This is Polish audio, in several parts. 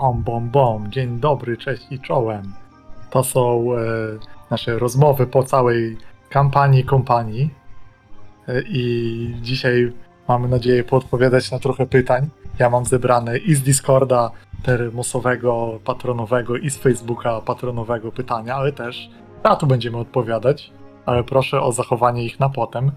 Bom, bom, bom. Dzień dobry, cześć i czołem. To są e, nasze rozmowy po całej kampanii kompanii. E, I dzisiaj mamy nadzieję poodpowiadać na trochę pytań. Ja mam zebrane i z Discorda termosowego, patronowego, i z Facebooka patronowego pytania, ale też na to będziemy odpowiadać. Ale proszę o zachowanie ich na potem.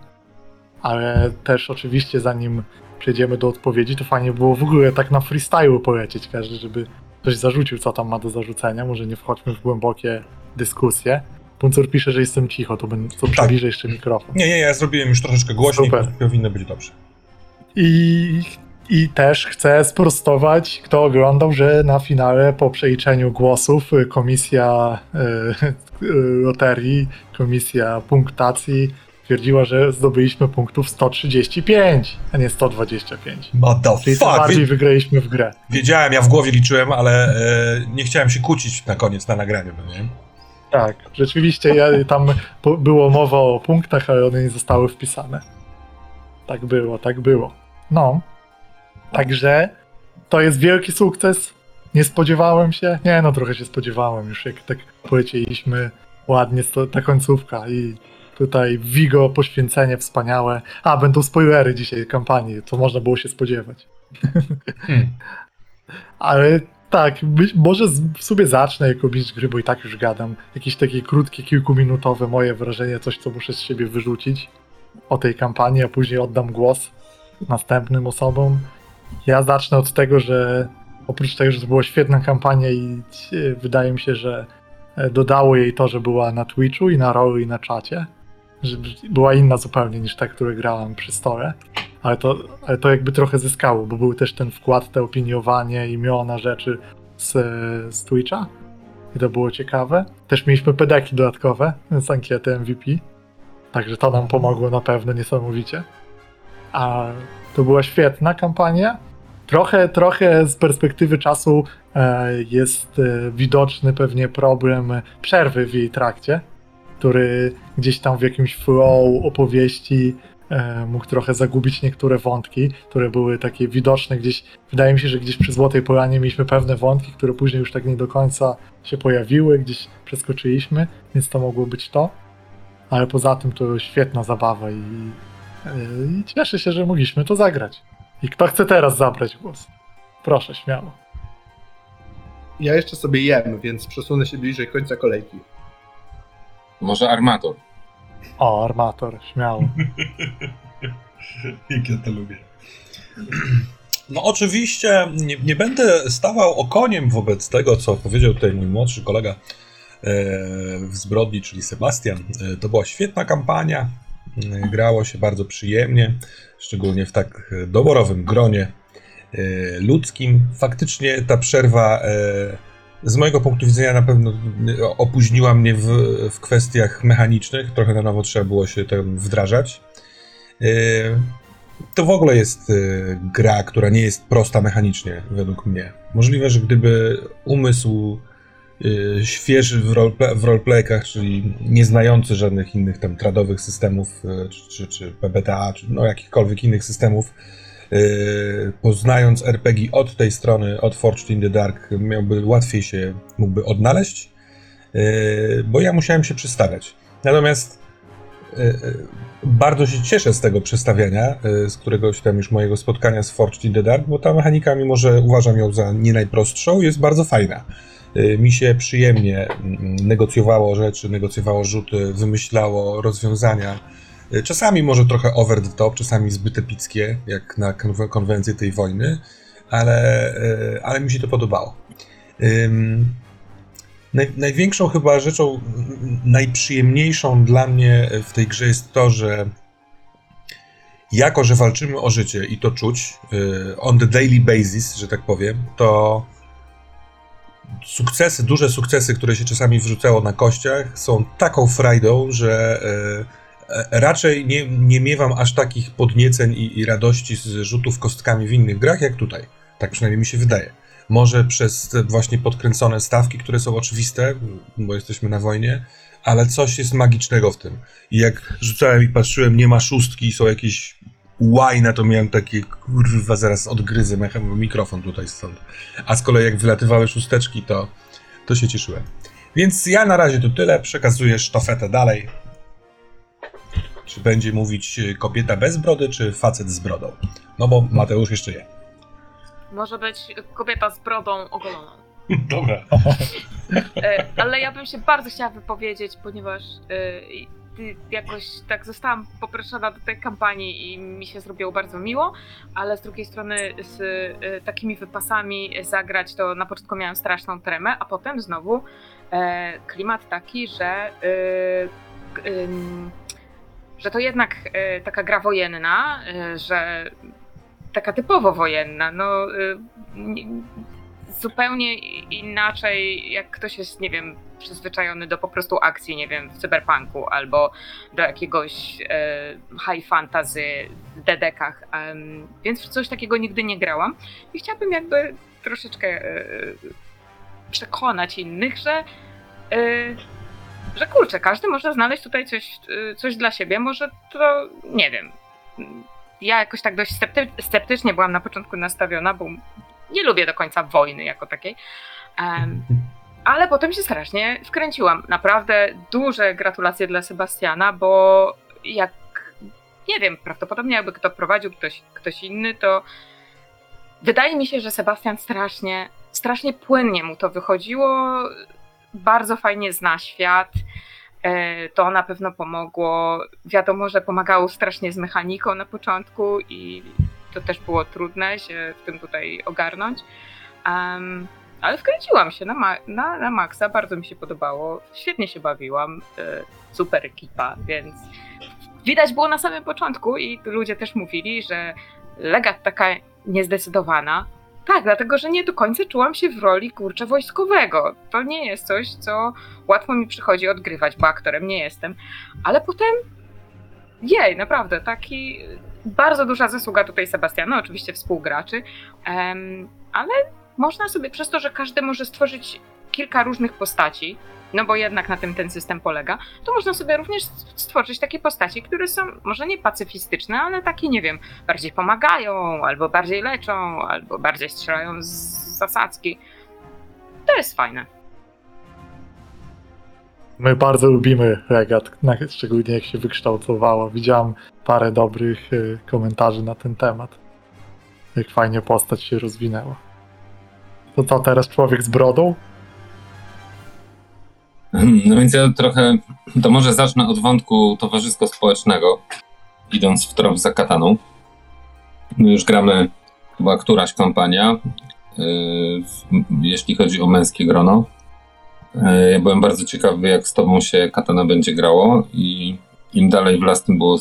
Ale też oczywiście zanim przejdziemy do odpowiedzi, to fajnie było w ogóle tak na freestylu polecieć każdy, żeby ktoś zarzucił, co tam ma do zarzucenia. Może nie wchodźmy w głębokie dyskusje. Puncur pisze, że jestem cicho, to, będę, to przybliżę jeszcze mikrofon. Nie, nie, ja zrobiłem już troszeczkę głośniej, Super. powinno być dobrze. I, I też chcę sprostować, kto oglądał, że na finale po przeliczeniu głosów komisja y, y, loterii, komisja punktacji twierdziła, że zdobyliśmy punktów 135, a nie 125. What the Czyli fuck? bardziej wygraliśmy w grę. wiedziałem, ja w głowie liczyłem, ale e, nie chciałem się kłócić na koniec na nagraniu, no nie? Tak, rzeczywiście ja, tam po, było mowa o punktach, ale one nie zostały wpisane. Tak było, tak było. No. Także to jest wielki sukces. Nie spodziewałem się. Nie, no trochę się spodziewałem już, jak tak polecieliśmy ładnie ta końcówka i tutaj Vigo, poświęcenie wspaniałe. A, będą spoilery dzisiaj kampanii, to można było się spodziewać. Hmm. Ale tak, może w sobie zacznę jako mistrz gry, bo i tak już gadam. Jakieś takie krótkie, kilkuminutowe moje wrażenie, coś co muszę z siebie wyrzucić o tej kampanii, a później oddam głos następnym osobom. Ja zacznę od tego, że oprócz tego, że to była świetna kampania i wydaje mi się, że e, dodało jej to, że była na Twitchu i na Rollu i na czacie, była inna zupełnie niż ta, którą grałem przy stole. Ale to, ale to jakby trochę zyskało, bo był też ten wkład, te opiniowanie, imiona rzeczy z, z Twitcha. I to było ciekawe. Też mieliśmy pedeki dodatkowe z ankiety MVP. Także to nam pomogło na pewno niesamowicie. A to była świetna kampania. Trochę, trochę z perspektywy czasu e, jest e, widoczny pewnie problem przerwy w jej trakcie, który gdzieś tam w jakimś flow opowieści e, mógł trochę zagubić niektóre wątki, które były takie widoczne gdzieś. Wydaje mi się, że gdzieś przy Złotej Polanie mieliśmy pewne wątki, które później już tak nie do końca się pojawiły, gdzieś przeskoczyliśmy, więc to mogło być to. Ale poza tym to świetna zabawa i, e, i cieszę się, że mogliśmy to zagrać. I kto chce teraz zabrać głos? Proszę, śmiało. Ja jeszcze sobie jem, więc przesunę się bliżej końca kolejki. Może armator. O, armator, śmiało. Jak ja to lubię. No oczywiście nie, nie będę stawał okoniem wobec tego, co powiedział tutaj mój młodszy kolega e, w zbrodni, czyli Sebastian. E, to była świetna kampania. E, grało się bardzo przyjemnie, szczególnie w tak doborowym gronie e, ludzkim. Faktycznie ta przerwa e, z mojego punktu widzenia na pewno e, opóźniła mnie w, w kwestiach mechanicznych. Trochę na nowo trzeba było się tam wdrażać. E, to w ogóle jest y, gra, która nie jest prosta mechanicznie, według mnie. Możliwe, że gdyby umysł y, świeży w, roleplay, w roleplaykach, czyli nie znający żadnych innych tam tradowych systemów, y, czy, czy, czy PBTA, czy no jakichkolwiek innych systemów, y, poznając RPG od tej strony, od Forged in the Dark, miałby łatwiej się mógłby odnaleźć, y, bo ja musiałem się przystawiać. Natomiast y, bardzo się cieszę z tego przestawiania, z któregoś tam już mojego spotkania z Forged in the Dark, bo ta mechanika, mimo że uważam ją za nie najprostszą, jest bardzo fajna. Mi się przyjemnie mm, negocjowało rzeczy, negocjowało rzuty, wymyślało rozwiązania. Y, Czasami może trochę over the top, czasami zbyt epickie, jak na konwe- konwencję tej wojny, ale, y, ale mi się to podobało. Największą chyba rzeczą, najprzyjemniejszą dla mnie w tej grze jest to, że jako, że walczymy o życie i to czuć y, on the daily basis, że tak powiem, to sukcesy, duże sukcesy, które się czasami wrzucało na kościach, są taką frajdą, że raczej nie, nie miewam aż takich podnieceń i, i radości z rzutów kostkami w innych grach, jak tutaj. Tak przynajmniej mi się wydaje. Może przez właśnie podkręcone stawki, które są oczywiste, bo jesteśmy na wojnie, ale coś jest magicznego w tym. I jak rzucałem i patrzyłem, nie ma szóstki, są jakieś łajna, to miałem takie, kurwa, zaraz odgryzę mikrofon tutaj stąd. A z kolei jak wylatywały szósteczki, to, to się cieszyłem. Więc ja na razie to tyle, przekazuję sztafetę dalej. Czy będzie mówić y, kobieta bez brody, czy facet z brodą? No bo Mateusz jeszcze je. Może być kobieta z brodą ogoloną. Dobra. E, ale ja bym się bardzo chciała wypowiedzieć, ponieważ e, jakoś tak zostałam poproszona do tej kampanii i mi się zrobiło bardzo miło, ale z drugiej strony z e, takimi wypasami zagrać to na początku miałam straszną tremę, a potem znowu klimat taki, że że to jednak e, taka gra wojenna, e, że taka typowo wojenna, no e, nie, zupełnie inaczej, jak ktoś jest, nie wiem, przyzwyczajony do po prostu akcji, nie wiem, w cyberpunku albo do jakiegoś high fantasy dedekach, więc w coś takiego nigdy nie grałam i chciałabym jakby troszeczkę przekonać innych, że że kurczę, każdy może znaleźć tutaj coś, e, coś dla siebie, może to, nie wiem, ja jakoś tak dość scepty- sceptycznie byłam na początku nastawiona, bo nie lubię do końca wojny jako takiej. Em, ale potem się strasznie wkręciłam. Naprawdę duże gratulacje dla Sebastiana, bo jak nie wiem, prawdopodobnie jakby kto prowadził ktoś, ktoś inny, to wydaje mi się, że Sebastian strasznie, strasznie płynnie mu to wychodziło. Bardzo fajnie zna świat. E, To na pewno pomogło. Wiadomo, że pomagało strasznie z mechaniką na początku i to też było trudne się w tym tutaj ogarnąć. Em, ale wkręciłam się na, ma- na, na maksa, bardzo mi się podobało. Świetnie się bawiłam. e, Super ekipa, więc widać było na samym początku i ludzie też mówili, że legat taka niezdecydowana. Tak, dlatego że nie do końca czułam się w roli kurczę wojskowego. To nie jest coś, co łatwo mi przychodzi odgrywać, bo aktorem nie jestem. Ale potem jej, naprawdę, taki bardzo duża zasługa tutaj Sebastiana, oczywiście współgraczy, em, ale można sobie przez to, że każdy może stworzyć kilka różnych postaci, no bo jednak na tym ten system polega, to można sobie również stworzyć takie postaci, które są może nie pacyfistyczne, ale takie, nie wiem, bardziej pomagają, albo bardziej leczą, albo bardziej strzelają z zasadzki. To jest fajne. My bardzo lubimy Regat, szczególnie jak się wykształcowała. Widziałam parę dobrych y, komentarzy na ten temat. Jak fajnie postać się rozwinęła. To co teraz człowiek z brodą? No więc ja trochę, to może zacznę od wątku towarzysko-społecznego, idąc w trop za kataną. My już gramy chyba któraś kampania, yy, jeśli chodzi o męskie grono. Yy, Ja byłem bardzo ciekawy, jak z tobą się katana będzie grało i im dalej w las, tym było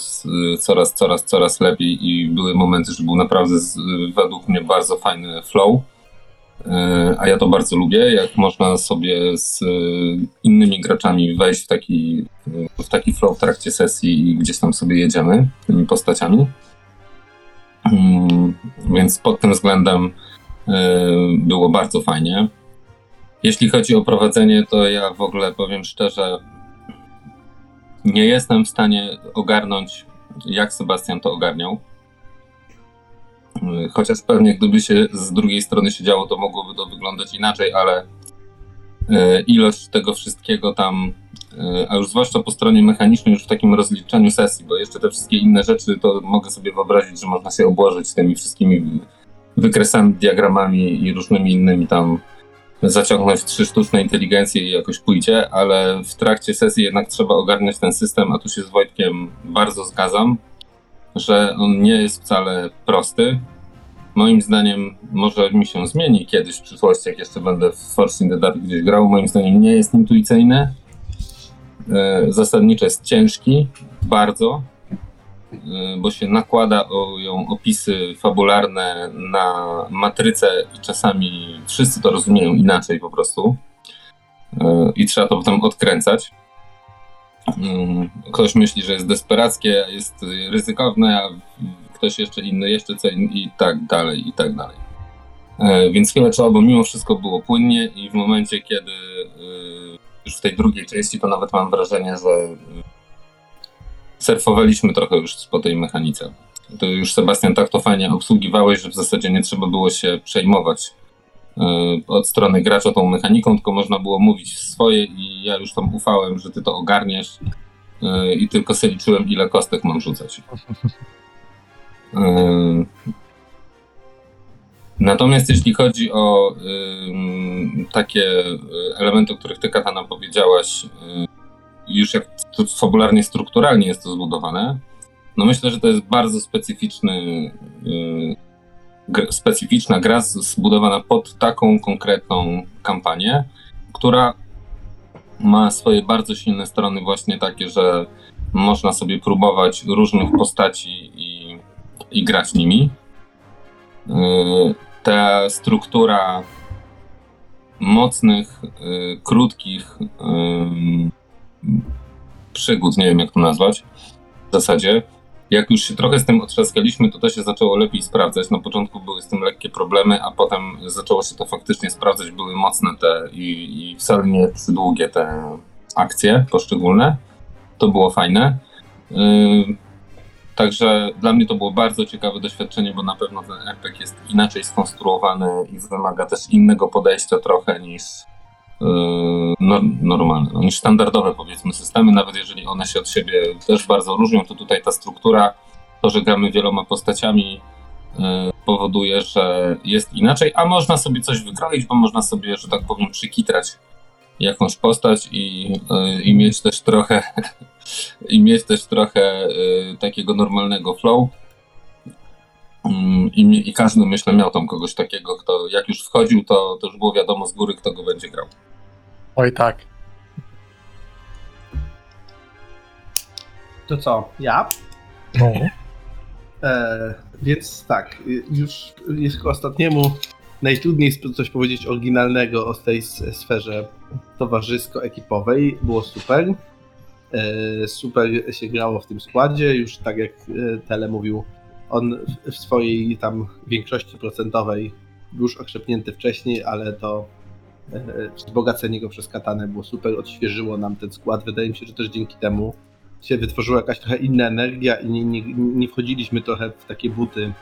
coraz, coraz, coraz lepiej i były momenty, że był naprawdę według mnie bardzo fajny flow. E, A ja to bardzo lubię, jak można sobie z e, innymi graczami wejść w taki, w taki flow w trakcie sesji i gdzieś tam sobie jedziemy tymi postaciami. Mm, Więc pod tym względem e, było bardzo fajnie. Jeśli chodzi o prowadzenie, to ja w ogóle powiem szczerze, nie jestem w stanie ogarnąć, jak Sebastian to ogarniał. Chociaż pewnie gdyby się z drugiej strony się działo, to mogłoby to wyglądać inaczej, ale y, ilość tego wszystkiego tam, y, a już zwłaszcza po stronie mechanicznej, już w takim rozliczeniu sesji, bo jeszcze te wszystkie inne rzeczy, to mogę sobie wyobrazić, że można się obłożyć tymi wszystkimi wykresami, diagramami i różnymi innymi tam zaciągnąć trzy sztuczne inteligencje i jakoś pójdzie, ale w trakcie sesji jednak trzeba ogarniać ten system, a tu się z Wojtkiem bardzo zgadzam że on nie jest wcale prosty. Moim zdaniem może mi się zmieni kiedyś w przyszłości, jak jeszcze będę w Force in the Dark gdzieś grał. Moim zdaniem nie jest intuicyjny. E, Zasadniczo jest ciężki, bardzo, e, bo się nakłada o ją opisy fabularne na matrycę i czasami wszyscy to rozumieją inaczej po prostu. E, I trzeba to potem odkręcać. Mm, Ktoś myśli, że jest desperackie, jest ryzykowne, a ktoś jeszcze inny, jeszcze co in- i tak dalej, i tak dalej. E, Więc chwilę trzeba, bo mimo wszystko było płynnie i w momencie, kiedy y, już w tej drugiej części, to nawet mam wrażenie, że y, surfowaliśmy trochę już po tej mechanice. Ty już Sebastian tak to fajnie obsługiwałeś, że w zasadzie nie trzeba było się przejmować od strony gracza tą mechaniką, tylko można było mówić swoje i ja już tam ufałem, że ty to ogarniesz y, i tylko sobie liczyłem ile kostek mam rzucać. Y, Natomiast jeśli chodzi o takie elementy, o których ty Katana powiedziałaś, y, już jak to fabularnie, strukturalnie jest to zbudowane, no myślę, że to jest bardzo specyficzny, specyficzna gra zbudowana pod taką konkretną kampanię, która ma swoje bardzo silne strony właśnie takie, że można sobie próbować różnych postaci i, i grać nimi. Y, Ta struktura mocnych, y, krótkich przygód, nie wiem jak to nazwać w zasadzie. Jak już się trochę z tym otrzaskaliśmy, to to się zaczęło lepiej sprawdzać. Na początku były z tym lekkie problemy, a potem zaczęło się to faktycznie sprawdzać. Były mocne te i, i wcale nie długie te akcje poszczególne. To było fajne. Yy, Także dla mnie to było bardzo ciekawe doświadczenie, bo na pewno ten RPG jest inaczej skonstruowany i wymaga też innego podejścia trochę niż yy, nor- normalne, no, niż standardowe powiedzmy systemy, nawet jeżeli one się od siebie też bardzo różnią, to tutaj ta struktura, to, że gramy wieloma postaciami yy, powoduje, że jest inaczej, a można sobie coś wykroić, bo można sobie, że tak powiem, przykitrać jakąś postać i, yy, i mieć też trochę i mieć też trochę y, takiego normalnego flow. Mm, I, I każdy, myślę, miał tam kogoś takiego, kto jak już wchodził, to, to już było wiadomo z góry, kto go będzie grał. Oj tak. To co? Ja? No. E, więc tak, już jest ku ostatniemu najtrudniej coś powiedzieć oryginalnego o tej sferze towarzysko-ekipowej. Było super. E, super się grało w tym składzie. Już tak jak e, Tele mówił, on w- swojej tam większości procentowej już okrzepnięty wcześniej, ale to wzbogacenie go przez Katanę było super, odświeżyło nam ten skład. Wydaje mi się, że też dzięki temu się wytworzyła jakaś trochę inna energia i nie, nie, nie wchodziliśmy trochę w takie buty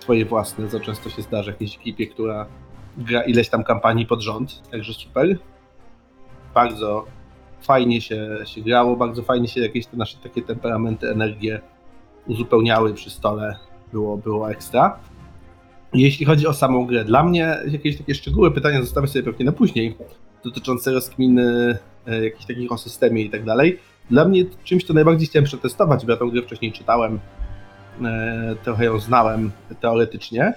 swoje własne, co często się zdarza w jakiejś ekipie, która gra ileś tam kampanii pod rząd, także super. Bardzo fajnie się, się grało, bardzo fajnie się jakieś te nasze takie temperamenty, energie uzupełniały przy stole, było, było ekstra. Jeśli chodzi o samą grę, dla mnie jakieś takie szczegóły, pytania zostawię sobie pewnie na później, dotyczące rozkminy e, jakichś takich o systemie i tak dalej. Dla mnie czymś, co najbardziej chciałem przetestować, bo ja tę grę wcześniej czytałem, e, trochę ją znałem teoretycznie,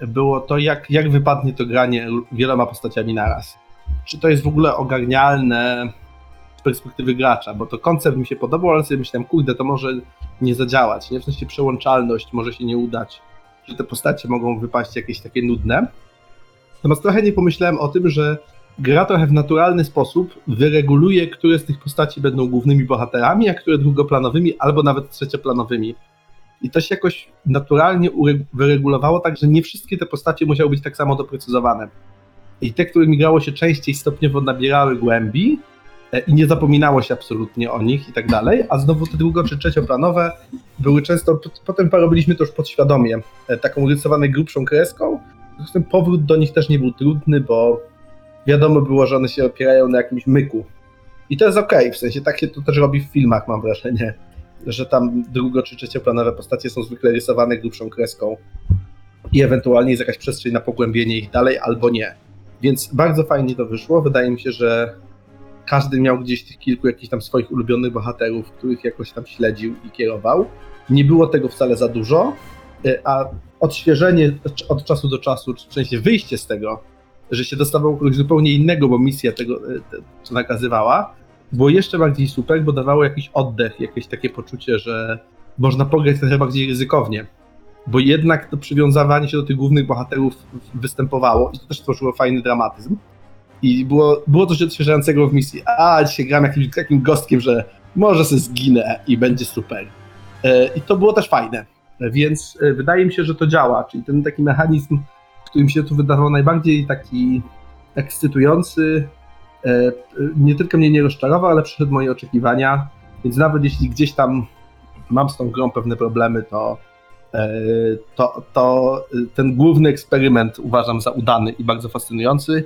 było to, jak, jak wypadnie to granie wieloma postaciami naraz. Czy to jest w ogóle ogarnialne z perspektywy gracza, bo to koncept mi się podobał, ale sobie myślałem, kurde, to może nie zadziałać, nie? W sensie przełączalność może się nie udać, że te postacie mogą wypaść jakieś takie nudne. Natomiast trochę nie pomyślałem o tym, że gra trochę w naturalny sposób wyreguluje, które z tych postaci będą głównymi bohaterami, a które drugoplanowymi, albo nawet trzecioplanowymi. I to się jakoś naturalnie wyregulowało, tak że nie wszystkie te postacie musiały być tak samo doprecyzowane. I te, którymi grało się częściej, stopniowo nabierały głębi i nie zapominało się absolutnie o nich i tak dalej, a znowu te drugo- czy trzecioplanowe były często, potem robiliśmy to już podświadomie, e, taką rysowane grubszą kreską, ten powrót do nich też nie był trudny, bo wiadomo było, że one się opierają na jakimś myku. I to jest okej, w sensie tak się to też robi w filmach, mam wrażenie, że tam drugo- czy trzecioplanowe postacie są zwykle rysowane grubszą kreską i ewentualnie jest jakaś przestrzeń na pogłębienie ich dalej, albo nie. Więc bardzo fajnie to wyszło. Wydaje mi się, że każdy miał gdzieś tych kilku jakichś tam swoich ulubionych bohaterów, których jakoś tam śledził i kierował. Nie było tego wcale za dużo, y, a odświeżenie od czasu do czasu, czy w sensie wyjście z tego, że się dostawało kogoś zupełnie innego, bo misja tego, te, co nakazywała, było jeszcze bardziej super, bo dawało jakiś oddech, jakieś takie poczucie, że można pograć trochę bardziej ryzykownie. Bo jednak to przywiązywanie się do tych głównych bohaterów występowało i to też tworzyło fajny dramatyzm. I było, było coś odświeżającego w misji. A, dzisiaj gram jakimś takim gostkiem, że może se zginę i będzie super. E, I to było też fajne. Więc e, wydaje mi się, że to działa. Czyli ten taki mechanizm który mi się tu wydawał najbardziej taki ekscytujący. E, Nie tylko mnie nie rozczarował, ale przeszedł moje oczekiwania. Więc nawet jeśli gdzieś tam mam z tą grą pewne problemy, to e, to, to ten główny eksperyment uważam za udany i bardzo fascynujący.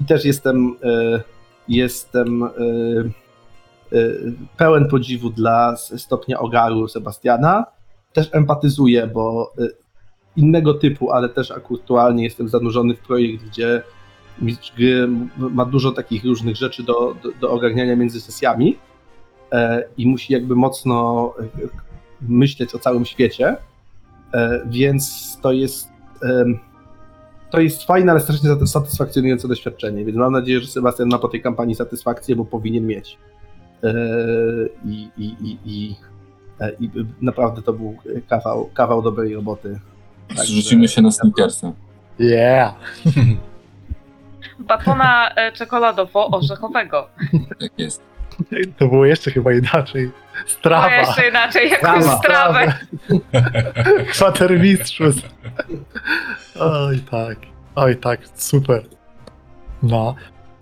I też jestem, e, jestem e, e, pełen podziwu dla stopnia ogaru Sebastiana. Też empatyzuję, bo innego typu, ale też aktualnie jestem zanurzony w projekt, gdzie mistrz gry ma dużo takich różnych rzeczy do, do, do ogarniania między sesjami i musi jakby mocno myśleć o całym świecie, więc to jest to jest fajne, ale strasznie sat- satysfakcjonujące doświadczenie, więc mam nadzieję, że Sebastian ma po tej kampanii satysfakcję, bo powinien mieć. E, I, i, i, i, e, i naprawdę to był kawał, kawał dobrej roboty. Także- Zrzucimy się na sneakersa. Yeah! Batona e, czekoladowo-orzechowego. Tak jest. To było jeszcze chyba inaczej. To Strawa! jeszcze inaczej, jakąś Strawa, strawę. Kwatermistrzus. Oj tak, oj tak, super. No,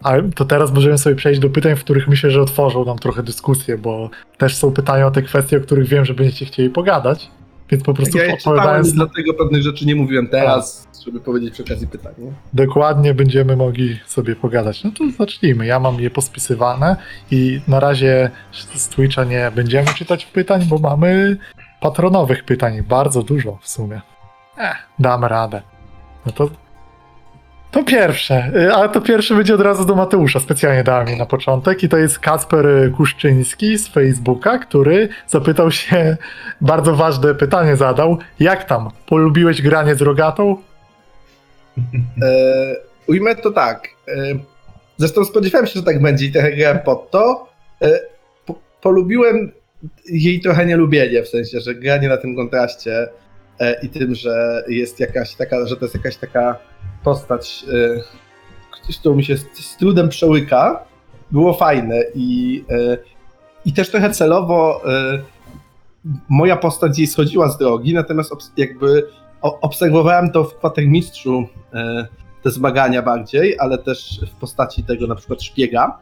ale to teraz możemy sobie przejść do pytań, w których myślę, że otworzą nam trochę dyskusję, bo też są pytania o te kwestie, o których wiem, że będziecie chcieli pogadać, więc po prostu Ja je czytałem odpowiadając i dlatego pewnych rzeczy nie mówiłem teraz, żeby powiedzieć przy okazji pytań. Nie? dokładnie będziemy mogli sobie pogadać. No to zacznijmy. Ja mam je pospisywane i na razie z Twitcha nie będziemy czytać pytań, bo mamy patronowych pytań. Bardzo dużo w sumie. Eh, damy radę. No to. To pierwsze, y, ale to pierwsze będzie od razu do Mateusza. Specjalnie dałem je na początek i to jest Kasper Kuszczyński z Facebooka, który zapytał się, bardzo ważne pytanie zadał. Jak tam? Polubiłeś granie z rogatą? E, ujmę to tak. E, zresztą spodziewałem się, że tak będzie i trochę grałem pod to. E, po, polubiłem jej trochę nielubienie, w sensie, że granie na tym kontraście e, i tym, że jest jakaś taka, że to jest jakaś taka postać, e, z którą mi się z, z trudem przełyka, było fajne i, e, i też trochę celowo moja postać jej schodziła z drogi, natomiast jakby obserwowałem to w kwatermistrzu e, te zmagania bardziej, ale też w postaci tego na przykład szpiega.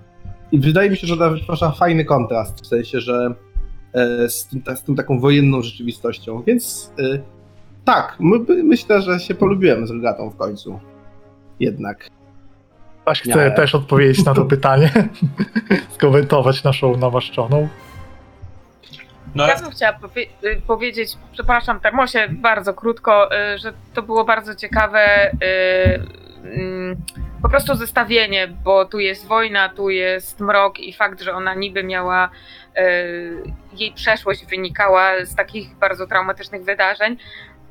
I wydaje mi się, że ona wytwarza fajny kontrast, w sensie, że e, z, tym, z tą taką wojenną rzeczywistością. Więc e, tak, my, myślę, że się polubiłem z Regatą w końcu. Jednak. Chce Nie. też odpowiedzieć na to pytanie, skomentować naszą namaszczoną. No, Ja bym chciała powie- y, powiedzieć, przepraszam, Termosie, bardzo krótko, y, że to było bardzo ciekawe. y, mm, Po prostu zestawienie, bo tu jest wojna, tu jest mrok i fakt, że ona niby miała, jej przeszłość wynikała z takich bardzo traumatycznych wydarzeń,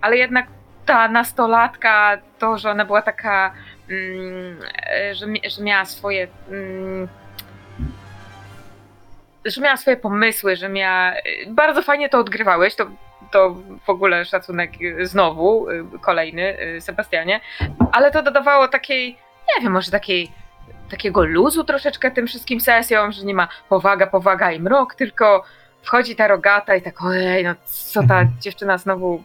ale jednak ta nastolatka, to, że ona była taka, mm, że, że miała swoje mm, że miała swoje pomysły, że miała. Bardzo fajnie to odgrywałeś. To, to w ogóle szacunek y, znowu, y, kolejny, y, Sebastianie. Ale to dodawało takiej, nie wiem, może takiej. Takiego luzu troszeczkę tym wszystkim sesjom, że nie ma powaga, powaga i mrok, tylko wchodzi ta rogata i tak, ojej, no co ta dziewczyna znowu.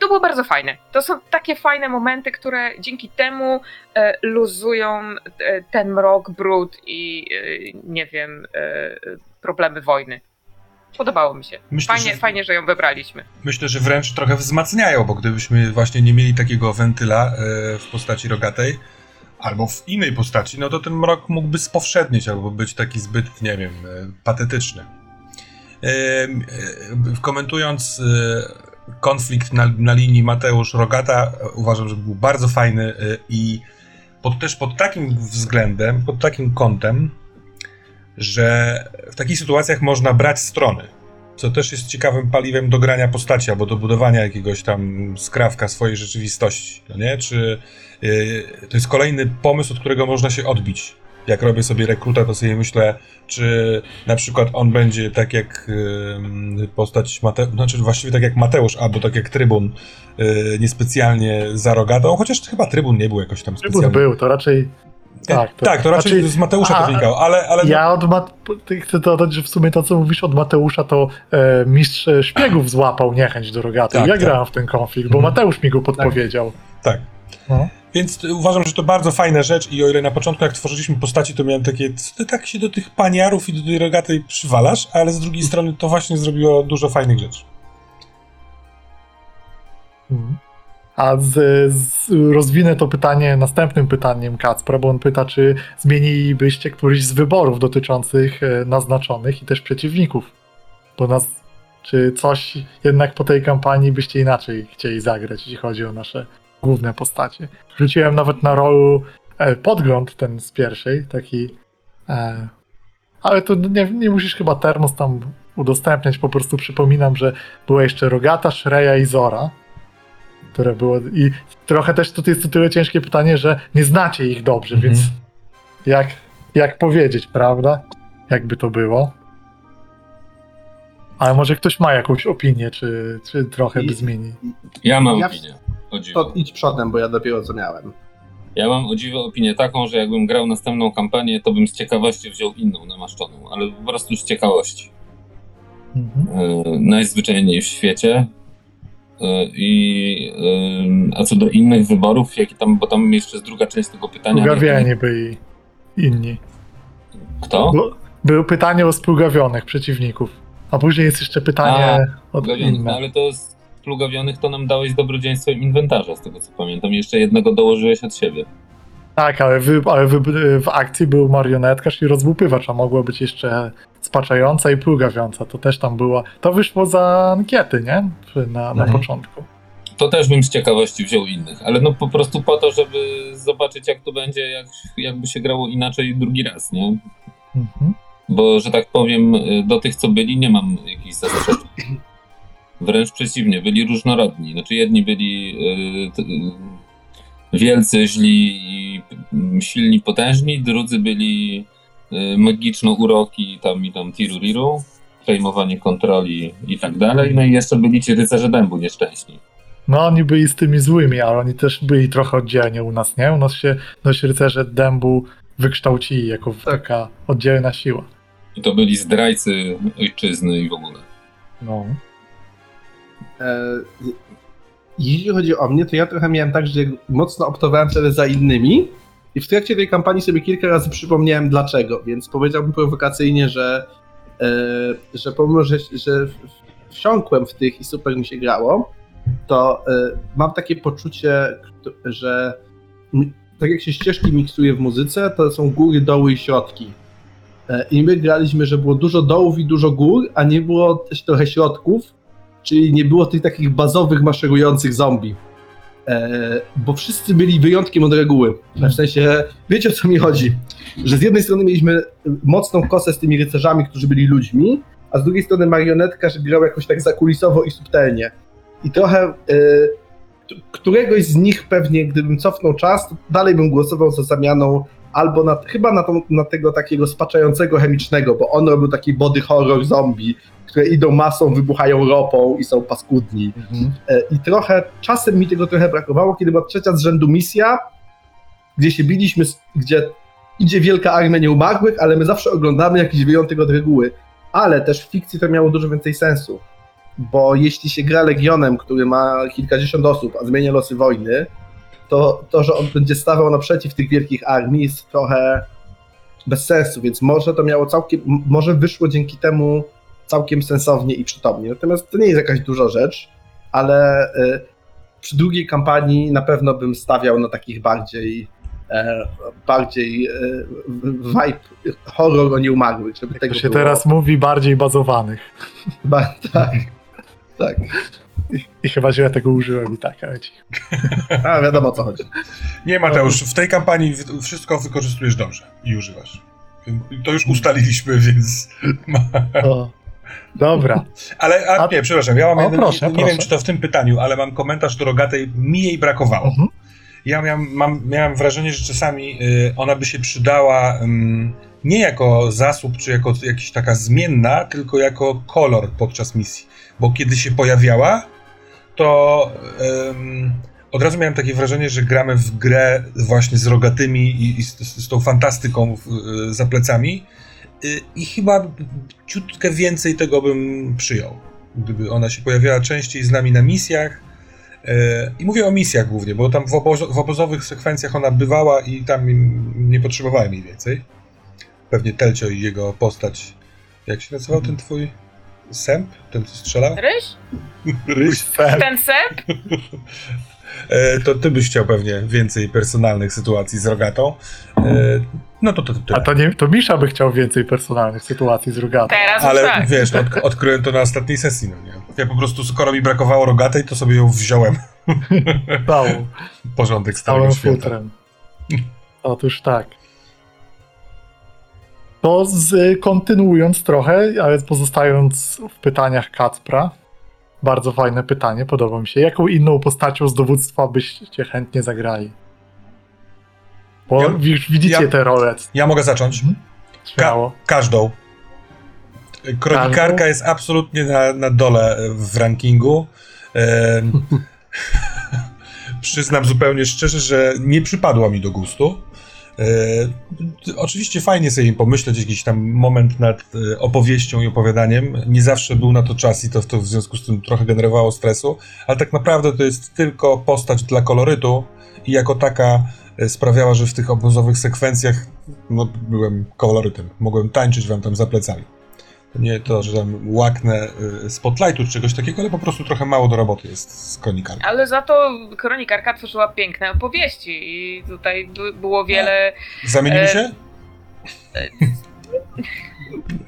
To było bardzo fajne. To są takie fajne momenty, które dzięki temu e, luzują e, ten mrok, brud i e, nie wiem, e, problemy wojny. Podobało mi się. Myślę, Fajnie, że- fajnie, że ją wybraliśmy. myślę, że wręcz trochę wzmacniają, bo gdybyśmy właśnie nie mieli takiego wentyla e, w postaci rogatej, albo w innej postaci, no to ten mrok mógłby spowszednieć, albo być taki zbyt, nie wiem, e, patetyczny. Komentując konflikt na, na linii Mateusz-Rogata, e, uważam, że był bardzo fajny e, i pod, też pod takim względem, pod takim kątem, że w takich sytuacjach można brać strony co też jest ciekawym paliwem do grania postaci, albo do budowania jakiegoś tam skrawka swojej rzeczywistości, no nie? Czy yy, to jest kolejny pomysł, od którego można się odbić. Jak robię sobie rekruta, to sobie myślę, czy na przykład on będzie tak jak postać Mateusz, znaczy właściwie tak jak Mateusz, albo tak jak Trybun, yy, niespecjalnie za rogatą, chociaż chyba Trybun nie był jakoś tam Trybun specjalnie. był, to raczej. Tak, to, tak, to raczej znaczy, z Mateusza a- to wynikało, ale, ale Ja od Mat- chcę dodać, że w sumie to, co mówisz od Mateusza, to e, mistrz e, szpiegów złapał niechęć do rogaty. Tak, ja tak. grałem w ten konflikt, bo Mhm. Mateusz mi go podpowiedział. Tak. No. Więc uważam, że to bardzo fajna rzecz i o ile na początku jak tworzyliśmy postaci, to miałem takie, co ty tak się do tych paniarów i do tej rogatej przywalasz, ale z drugiej strony to właśnie zrobiło dużo fajnych rzeczy. Mhm. A z, z, rozwinę to pytanie następnym pytaniem Kacpra, bo on pyta, czy zmienilibyście któryś z wyborów dotyczących e, naznaczonych i też przeciwników. Bo nas, czy coś jednak po tej kampanii byście inaczej chcieli zagrać, jeśli chodzi o nasze główne postacie. Rzuciłem nawet na rolu e, podgląd ten z pierwszej, taki. E, ale to nie, nie musisz chyba termos tam udostępniać, po prostu przypominam, że była jeszcze Rogata, Shreya i Zora, które było i trochę też to jest to tyle ciężkie pytanie, że nie znacie ich dobrze, Mhm. więc jak, jak powiedzieć, prawda? Jakby to było. Ale może ktoś ma jakąś opinię, czy, czy trochę by I- zmieni. Ja mam Ja- opinię. O dziwo. To idź przodem, bo ja dopiero co miałem. Ja mam o dziwo opinię taką, że jakbym grał następną kampanię, to bym z ciekawości wziął inną namaszczoną, ale po prostu z ciekawości. Mhm. Yy, najzwyczajniej w świecie. Yy, I, yy, a co do innych wyborów, jakie tam, bo tam jeszcze jest druga część tego pytania. Spługawieni byli inni. Kto? Bo było pytanie o spługawionych przeciwników. A później jest jeszcze pytanie o Plugawionych, no inne. ale to z plugawionych to nam dałeś dobrodziejstwem inwentarza, z tego co pamiętam. Jeszcze jednego dołożyłeś od siebie. Tak, ale, wy, ale wy, w akcji był marionetkarz i rozłupywacz, a mogła być jeszcze spaczająca i plugawiąca. To też tam było. To wyszło za ankiety, nie? Na, na Mhm. początku. To też bym z ciekawości wziął innych, ale no po prostu po to, żeby zobaczyć jak to będzie, jak, jakby się grało inaczej drugi raz, nie? Mhm. Bo, że tak powiem, y, do tych, co byli, nie mam jakichś zastrzeżeń. Wręcz przeciwnie, byli różnorodni. Znaczy, jedni byli y, y, wielcy, źli i silni, potężni, drudzy byli y, magiczno-uroki, tam i tam tiruriru, przejmowanie kontroli i tak dalej. No i jeszcze byli ci rycerze dębu nieszczęśni. No oni byli z tymi złymi, ale oni też byli trochę oddzielnie u nas, nie? U nas się dość rycerze dębu wykształcili jako taka oddzielna siła. I to byli zdrajcy ojczyzny i w ogóle. No. E, jeśli chodzi o mnie, to ja trochę miałem tak, że mocno optowałem wtedy za innymi i w trakcie tej kampanii sobie kilka razy przypomniałem dlaczego, więc powiedziałbym prowokacyjnie, że, e, że pomimo, że, że wsiąkłem w tych i super mi się grało, to e, mam takie poczucie, że tak jak się ścieżki miksuje w muzyce, to są góry, doły i środki. I my graliśmy, że było dużo dołów i dużo gór, a nie było też trochę środków, czyli nie było tych takich bazowych, maszerujących zombie. E, bo wszyscy byli wyjątkiem od reguły. W sensie, wiecie o co mi chodzi? Że z jednej strony mieliśmy mocną kosę z tymi rycerzami, którzy byli ludźmi, a z drugiej strony marionetka, że grał jakoś tak zakulisowo i subtelnie. I trochę e, któregoś z nich pewnie, gdybym cofnął czas, to dalej bym głosował za zamianą albo na, chyba na, tą, na tego takiego spaczającego chemicznego, bo on robił taki body horror zombie, które idą masą, wybuchają ropą i są paskudni. Mhm. E, I trochę, czasem mi tego trochę brakowało, kiedy była trzecia z rzędu misja, gdzie się biliśmy, gdzie idzie wielka armia nieumarłych, ale my zawsze oglądamy jakiś wyjątek od reguły. Ale też w fikcji to miało dużo więcej sensu. Bo jeśli się gra Legionem, który ma kilkadziesiąt osób, a zmienia losy wojny, to to, że on będzie stawał naprzeciw tych wielkich armii jest trochę bez sensu, więc może to miało całkiem, może wyszło dzięki temu całkiem sensownie i przytomnie. Natomiast to nie jest jakaś duża rzecz, ale y, przy drugiej kampanii na pewno bym stawiał na takich bardziej e, bardziej e, vibe horror o nieumarłych, żeby Jak tego to się było. teraz mówi, bardziej bazowanych. Ba, tak, tak. I chyba źle tego użyłem i tak, ale ci. A wiadomo o co chodzi. Nie, Mateusz, w tej kampanii wszystko wykorzystujesz dobrze i używasz. To już ustaliliśmy, więc. O. Dobra. Ale, a, nie, przepraszam, ja mam O, jeden, proszę, nie proszę. wiem, czy to w tym pytaniu, ale mam komentarz do Rogatej, mi jej brakowało. Mhm. Ja miałem, mam, miałem wrażenie, że czasami y, ona by się przydała ym, nie jako zasób, czy jako jakaś taka zmienna, tylko jako kolor podczas misji. Bo kiedy się pojawiała, to ym, od razu miałem takie wrażenie, że gramy w grę właśnie z rogatymi i, i z, z, tą fantastyką w, y, za plecami. Y, I chyba ciutkę więcej tego bym przyjął. Gdyby ona się pojawiała częściej z nami na misjach. E, I mówię o misjach głównie, bo tam w, obozo- w obozowych sekwencjach ona bywała i tam nie potrzebowałem jej więcej. Pewnie Telcio i jego postać. Jak się nazywał ten twój? Sęp? Ten, co strzela? Ryś? Ryś? Sen. Ten sep? E, to ty byś chciał pewnie więcej personalnych sytuacji z rogatą. E, no to to, to, A to, nie, to Misza by chciał więcej personalnych sytuacji z Rogatą. Teraz Ale tak. wiesz, od, odkryłem to na ostatniej sesji, no nie? Ja po prostu, skoro mi brakowało rogatej, to sobie ją wziąłem. Całą, Porządek świata. futrem. Otóż tak. To z, kontynuując trochę, ale pozostając w pytaniach Kacpra, bardzo fajne pytanie, podoba mi się. Jaką inną postacią z dowództwa byście chętnie zagrali? Bo Ja- widzicie ja- te role. Ja mogę zacząć. Mhm. Śmiało. Każdą. Kronikarka Każdą? jest absolutnie na, na dole w rankingu. Przyznam zupełnie szczerze, że nie przypadła mi do gustu. E, oczywiście fajnie sobie pomyśleć jakiś tam moment nad e, opowieścią i opowiadaniem. Nie zawsze był na to czas i to, to w związku z tym trochę generowało stresu, ale tak naprawdę to jest tylko postać dla kolorytu i jako taka e, sprawiała, że w tych obozowych sekwencjach no, byłem kolorytem. Mogłem tańczyć wam tam za plecami. Nie to, że tam łaknę y, spotlightu czy czegoś takiego, ale po prostu trochę mało do roboty jest z kronikarką. Ale za to kronikarka tworzyła piękne opowieści i tutaj by- było wiele... Zamienimy E, się?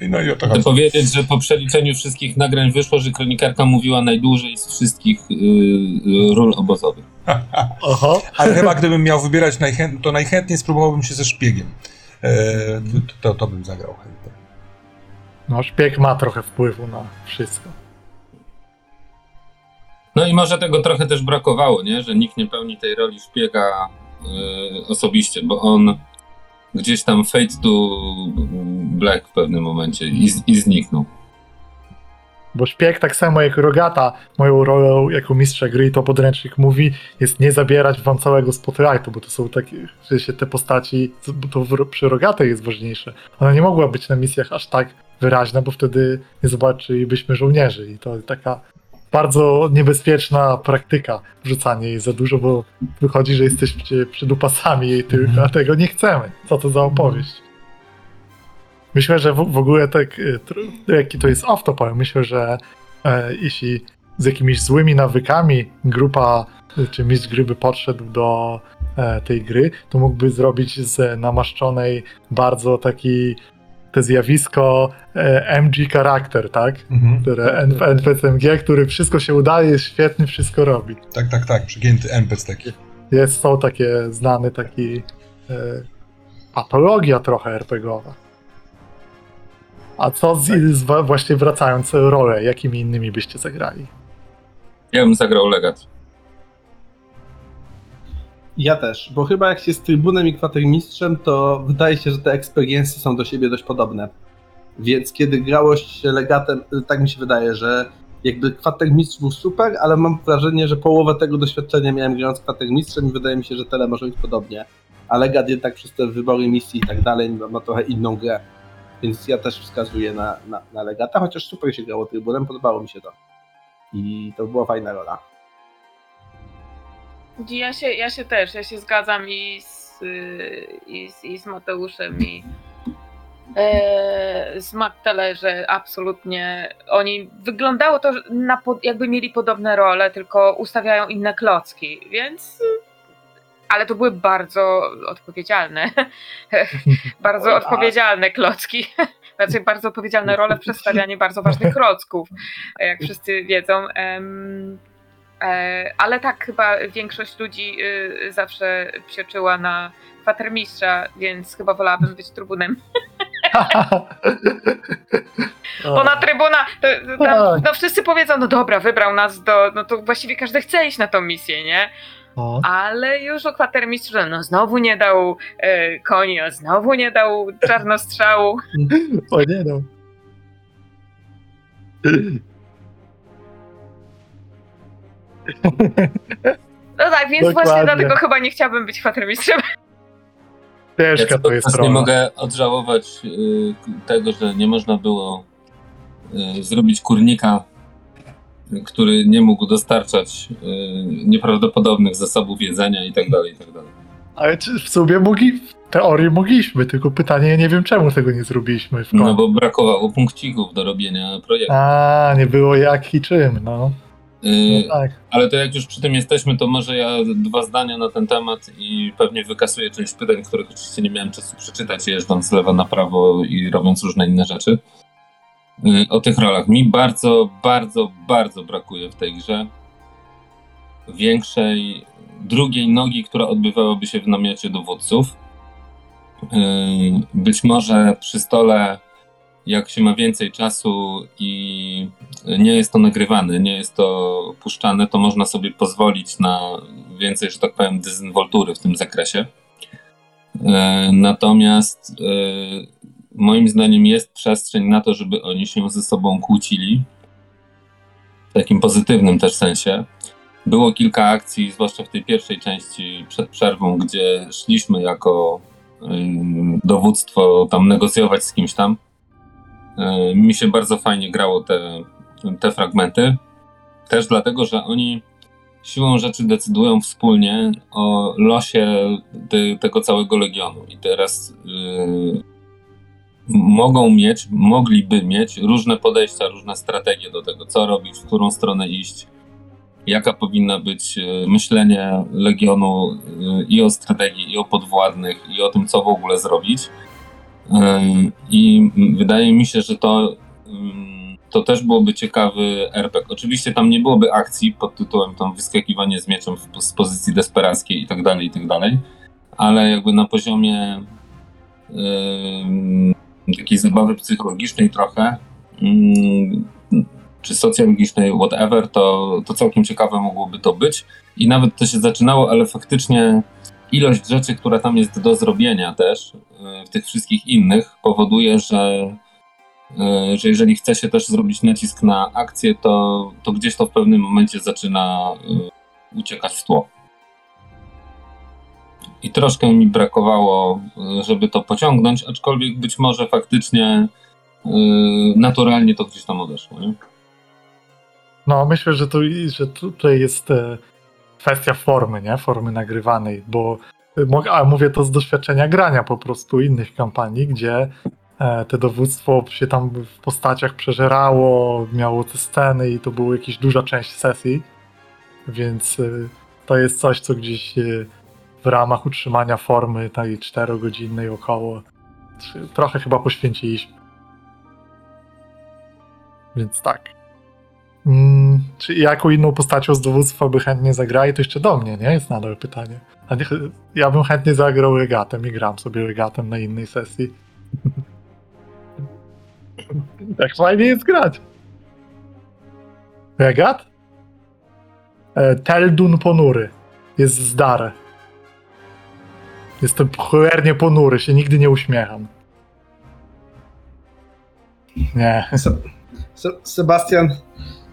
No i o to Chcę chodzi. powiedzieć, że po przeliczeniu wszystkich nagrań wyszło, że kronikarka mówiła najdłużej z wszystkich y, y, ról obozowych. Oho. Ale chyba gdybym miał wybierać, najchęt, to najchętniej spróbowałbym się ze szpiegiem. E, to, to bym zagrał chętnie. No, szpieg ma trochę wpływu na wszystko. No i może tego trochę też brakowało, nie? że nikt nie pełni tej roli szpiega y, osobiście, bo on gdzieś tam fade to black w pewnym momencie i, i zniknął. Bo szpieg, tak samo jak Rogata, moją rolą jako mistrza gry, i to podręcznik mówi, jest nie zabierać wam całego spotlightu, bo to są takie, że się te postaci, bo to w, przy Rogatej jest ważniejsze. Ona nie mogła być na misjach aż tak wyraźna, bo wtedy nie zobaczylibyśmy żołnierzy i to taka bardzo niebezpieczna praktyka wrzucanie jej za dużo, bo wychodzi, że jesteście przydupasami jej tylko, a tego nie chcemy. Co to za opowieść? Myślę, że w, w ogóle tak, tr- jaki to jest off to powiem, myślę, że e, jeśli z jakimiś złymi nawykami grupa czy mistrz gry by podszedł do e, tej gry, to mógłby zrobić z namaszczonej bardzo taki te zjawisko e, MG charakter, tak? Mhm. Które N- NPCMG, który wszystko się udaje, jest świetny, wszystko robi. Tak, tak, tak. Przygięty NPC taki. Jest, są takie znany taki e, patologia trochę RPGowa. A co z, z wa- właśnie wracając rolę, jakimi innymi byście zagrali? Ja bym zagrał legat. Ja też, bo chyba jak się z trybunem i kwatermistrzem, to wydaje się, że te experience są do siebie dość podobne. Więc kiedy grało się legatem, tak mi się wydaje, że jakby kwatermistrz był super, ale mam wrażenie, że połowę tego doświadczenia miałem grając kwatermistrzem i wydaje mi się, że tele może być podobnie. A legat jednak przez te wybory misji i tak dalej ma trochę inną grę. Więc ja też wskazuję na, na, na legata, chociaż super się grało trybunem, podobało mi się to. I to była fajna rola. Ja się, ja się też, ja się zgadzam i z, y, i z, i z Mateuszem i e, z Magtele, że absolutnie oni wyglądało to, na, jakby mieli podobne role, tylko ustawiają inne klocki, więc ale to były bardzo odpowiedzialne, bardzo odpowiedzialne klocki. Znaczy bardzo odpowiedzialne role w przedstawianiu bardzo ważnych klocków, jak wszyscy wiedzą. E, Ale tak, chyba większość ludzi y, zawsze psioczyła na kwatermistrza, więc chyba wolałabym być trybunem. Bo na trybuna, to, to tam, no wszyscy powiedzą, no dobra, wybrał nas do, no to właściwie każdy chce iść na tą misję, nie? O, Ale już o kwatermistrzu, no znowu nie dał e, koni, a znowu nie dał czarnostrzału. o nie no. No tak, więc Dokładnie. właśnie dlatego chyba nie chciałabym być kwatermistrzem. Ciężka Ja to jest teraz nie rola. mogę odżałować y, tego, że nie można było y, zrobić kurnika, y, który nie mógł dostarczać y, nieprawdopodobnych zasobów jedzenia i tak dalej, i tak dalej. Ale czy w sumie mogli teorii mogliśmy, tylko pytanie, nie wiem czemu tego nie zrobiliśmy w końcu. No bo brakowało punkcików do robienia projektu. A, nie było jak i czym, no. No Y, tak. Ale to jak już przy tym jesteśmy, to może ja dwa zdania na ten temat i pewnie wykasuję część pytań, których oczywiście nie miałem czasu przeczytać, jeżdżąc z lewa na prawo i robiąc różne inne rzeczy. Y, O tych rolach. Mi bardzo, bardzo, bardzo brakuje w tej grze większej, drugiej nogi, która odbywałaby się w namiocie dowódców. Y, Być może przy stole, jak się ma więcej czasu i nie jest to nagrywane, nie jest to puszczane, to można sobie pozwolić na więcej, że tak powiem, dezynwoltury w tym zakresie. E, Natomiast e, moim zdaniem jest przestrzeń na to, żeby oni się ze sobą kłócili. W takim pozytywnym też sensie. Było kilka akcji, zwłaszcza w tej pierwszej części przed przerwą, gdzie szliśmy jako ym, dowództwo tam negocjować z kimś tam. E, Mi się bardzo fajnie grało te, te fragmenty. Też dlatego, że oni siłą rzeczy decydują wspólnie o losie te, tego całego legionu. I teraz yy, mogą mieć, mogliby mieć różne podejścia, różne strategie do tego, co robić, w którą stronę iść, jaka powinna być yy, myślenie legionu yy, i o strategii, i o podwładnych, i o tym, co w ogóle zrobić. Yy, I wydaje mi się, że to to też byłoby ciekawy RPG. Oczywiście tam nie byłoby akcji pod tytułem tam wyskakiwanie z mieczem z pozycji desperackiej i tak dalej, i tak dalej, ale jakby na poziomie ym, takiej zabawy psychologicznej trochę, ym, czy socjologicznej, whatever, to, to całkiem ciekawe mogłoby to być. I nawet to się zaczynało, ale faktycznie ilość rzeczy, która tam jest do zrobienia też, y, w tych wszystkich innych, powoduje, że E, że jeżeli chce się też zrobić nacisk na akcję, to, to gdzieś to w pewnym momencie zaczyna e, uciekać w tło. I troszkę mi brakowało, żeby to pociągnąć, aczkolwiek być może faktycznie naturalnie to gdzieś tam odeszło. Nie? No, myślę, że, to, że tutaj jest e, kwestia formy, nie? Formy nagrywanej, bo a mówię to z doświadczenia grania po prostu innych kampanii, gdzie e, te dowództwo się tam w postaciach przeżerało, miało te sceny i to była jakaś duża część sesji, więc e, to jest coś, co gdzieś e, w ramach utrzymania formy tej czterogodzinnej około trochę chyba poświęciliśmy. Więc tak. Mm, czy jaką inną postacią z dowództwa by chętnie zagrali, to jeszcze do mnie, nie? Jest nadal pytanie. A nie, ja bym chętnie zagrał regatem i gram sobie regatem na innej sesji. tak fajnie jest grać. Regat? E, Teldun ponury. Jest z Dare. Jestem cholernie ponury, się nigdy nie uśmiecham. Nie. Se- Se- Sebastian,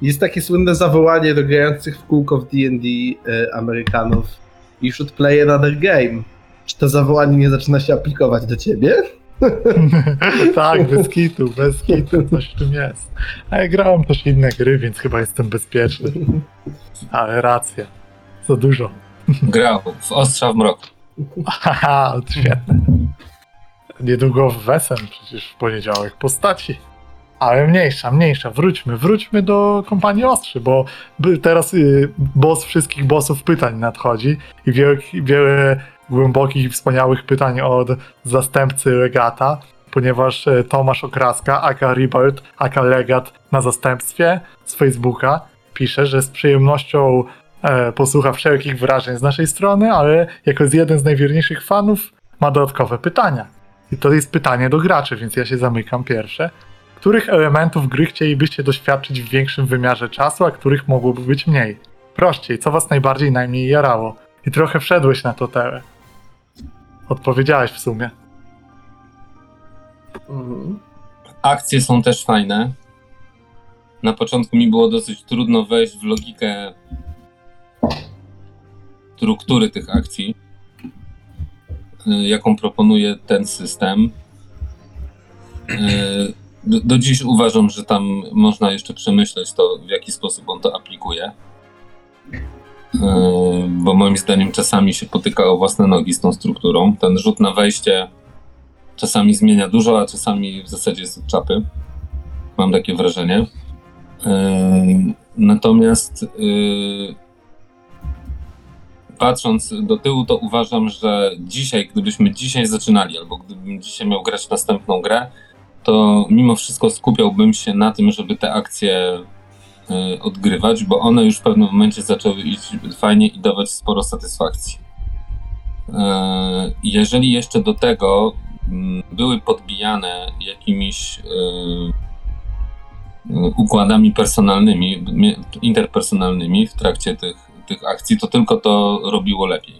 jest takie słynne zawołanie do grających w kółko w D&D e, Amerykanów You should play another game. Czy to zawołanie nie zaczyna się aplikować do ciebie? tak, bez kitu, bez kitu, coś w tym jest. A ja grałem też inne gry, więc chyba jestem bezpieczny. Ale racja. Za dużo. Grał w Ostrza w mroku. Haha, świetne. Niedługo w Wesem przecież w poniedziałek postaci. Ale mniejsza, mniejsza. Wróćmy, wróćmy do kompanii Ostrzy, bo teraz y, boss wszystkich bossów pytań nadchodzi i wiele, wiele głębokich i wspaniałych pytań od zastępcy Legata, ponieważ e, Tomasz Okraska, aka Rebirth, aka Legat na zastępstwie z Facebooka pisze, że z przyjemnością e, posłucha wszelkich wyrażeń z naszej strony, ale jako z jeden z najwierniejszych fanów ma dodatkowe pytania. I to jest pytanie do graczy, więc ja się zamykam pierwsze. Których elementów gry chcielibyście doświadczyć w większym wymiarze czasu, a których mogłoby być mniej? Prościej, co was najbardziej najmniej jarało? I trochę wszedłeś na to tele. Odpowiedziałeś w sumie. Mhm. Akcje są też fajne. Na początku mi było dosyć trudno wejść w logikę struktury tych akcji, y, jaką proponuje ten system. Do, do dziś uważam, że tam można jeszcze przemyśleć to, w jaki sposób on to aplikuje. bo moim zdaniem czasami się potyka o własne nogi z tą strukturą. Ten rzut na wejście czasami zmienia dużo, a czasami w zasadzie jest od czapy. Mam takie wrażenie. Yy, Natomiast yy, patrząc do tyłu, to uważam, że dzisiaj, gdybyśmy dzisiaj zaczynali, albo gdybym dzisiaj miał grać następną grę, to mimo wszystko skupiałbym się na tym, żeby te akcje y, odgrywać, bo one już w pewnym momencie zaczęły iść fajnie i dawać sporo satysfakcji. Y, Jeżeli jeszcze do tego mm, były podbijane jakimiś y, układami personalnymi, interpersonalnymi w trakcie tych, tych akcji, to tylko to robiło lepiej.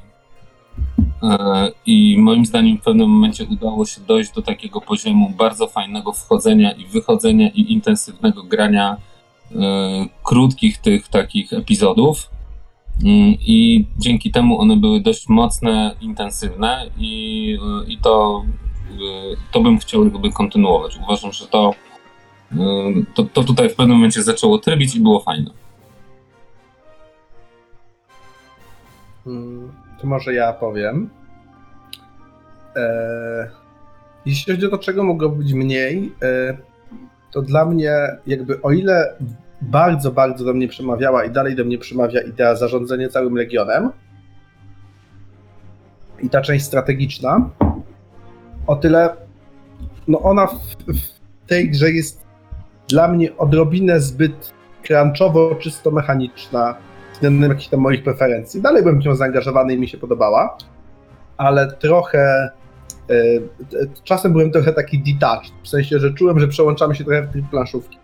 E, I moim zdaniem w pewnym momencie udało się dojść do takiego poziomu bardzo fajnego wchodzenia i wychodzenia i intensywnego grania e, krótkich tych takich epizodów. Mm, I dzięki temu one były dość mocne, intensywne i, e, i to, to bym chciał jakby kontynuować. Uważam, że to, to, to tutaj w pewnym momencie zaczęło trybić i było fajne. Mm, To może ja powiem. Eee, jeśli chodzi o to, czego mogło być mniej, e, to dla mnie jakby o ile bardzo, bardzo do mnie przemawiała i dalej do mnie przemawia idea zarządzania całym Legionem i ta część strategiczna, o tyle no ona w, w tej grze jest dla mnie odrobinę zbyt crunchowo, czysto mechaniczna względem jakichś tam moich preferencji. Dalej w nią zaangażowany i mi się podobała, ale trochę e, e, czasem byłem trochę taki detached, w sensie, że czułem, że przełączamy się trochę w tryb planszówki.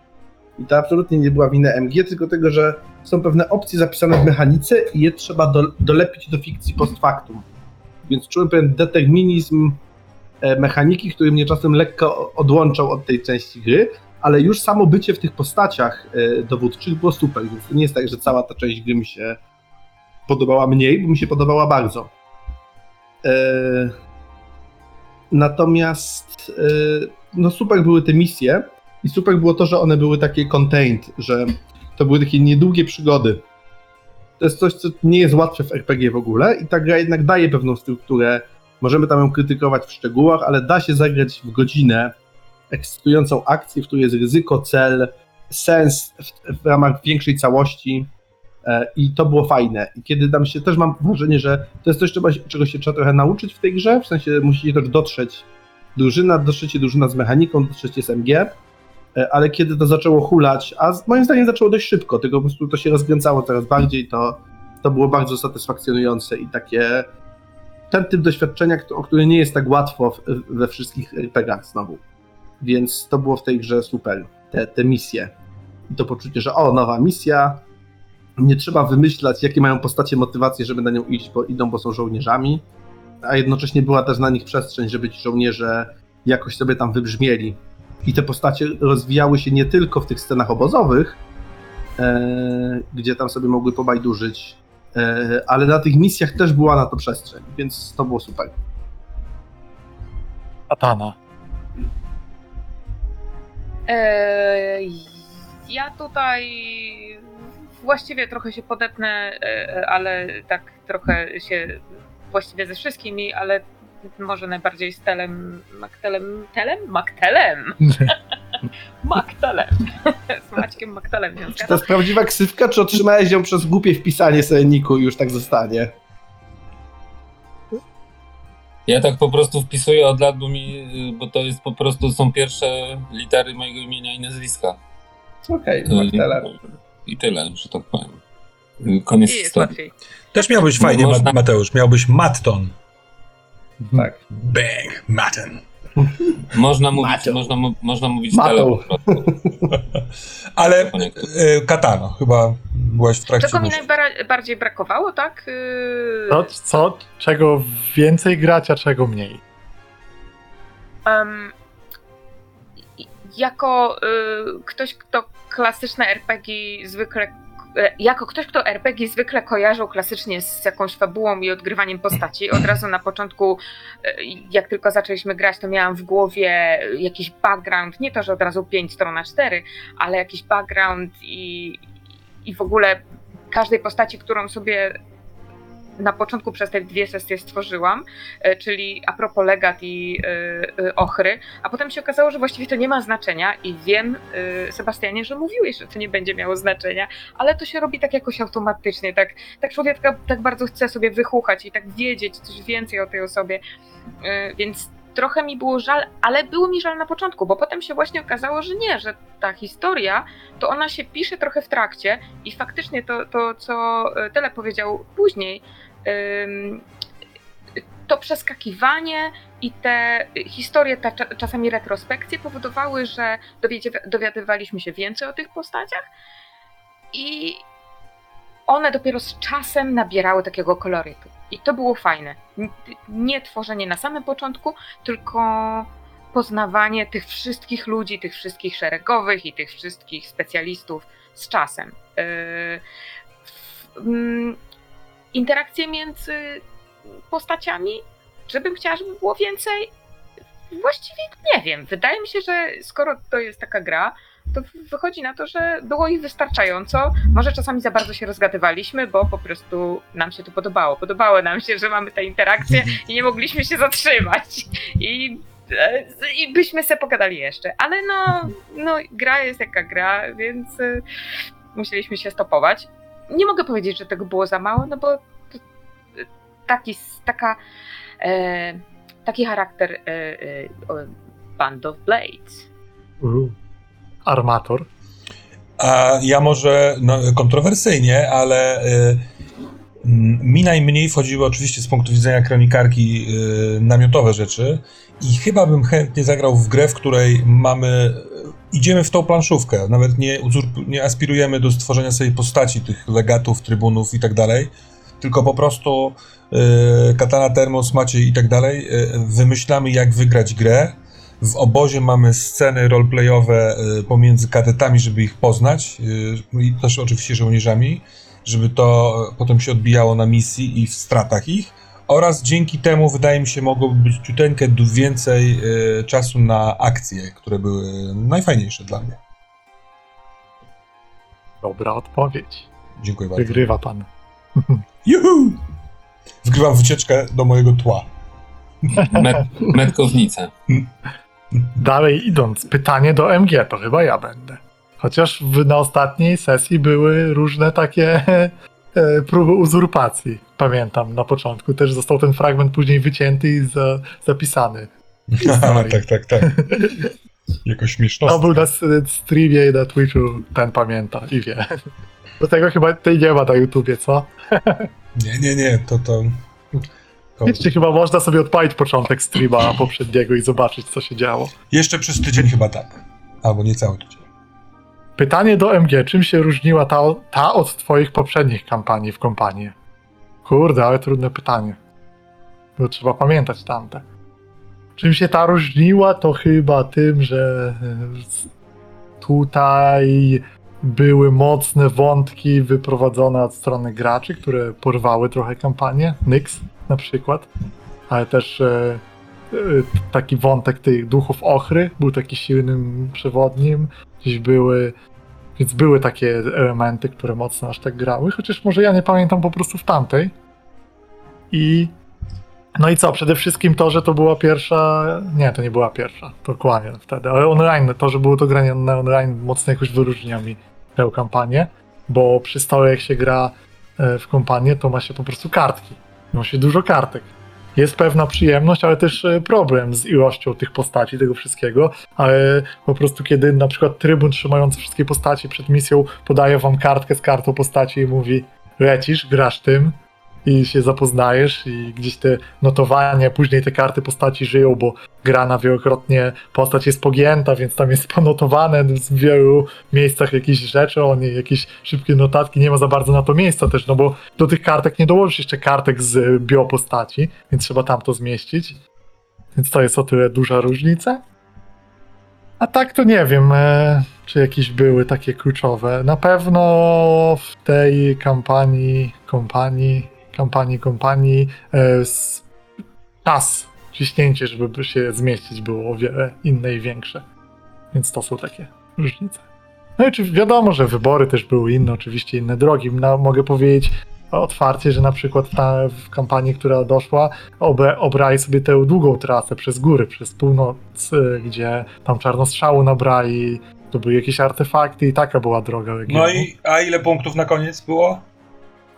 I to absolutnie nie była wina MG, tylko tego, że są pewne opcje zapisane w mechanice i je trzeba do, dolepić do fikcji post factum. Więc czułem pewien determinizm e, mechaniki, który mnie czasem lekko odłączał od tej części gry, ale już samo bycie w tych postaciach e, dowódczych było super, więc to nie jest tak, że cała ta część gry mi się podobała mniej, bo mi się podobała bardzo. E, Natomiast e, no super były te misje i super było to, że one były takie contained, że to były takie niedługie przygody. To jest coś, co nie jest łatwe w RPG w ogóle i ta gra jednak daje pewną strukturę. Możemy tam ją krytykować w szczegółach, ale da się zagrać w godzinę ekscytującą akcję, w której jest ryzyko, cel, sens w, w ramach większej całości e, i to było fajne. I kiedy tam się też mam wrażenie, że to jest coś, czego, czego się trzeba trochę nauczyć w tej grze, w sensie musicie też dotrzeć drużyna, dotrzecie drużyna z mechaniką, dotrzecie z MG, e, ale kiedy to zaczęło hulać, a z- moim zdaniem zaczęło dość szybko, tylko po prostu to się rozkręcało coraz bardziej, to, to było bardzo satysfakcjonujące i takie ten typ doświadczenia, o który nie jest tak łatwo we wszystkich RPGach znowu. Więc to było w tej grze super, te, te misje. I to poczucie, że o, nowa misja, nie trzeba wymyślać, jakie mają postacie motywacje, żeby na nią iść, bo idą, bo są żołnierzami, a jednocześnie była też na nich przestrzeń, żeby ci żołnierze jakoś sobie tam wybrzmieli. I te postacie rozwijały się nie tylko w tych scenach obozowych, e, gdzie tam sobie mogły pobajdurzyć, e, ale na tych misjach też była na to przestrzeń, więc to było super. Atana. Eee, ja tutaj właściwie trochę się podepnę, e, ale tak trochę się właściwie ze wszystkimi, ale może najbardziej z Telem, Maktelem, Telem? Maktelem! Maktelem! z Maćkiem Maktelem Czy to jest prawdziwa ksywka, czy otrzymałeś ją przez głupie wpisanie sobie niku i już tak zostanie? Ja tak po prostu wpisuję od lat, bo, mi, bo to jest po prostu są pierwsze litery mojego imienia i nazwiska. Okej, Y, Magdalena. I tyle, że tak powiem. Koniec I jest historii. łatwiej. Też miałbyś fajnie, Można- Ma- Mateusz. Miałbyś Matton. Tak. Bang, Matten. Można mówić, można, mu- można mówić Matą. prostu. Ale e, Katano, chyba byłaś w trakcie Czego mi myśli. najbardziej brakowało, tak? Yy, To, co? Czego więcej grać, a czego mniej? Em, jako y, ktoś, kto klasyczne RPG zwykle. E, Jako ktoś, kto RPG zwykle kojarzył klasycznie z jakąś fabułą i odgrywaniem postaci, od razu na początku, e, jak tylko zaczęliśmy grać, to miałam w głowie jakiś background, nie to, że od razu 5 stron na 4, ale jakiś background i, i w ogóle każdej postaci, którą sobie na początku przez te dwie sesje stworzyłam, e, czyli a propos legat i e, e, ochry, a potem się okazało, że właściwie to nie ma znaczenia i wiem, Sebastianie, że mówiłeś, że to nie będzie miało znaczenia, ale to się robi tak jakoś automatycznie, tak, tak człowiek tak, bardzo chce sobie wychuchać i tak wiedzieć coś więcej o tej osobie, więc trochę mi było żal, ale było mi żal na początku, bo potem się właśnie okazało, że nie, że ta historia, to ona się pisze trochę w trakcie i faktycznie to, to co e, Tele powiedział później, to przeskakiwanie i te historie, cza- czasami retrospekcje powodowały, że dowiadywaliśmy się więcej o tych postaciach i one dopiero z czasem nabierały takiego kolorytu. I to było fajne. Nie tworzenie na samym początku, tylko poznawanie tych wszystkich ludzi, tych wszystkich szeregowych i tych wszystkich specjalistów z czasem. Yy, w- mm, Interakcje między postaciami, żebym chciała, żeby było więcej. Właściwie nie wiem. Wydaje mi się, że skoro to jest taka gra, to wychodzi na to, że było ich wystarczająco. Może czasami za bardzo się rozgadywaliśmy, bo po prostu nam się to podobało. Podobało nam się, że mamy te interakcje i nie mogliśmy się zatrzymać. I, e, i byśmy se pogadali jeszcze. Ale no, no gra jest jaka gra, więc e, musieliśmy się stopować. Nie mogę powiedzieć, że tego było za mało, no bo to, e, taki, taka, e, taki charakter e, e, Band of Blades. Uuu. Armator. A ja może no, kontrowersyjnie, ale y, mi najmniej wchodziły oczywiście z punktu widzenia kronikarki y, namiotowe rzeczy i chyba bym chętnie zagrał w grę, w której mamy idziemy w tą planszówkę, nawet nie, nie aspirujemy do stworzenia sobie postaci tych legatów, trybunów i tak dalej, tylko po prostu y, Katana Termos, Maciej i tak dalej, y, wymyślamy jak wygrać grę. W obozie mamy sceny roleplayowe y, pomiędzy kadetami, żeby ich poznać i też oczywiście żołnierzami, żeby to potem się odbijało na misji i w stratach ich. Oraz dzięki temu, wydaje mi się, mogłoby być ciuteńkę więcej y, czasu na akcje, które były najfajniejsze dla mnie. Dobra odpowiedź. Dziękuję bardzo. Wygrywa pan. Juhu! Wgrywam wycieczkę do mojego tła. Met, metkownica. Dalej idąc, pytanie do MG, to chyba ja będę. Chociaż w, na ostatniej sesji były różne takie e, próby uzurpacji. Pamiętam, na początku też został ten fragment później wycięty i za, zapisany. Aha, tak, tak, tak. Jakoś śmieszno. To był na streamie na Twitchu, ten pamięta i wie. Do tego chyba tej nie ma na YouTubie, co? Nie, nie, nie, to to. to... Jeszcze chyba można sobie odpalić początek streama poprzedniego i zobaczyć, co się działo. Jeszcze przez tydzień chyba tak. Albo nie cały tydzień. Pytanie do MG. Czym się różniła ta, ta od twoich poprzednich kampanii w kompanii? Kurde, ale trudne pytanie. Bo trzeba pamiętać tamte. Czym się ta różniła, to chyba tym, że tutaj były mocne wątki wyprowadzone od strony graczy, które porwały trochę kampanię. Nyx na przykład. Ale też e, e, taki wątek tych duchów ochry był taki silnym przewodnim gdzieś były, więc były takie elementy, które mocno aż tak grały, chociaż może ja nie pamiętam po prostu w tamtej. I no i co, przede wszystkim to, że to była pierwsza, nie, to nie była pierwsza, to kłamię wtedy, ale online, to, że było to granie na online mocno jakoś wyróżnia mi tę kampanię, bo przy stole jak się gra e, w kompanię, to ma się po prostu kartki, ma się dużo kartek. Jest pewna przyjemność, ale też e, problem z ilością tych postaci, tego wszystkiego, ale po prostu kiedy na przykład trybun trzymający wszystkie postaci przed misją podaje wam kartkę z kartą postaci i mówi lecisz, grasz tym i się zapoznajesz i gdzieś te notowania, później te karty postaci żyją, bo grana wielokrotnie postać jest pogięta, więc tam jest ponotowane w wielu miejscach jakieś rzeczy o niej, jakieś szybkie notatki, nie ma za bardzo na to miejsca też, no bo do tych kartek nie dołożysz jeszcze kartek z biopostaci, więc trzeba tam to zmieścić. Więc to jest o tyle duża różnica. A tak to nie wiem, e, czy jakieś były takie kluczowe. Na pewno w tej kampanii, kompanii, kampanii, kompanii e, s- czas, ciśnięcie, żeby się zmieścić było o wiele inne i większe. Więc to są takie różnice. No i czy wiadomo, że wybory też były inne, oczywiście inne drogi. No, mogę powiedzieć otwarcie, że na przykład ta, w kampanii, która doszła, obra, obrali sobie tę długą trasę przez góry, przez północ, y, gdzie tam czarnostrzału nabrali, to były jakieś artefakty i taka była droga regionu. No i a ile punktów na koniec było?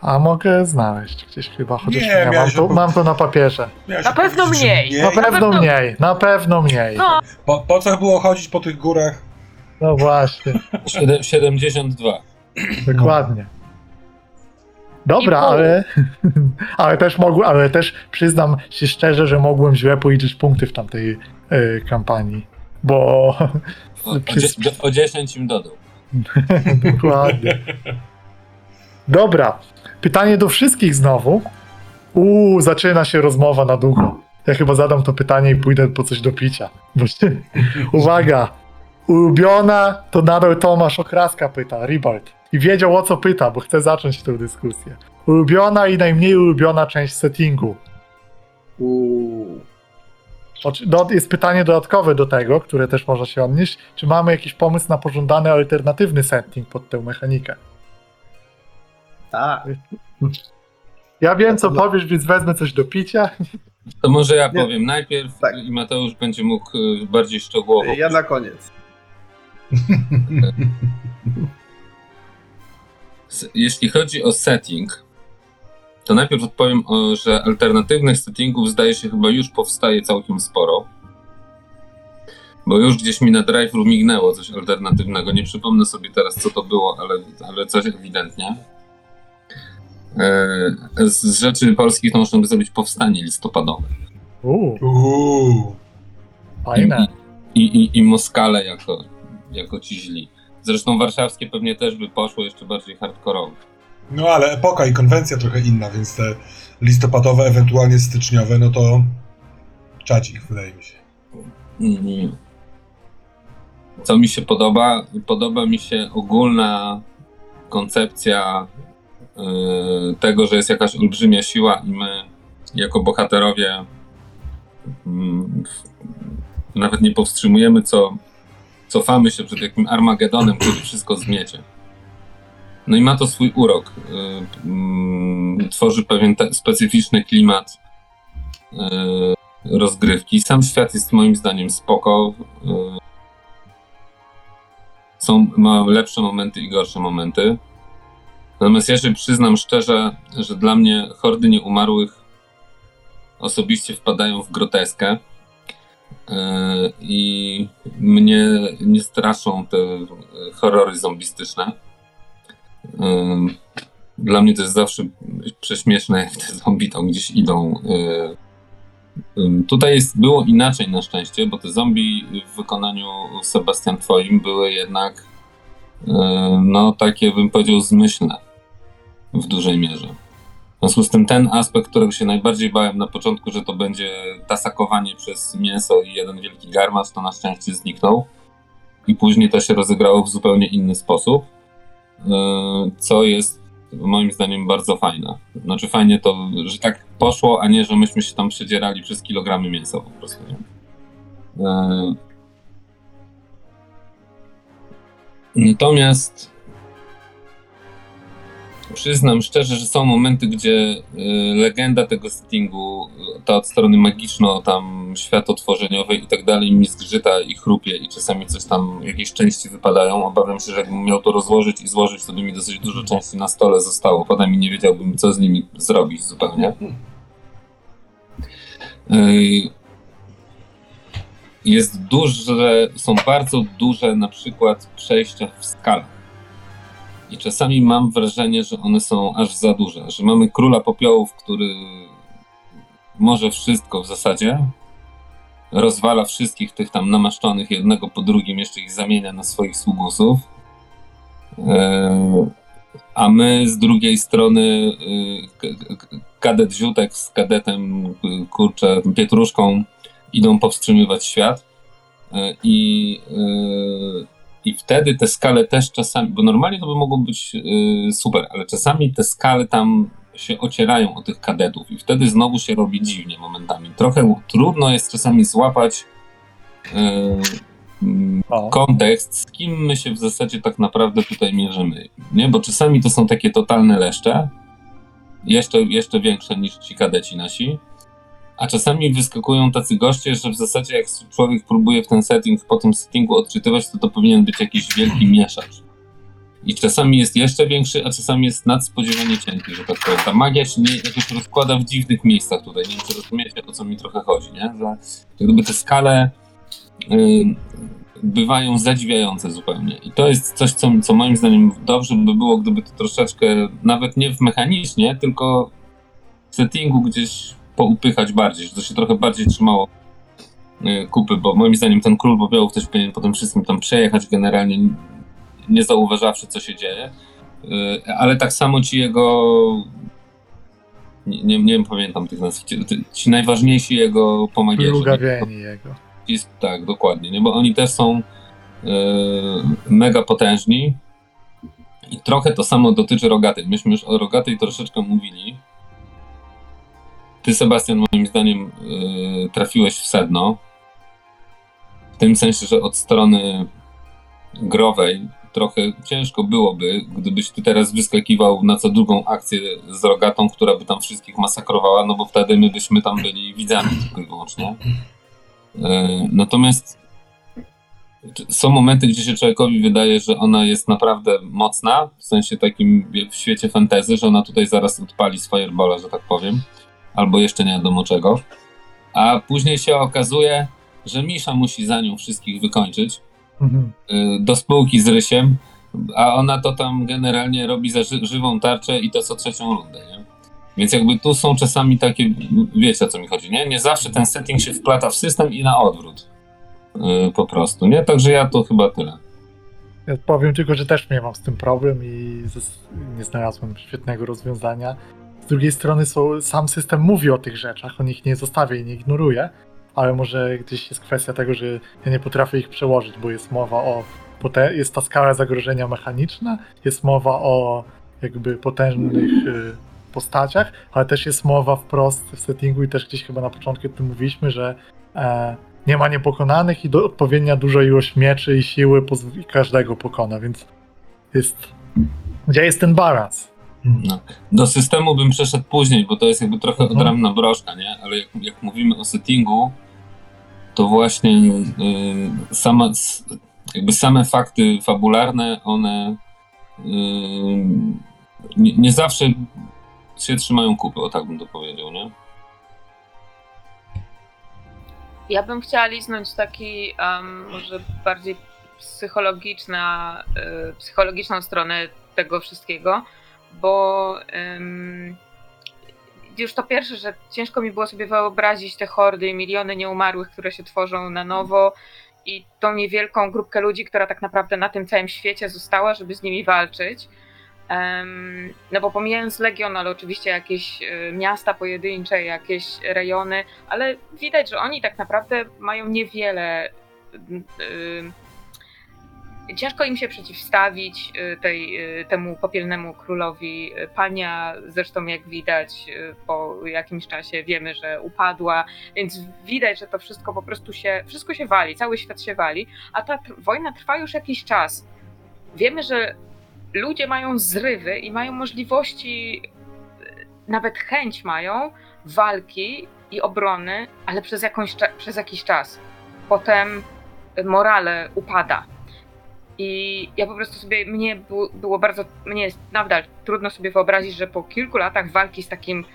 A mogę znaleźć gdzieś chyba, chociaż Nie, nie, mam, miałeś to, mam to na papierze. Miałeś Na pewno powiedzieć, że mniej. Na pewno pewno- mniej, na pewno mniej. No, Po, po co było chodzić po tych górach? No właśnie. Siedem- 72. Dokładnie. Dobra, I pół. ale, ale też mogłem, ale też przyznam się szczerze, że mogłem źle policzyć punkty w tamtej y, kampanii. Bo O, o, przy, dzie- o 10 im dodał. dokładnie. Dobra. Pytanie do wszystkich znowu. Uuu, zaczyna się rozmowa na długo. Ja chyba zadam to pytanie i pójdę po coś do picia. Bo się... Uwaga! Ulubiona to nadal Tomasz Okraska pyta, Ribald. I wiedział o co pyta, bo chce zacząć tę dyskusję. Ulubiona i najmniej ulubiona część settingu. Uuu. Jest pytanie dodatkowe do tego, które też może się odnieść. Czy mamy jakiś pomysł na pożądany alternatywny setting pod tę mechanikę? Tak. Ja wiem, co powiesz, więc wezmę coś do picia. To może ja Nie. powiem najpierw Tak. i Mateusz będzie mógł y, bardziej szczegółowo. Ja na koniec. S- Jeśli chodzi o setting, to najpierw odpowiem, o, że alternatywnych settingów zdaje się chyba już powstaje całkiem sporo. Bo już gdzieś mi na drive'u mignęło coś alternatywnego. Nie przypomnę sobie teraz, co to było, ale, ale coś ewidentnie. E, Z z rzeczy polskich to można by zrobić powstanie listopadowe. Uuu, Uuu. fajne. I, i, i Moskale jako, jako ci źli. Zresztą warszawskie pewnie też by poszło jeszcze bardziej hardkorowo. No ale epoka i konwencja trochę inna, więc te listopadowe, ewentualnie styczniowe, no to czacik, wydaje mi się. Co mi się podoba? Podoba mi się ogólna koncepcja tego, że jest jakaś olbrzymia siła i my jako bohaterowie mm, nawet nie powstrzymujemy, co cofamy się przed jakim Armagedonem, który wszystko zmiecie. No i ma to swój urok. Yy, mm, tworzy pewien specyficzny klimat yy, rozgrywki. Sam świat jest moim zdaniem spoko. Są, ma lepsze momenty i gorsze momenty. Natomiast ja się przyznam szczerze, że dla mnie hordy nieumarłych osobiście wpadają w groteskę. Yy, I mnie nie straszą te horrory zombistyczne. Yy, Dla mnie to jest zawsze prześmieszne, jak te zombie tam gdzieś idą. Ym, Tutaj jest, było inaczej na szczęście, bo te zombie w wykonaniu Sebastian Twoim były jednak no takie bym powiedział zmyślne w dużej mierze. W związku z tym ten aspekt, którego się najbardziej bałem na początku, że to będzie tasakowanie przez mięso i jeden wielki garmasz, to na szczęście zniknął. I później to się rozegrało w zupełnie inny sposób, yy, co jest moim zdaniem bardzo fajne. Znaczy fajnie to, że tak poszło, a nie, że myśmy się tam przedzierali przez kilogramy mięsa po prostu. Nie? E... Natomiast przyznam szczerze, że są momenty, gdzie e, legenda tego settingu, e, ta od strony magiczno, tam światotworzeniowej i tak dalej mi zgrzyta i chrupie i czasami coś tam, jakieś części wypadają. Obawiam się, że jakbym miał to rozłożyć i złożyć, to by mi dosyć dużo części na stole zostało. Potem i nie wiedziałbym, co z nimi zrobić zupełnie. Ej, Jest duże, są bardzo duże na przykład przejścia w skalach. I czasami mam wrażenie, że one są aż za duże, że mamy króla popiołów, który może wszystko w zasadzie, rozwala wszystkich tych tam namaszczonych jednego po drugim, jeszcze ich zamienia na swoich sługusów. E, a my z drugiej strony k- kadet Ziutek z kadetem, y, kurczę, Pietruszką idą powstrzymywać świat. I, I wtedy te skale też czasami, bo normalnie to by mogło być y, super, ale czasami te skale tam się ocierają o tych kadetów i wtedy znowu się robi dziwnie momentami. Trochę trudno jest czasami złapać y, mm, O. kontekst, z kim my się w zasadzie tak naprawdę tutaj mierzymy. Nie? Bo czasami to są takie totalne leszcze, jeszcze, jeszcze większe niż ci kadeci nasi, a czasami wyskakują tacy goście, że w zasadzie jak człowiek próbuje w ten setting, po tym settingu odczytywać, to to powinien być jakiś wielki mieszacz. I czasami jest jeszcze większy, a czasami jest nadspodziewanie cienki, że tak powiem. Ta magia się nie, jakoś rozkłada w dziwnych miejscach tutaj. Nie wiem, czy rozumiecie, o co mi trochę chodzi, nie? Że gdyby te skale y, bywają zadziwiające zupełnie. I to jest coś, co, co moim zdaniem dobrze by było, gdyby to troszeczkę, nawet nie w mechanicznie, tylko w settingu gdzieś poupychać bardziej, że to się trochę bardziej trzymało y, kupy, bo moim zdaniem ten król popiołów też powinien po tym wszystkim tam przejechać generalnie, nie zauważawszy, co się dzieje. Y, Ale tak samo ci jego. Nie, nie, nie wiem, pamiętam tych nazw. Ci, ci najważniejsi jego pomagierzy. Plugawieni jego. Tak, dokładnie, nie? bo oni też są e, mega potężni i trochę to samo dotyczy Rogatej. Myśmy już o Rogatej troszeczkę mówili. Ty, Sebastian, moim zdaniem e, trafiłeś w sedno. W tym sensie, że od strony growej trochę ciężko byłoby, gdybyś ty teraz wyskakiwał na co drugą akcję z Rogatą, która by tam wszystkich masakrowała, no bo wtedy my byśmy tam byli widzami tylko i wyłącznie. E, Natomiast są momenty, gdzie się człowiekowi wydaje, że ona jest naprawdę mocna, w sensie takim w świecie fantazy, że ona tutaj zaraz odpali z Firebola, że tak powiem, albo jeszcze nie wiadomo czego. A później się okazuje, że Misza musi za nią wszystkich wykończyć Mhm. y, do spółki z Rysiem, a ona to tam generalnie robi za ży żywą tarczę i to co trzecią rundę, nie? Więc jakby tu są czasami takie, wiecie o co mi chodzi, nie? Nie zawsze ten setting się wplata w system i na odwrót. Yy, po prostu, nie? Także ja to chyba tyle. Ja powiem tylko, że też miałam z tym problem i nie znalazłem świetnego rozwiązania. Drugiej strony są, sam system mówi o tych rzeczach, on ich nie zostawia i nie ignoruje, ale może gdzieś jest kwestia tego, że ja nie potrafię ich przełożyć, bo jest mowa o. Jest ta skala zagrożenia mechaniczna, jest mowa o jakby potężnych y, postaciach, ale też jest mowa wprost w settingu i też gdzieś chyba na początku o tym mówiliśmy, że e, nie ma niepokonanych i do, odpowiednia duża ilość mieczy i siły i każdego pokona, więc jest. Gdzie jest ten balans? Do systemu bym przeszedł później, bo to jest jakby trochę Mhm. odrębna broszka, nie? Ale jak, jak mówimy o settingu, to właśnie yy, sama, s- jakby same fakty fabularne, one yy, nie, nie zawsze się trzymają kupy, o tak bym to powiedział, nie? Ja bym chciała liznąć taki um, może bardziej psychologiczna, y, psychologiczną stronę tego wszystkiego, bo ym, już to pierwsze, że ciężko mi było sobie wyobrazić te hordy i miliony nieumarłych, które się tworzą na nowo i tą niewielką grupkę ludzi, która tak naprawdę na tym całym świecie została, żeby z nimi walczyć. Em, no bo pomijając Legion, ale oczywiście jakieś y, miasta pojedyncze, jakieś rejony, ale widać, że oni tak naprawdę mają niewiele. y, y, Ciężko im się przeciwstawić y, tej, y, temu popielnemu królowi. Pania, zresztą jak widać, y, po jakimś czasie wiemy, że upadła, więc widać, że to wszystko po prostu się, wszystko się wali, cały świat się wali, a ta wojna trwa już jakiś czas. Wiemy, że ludzie mają zrywy i mają możliwości, nawet chęć mają walki i obrony, ale przez, jakąś, przez jakiś czas. Potem morale upada. I ja po prostu sobie, mnie było, było bardzo, mnie jest nadal trudno sobie wyobrazić, że po kilku latach walki z takim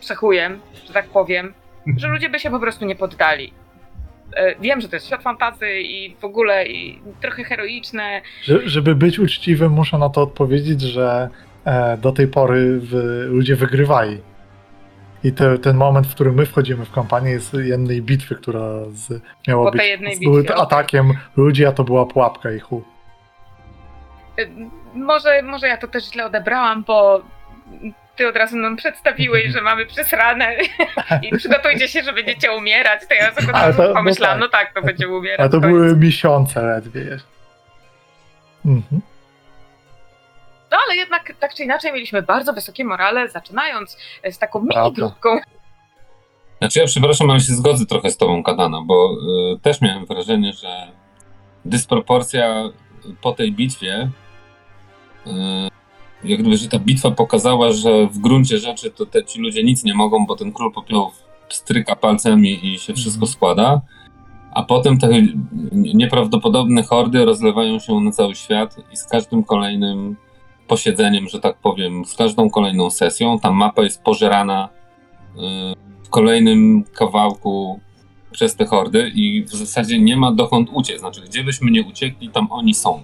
przechujem, że tak powiem, że ludzie by się po prostu nie poddali. E, Wiem, że to jest świat fantazy i w ogóle i trochę heroiczne, Że, żeby być uczciwym, muszę na to odpowiedzieć, że e, do tej pory w, ludzie wygrywali. I te, ten moment, w którym my wchodzimy w kampanię, jest jednej bitwy, która z, miała Po być jednej bitwie, atakiem ludzi, a to była pułapka i hu. Y, Może, może ja to też źle odebrałam, bo ty od razu nam przedstawiłeś, że mamy przesrane i przygotujcie się, że będziecie umierać. To ja sobie Ale razu to- no pomyślałam, tak. no tak, to będziemy umierać. A to były miesiące ledwie. Mhm. No ale jednak tak czy inaczej mieliśmy bardzo wysokie morale, zaczynając z taką mini grupką Znaczy ja przepraszam, ale się zgodzę trochę z tobą, Katana, bo y, też miałem wrażenie, że dysproporcja po tej bitwie, y, jak gdyby, że ta bitwa pokazała, że w gruncie rzeczy to te, ci ludzie nic nie mogą, bo ten król popiołów stryka palcami i się wszystko Mhm. składa, a potem te nieprawdopodobne hordy rozlewają się na cały świat i z każdym kolejnym posiedzeniem, że tak powiem, z każdą kolejną sesją ta mapa jest pożerana y, w kolejnym kawałku przez te hordy i w zasadzie nie ma dokąd uciec. Znaczy, gdzie byśmy nie uciekli, tam oni są.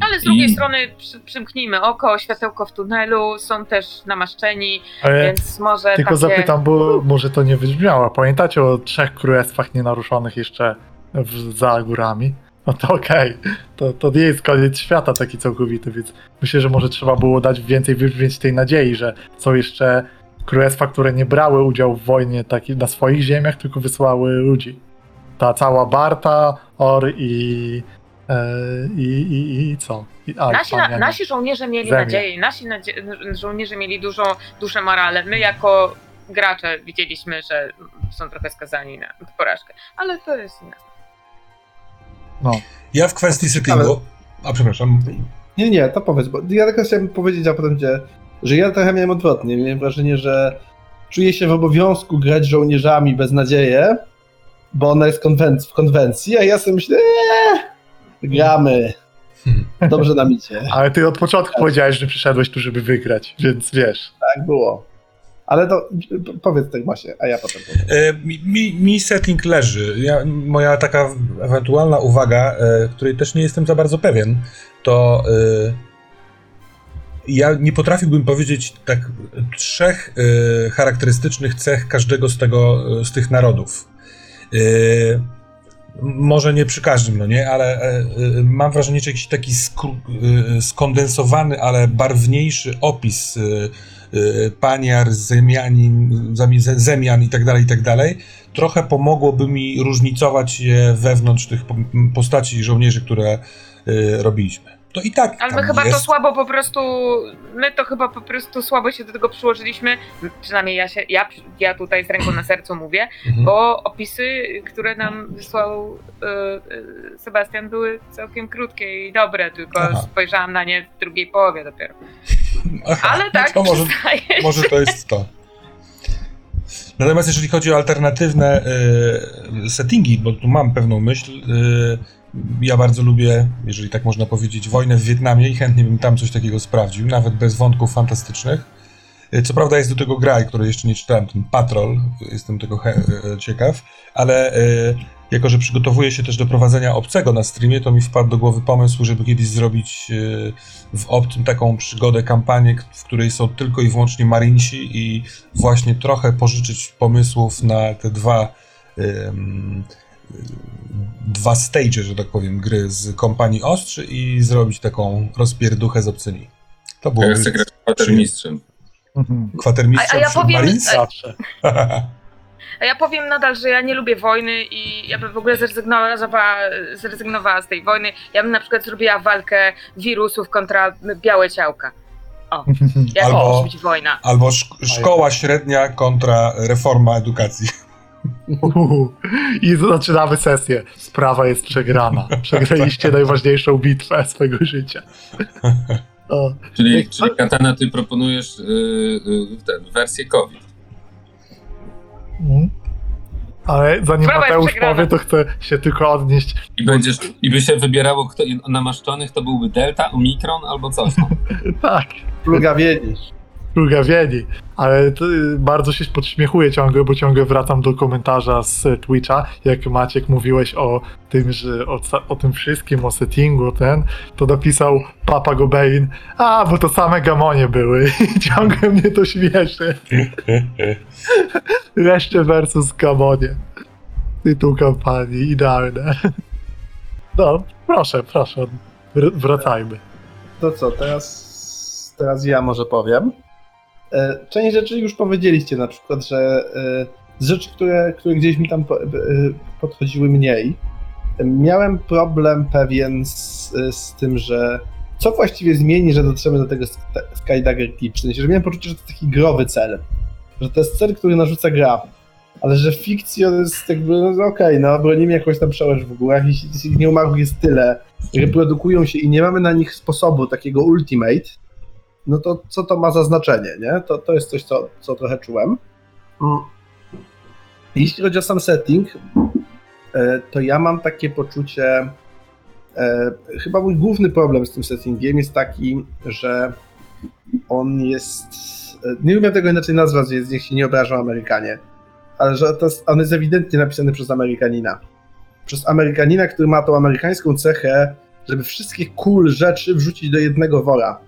Ale z drugiej I- strony przy, przymknijmy oko, światełko w tunelu, są też namaszczeni, Ale więc może tylko takie... zapytam, bo może to nie wybrzmiało. Pamiętacie o trzech królestwach nienaruszonych jeszcze w, za górami? No to okej, to, to nie jest koniec świata taki całkowity, więc myślę, że może trzeba było dać więcej wybrzmieć tej nadziei, że są jeszcze królestwa, które nie brały udziału w wojnie taki, na swoich ziemiach, tylko wysłały ludzi. Ta cała Barta, Or i, e, i, i, i co? I Alfa, Nasi, na, nasi żołnierze mieli Zemię. nadzieję, nasi nadzie żołnierze mieli dużą duszę morale. My jako gracze widzieliśmy, że są trochę skazani na porażkę, ale to jest inna. No. Ja w kwestii settingu... A przepraszam. Nie, nie, to powiedz, bo ja tylko chciałem powiedzieć, a potem cię, że ja trochę miałem odwrotnie. Miałem wrażenie, że czuję się w obowiązku grać żołnierzami bez nadzieję, bo ona jest konwenc- w konwencji, a ja sobie myślę, eee, gramy. Hmm. Dobrze nam idzie. Ale ty od początku powiedziałeś, że przyszedłeś tu, żeby wygrać, więc wiesz. Tak było. Ale to powiedz tak właśnie, a ja potem powiem. E, Mi, mi, setting leży. Ja, moja taka ewentualna uwaga, e, której też nie jestem za bardzo pewien, to e, ja nie potrafiłbym powiedzieć tak trzech charakterystycznych cech każdego z tego, z tych narodów. Może nie przy każdym, no nie, ale mam wrażenie, że jakiś taki skondensowany, ale barwniejszy opis paniar, zemianin, zemi- ze- zemian i tak dalej, i tak dalej, trochę pomogłoby mi różnicować je wewnątrz tych po- postaci żołnierzy, które e, robiliśmy. To i tak Ale my chyba to jest. słabo po prostu, my to chyba po prostu słabo się do tego przyłożyliśmy, przynajmniej ja się, ja, ja tutaj z ręką na sercu mówię, Mhm. bo opisy, które nam wysłał e, Sebastian były całkiem krótkie i dobre, tylko Aha. spojrzałam na nie w drugiej połowie dopiero. Aha, Ale tak, to może, może to jest to. Natomiast jeżeli chodzi o alternatywne e, settingi, bo tu mam pewną myśl, e, ja bardzo lubię, jeżeli tak można powiedzieć, wojnę w Wietnamie i chętnie bym tam coś takiego sprawdził, nawet bez wątków fantastycznych. E, Co prawda jest do tego gra, której jeszcze nie czytałem, ten Patrol, jestem tego e, ciekaw, ale e, jako, że przygotowuję się też do prowadzenia obcego na streamie, to mi wpadł do głowy pomysł, żeby kiedyś zrobić w obcym taką przygodę, kampanię, w której są tylko i wyłącznie Marinsi i właśnie trochę pożyczyć pomysłów na te dwa dwa stage, że tak powiem, gry z kompanii Ostrzy i zrobić taką rozpierduchę z obcymi. To Ja byłoby chcę grać kwatermistrzem. Mhm. kwatermistrzem A- a ja powiem-? Zawsze. A ja powiem nadal, że ja nie lubię wojny i ja bym w ogóle zrezygnowała, zrezygnowała z tej wojny. Ja bym na przykład zrobiła walkę wirusów kontra białe ciałka. Jak Albo- musi być wojna. Albo szk- szkoła średnia kontra reforma edukacji. Uhu. I zaczynamy sesję. Sprawa jest przegrana. Przegraliście najważniejszą bitwę swojego życia. O, Czyli, czyli Katana, ty proponujesz y, y, tę wersję COVID. mm. Ale zanim Sprawa Mateusz powie, to chcę się tylko odnieść. I będziesz, i by się wybierało kto namaszczonych, to byłby Delta, Omikron albo coś. Tak, Plugawieni. Plugawieni. Ale to, y, bardzo się podśmiechuję ciągle, bo ciągle wracam do komentarza z e, Twitcha. Jak Maciek mówiłeś o tym, że o, o tym wszystkim, o settingu, ten, to napisał Papa Gobein, a, bo to same gamonie były. I ciągle mnie to śmieszy. Reszcie versus gamonie. Tytuł kampanii, idealne. No, proszę, proszę, wr- wracajmy. To co, teraz, teraz ja może powiem. E, Część rzeczy już powiedzieliście, na przykład, że e, z rzeczy, które, które gdzieś mi tam e, podchodziły mniej, miałem problem pewien z, z tym, że co właściwie zmieni, że dotrzemy do tego Sk- Skydagger Keep. W że miałem poczucie, że to taki growy cel. Że to jest cel, który narzuca gra. Ale że fikcja jest jakby, no okej, no bronimy jakąś tam przełęcz w górach, jeśli tych nieumarłych jest tyle, reprodukują się i nie mamy na nich sposobu takiego ultimate, no to co to ma za znaczenie, nie? To, to jest coś, co, co trochę czułem. Mm. Jeśli chodzi o sam setting, e, to ja mam takie poczucie, e, chyba mój główny problem z tym settingiem jest taki, że on jest, e, nie umiem tego inaczej nazwać, więc niech się nie obrażą Amerykanie, ale że to jest, on jest ewidentnie napisany przez Amerykanina. Przez Amerykanina, który ma tą amerykańską cechę, żeby wszystkie cool rzeczy wrzucić do jednego wora.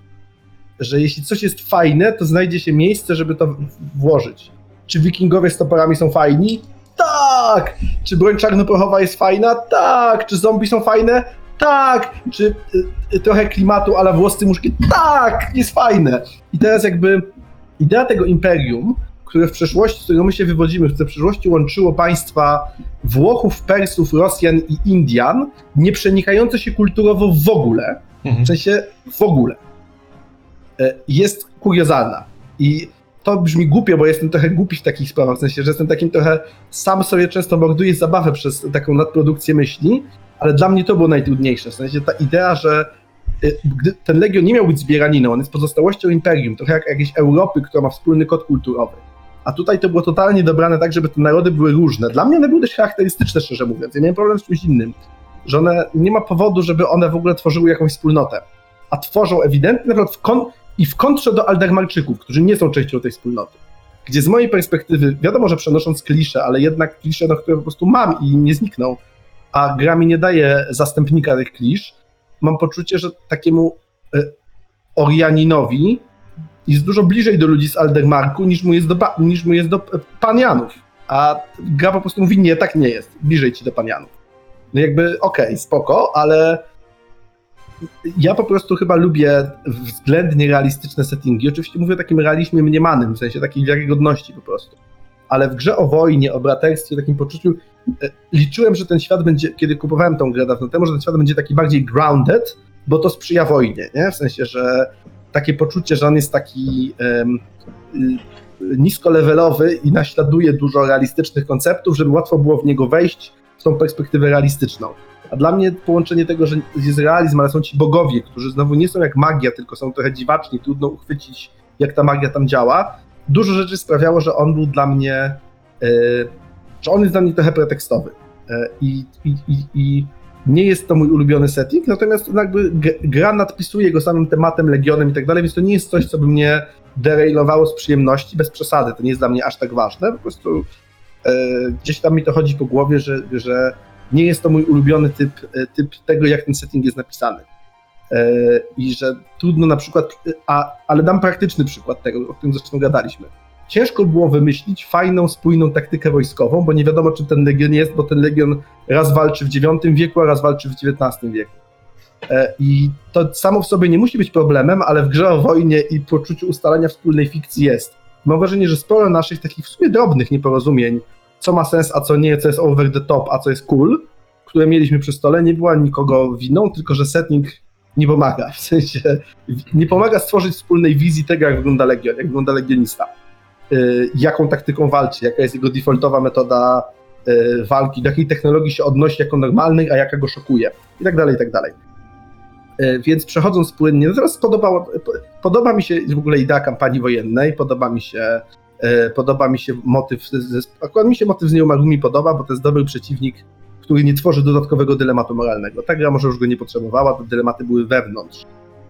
Że jeśli coś jest fajne, to znajdzie się miejsce, żeby to włożyć. Czy wikingowie z toporami są fajni? Tak! Czy broń czarnoprochowa jest fajna? Tak! Czy zombie są fajne? Tak! Czy y, y, trochę klimatu ale włoscy muszki? Tak! Jest fajne! I teraz jakby idea tego imperium, które w przeszłości, z którego my się wywodzimy, które w przeszłości łączyło państwa Włochów, Persów, Rosjan i Indian, nie przenikające się kulturowo w ogóle, Mhm. w sensie w ogóle, jest kuriozalna. I to brzmi głupio, bo jestem trochę głupi w takich sprawach, w sensie, że jestem takim trochę, sam sobie często morduję zabawę przez taką nadprodukcję myśli, ale dla mnie to było najtrudniejsze, w sensie ta idea, że gdy ten Legion nie miał być zbieraniną, on jest pozostałością Imperium, trochę jak jakiejś Europy, która ma wspólny kod kulturowy. A tutaj to było totalnie dobrane tak, żeby te narody były różne. Dla mnie one były dość charakterystyczne, szczerze mówiąc. Ja miałem problem z czymś innym, że one nie ma powodu, żeby one w ogóle tworzyły jakąś wspólnotę. A tworzą ewidentnie na przykład w kon- i w kontrze do Aldermarczyków, którzy nie są częścią tej wspólnoty. Gdzie z mojej perspektywy, wiadomo, że przenosząc klisze, ale jednak klisze, no, które po prostu mam i nie znikną, a gra mi nie daje zastępnika tych klisz, mam poczucie, że takiemu y, Orianinowi jest dużo bliżej do ludzi z Aldermarku niż mu jest do, niż mu jest do e, Panianów. A gra po prostu mówi, nie, tak nie jest, bliżej ci do Panianów. No jakby, okej, spoko, ale ja po prostu chyba lubię względnie realistyczne settingi. Oczywiście mówię o takim realizmie mniemanym, w sensie takiej wiarygodności po prostu. Ale w grze o wojnie, o braterstwie, takim poczuciu, e, liczyłem, że ten świat będzie, kiedy kupowałem tą grę dawno temu, że ten świat będzie taki bardziej grounded, bo to sprzyja wojnie, nie? W sensie, że takie poczucie, że on jest taki y, niskolevelowy i naśladuje dużo realistycznych konceptów, żeby łatwo było w niego wejść w tą perspektywę realistyczną. A dla mnie połączenie tego, że jest realizm, ale są ci bogowie, którzy znowu nie są jak magia, tylko są trochę dziwaczni, trudno uchwycić, jak ta magia tam działa. Dużo rzeczy sprawiało, że on był dla mnie, y, że on jest dla mnie trochę pretekstowy. Y, I, i, i, nie jest to mój ulubiony setting, natomiast jakby gra nadpisuje go samym tematem, legionem i tak dalej, więc to nie jest coś, co by mnie derailowało z przyjemności, bez przesady. To nie jest dla mnie aż tak ważne. Po prostu e, gdzieś tam mi to chodzi po głowie, że, że nie jest to mój ulubiony typ, e, typ tego, jak ten setting jest napisany. E, I że trudno na przykład, a, ale dam praktyczny przykład tego, o którym zresztą gadaliśmy. Ciężko było wymyślić fajną, spójną taktykę wojskową, bo nie wiadomo, czym ten legion jest, bo ten legion raz walczy w IX wieku, a raz walczy w XIX wieku. E, I to samo w sobie nie musi być problemem, ale w grze o wojnie i poczuciu ustalania wspólnej fikcji jest. Mam wrażenie, że sporo naszych takich w sumie drobnych nieporozumień, co ma sens, a co nie, co jest over the top, a co jest cool, które mieliśmy przy stole, nie była nikogo winą, tylko że setting nie pomaga. W sensie nie pomaga stworzyć wspólnej wizji tego, jak wygląda legion, jak wygląda legionista. Y, jaką taktyką walczy, jaka jest jego defaultowa metoda y, walki, do jakiej technologii się odnosi jako normalnej, a jaka go szokuje i tak dalej, i tak dalej. Y, Więc przechodząc płynnie, natomiast podoba, podoba mi się w ogóle idea kampanii wojennej, podoba mi się podoba mi się motyw, akurat mi się motyw z nieumarłymi podoba, bo to jest dobry przeciwnik, który nie tworzy dodatkowego dylematu moralnego. Ta gra może już go nie potrzebowała, te dylematy były wewnątrz,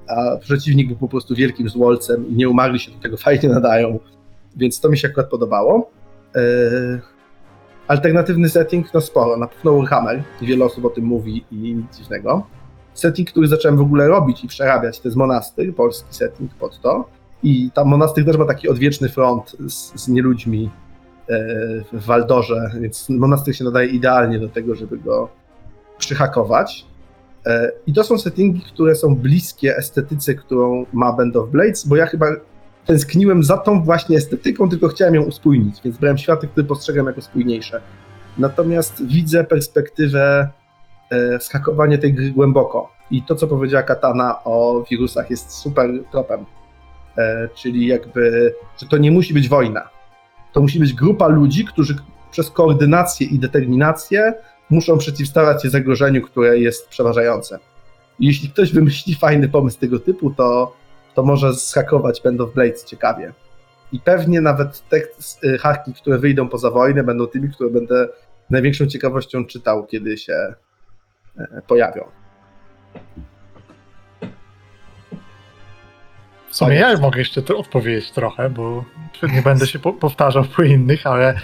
a przeciwnik był po prostu wielkim złolcem i nieumarli się do tego fajnie nadają, więc to mi się akurat podobało. Yy, alternatywny setting, no sporo, na pewno Warhammer, wiele osób o tym mówi i nic dziwnego. Setting, który zacząłem w ogóle robić i przerabiać, to jest Monastyr, polski setting pod to. I tam Monastyr też ma taki odwieczny front z, z nieludźmi e, w Waldorze, więc Monastyr się nadaje idealnie do tego, żeby go przyhakować. E, I to są settingi, które są bliskie estetyce, którą ma Band of Blades, bo ja chyba tęskniłem za tą właśnie estetyką, tylko chciałem ją uspójnić, więc brałem światy, które postrzegam jako spójniejsze. Natomiast widzę perspektywę e, skakowania tej gry głęboko. I to, co powiedziała Katana o wirusach, jest super tropem. E, czyli jakby, że to nie musi być wojna. To musi być grupa ludzi, którzy przez koordynację i determinację muszą przeciwstawiać się zagrożeniu, które jest przeważające. Jeśli ktoś wymyśli fajny pomysł tego typu, to, to może zhakować Band of Blades ciekawie. I pewnie nawet te y, haki, które wyjdą poza wojnę, będą tymi, które będę największą ciekawością czytał, kiedy się e, pojawią. Sumie ja mogę jeszcze to odpowiedzieć trochę, bo nie będę się po powtarzał po innych, ale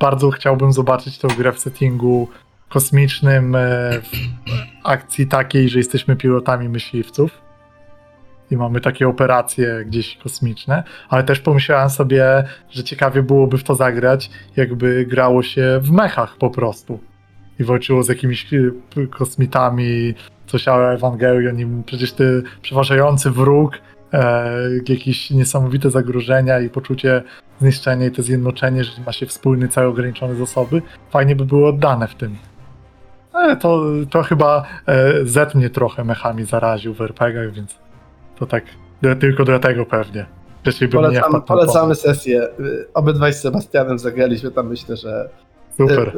bardzo chciałbym zobaczyć tę grę w settingu kosmicznym, e, w akcji takiej, że jesteśmy pilotami myśliwców i mamy takie operacje gdzieś kosmiczne, ale też pomyślałem sobie, że ciekawie byłoby w to zagrać, jakby grało się w mechach po prostu. I walczyło z jakimiś e, kosmitami, coś o Ewangelion i przecież ty przeważający wróg, jakieś niesamowite zagrożenia i poczucie zniszczenia i to zjednoczenie, że ma się wspólny, cały ograniczony zasoby, fajnie by było oddane w tym. Ale to, to chyba e, Z mnie trochę mechami zaraził w RPG-ach, więc to tak tylko dlatego pewnie. Wcześniej bym nie Polecamy, polecamy sesję. Obydwaj z Sebastianem zagraliśmy tam, myślę, że. Super.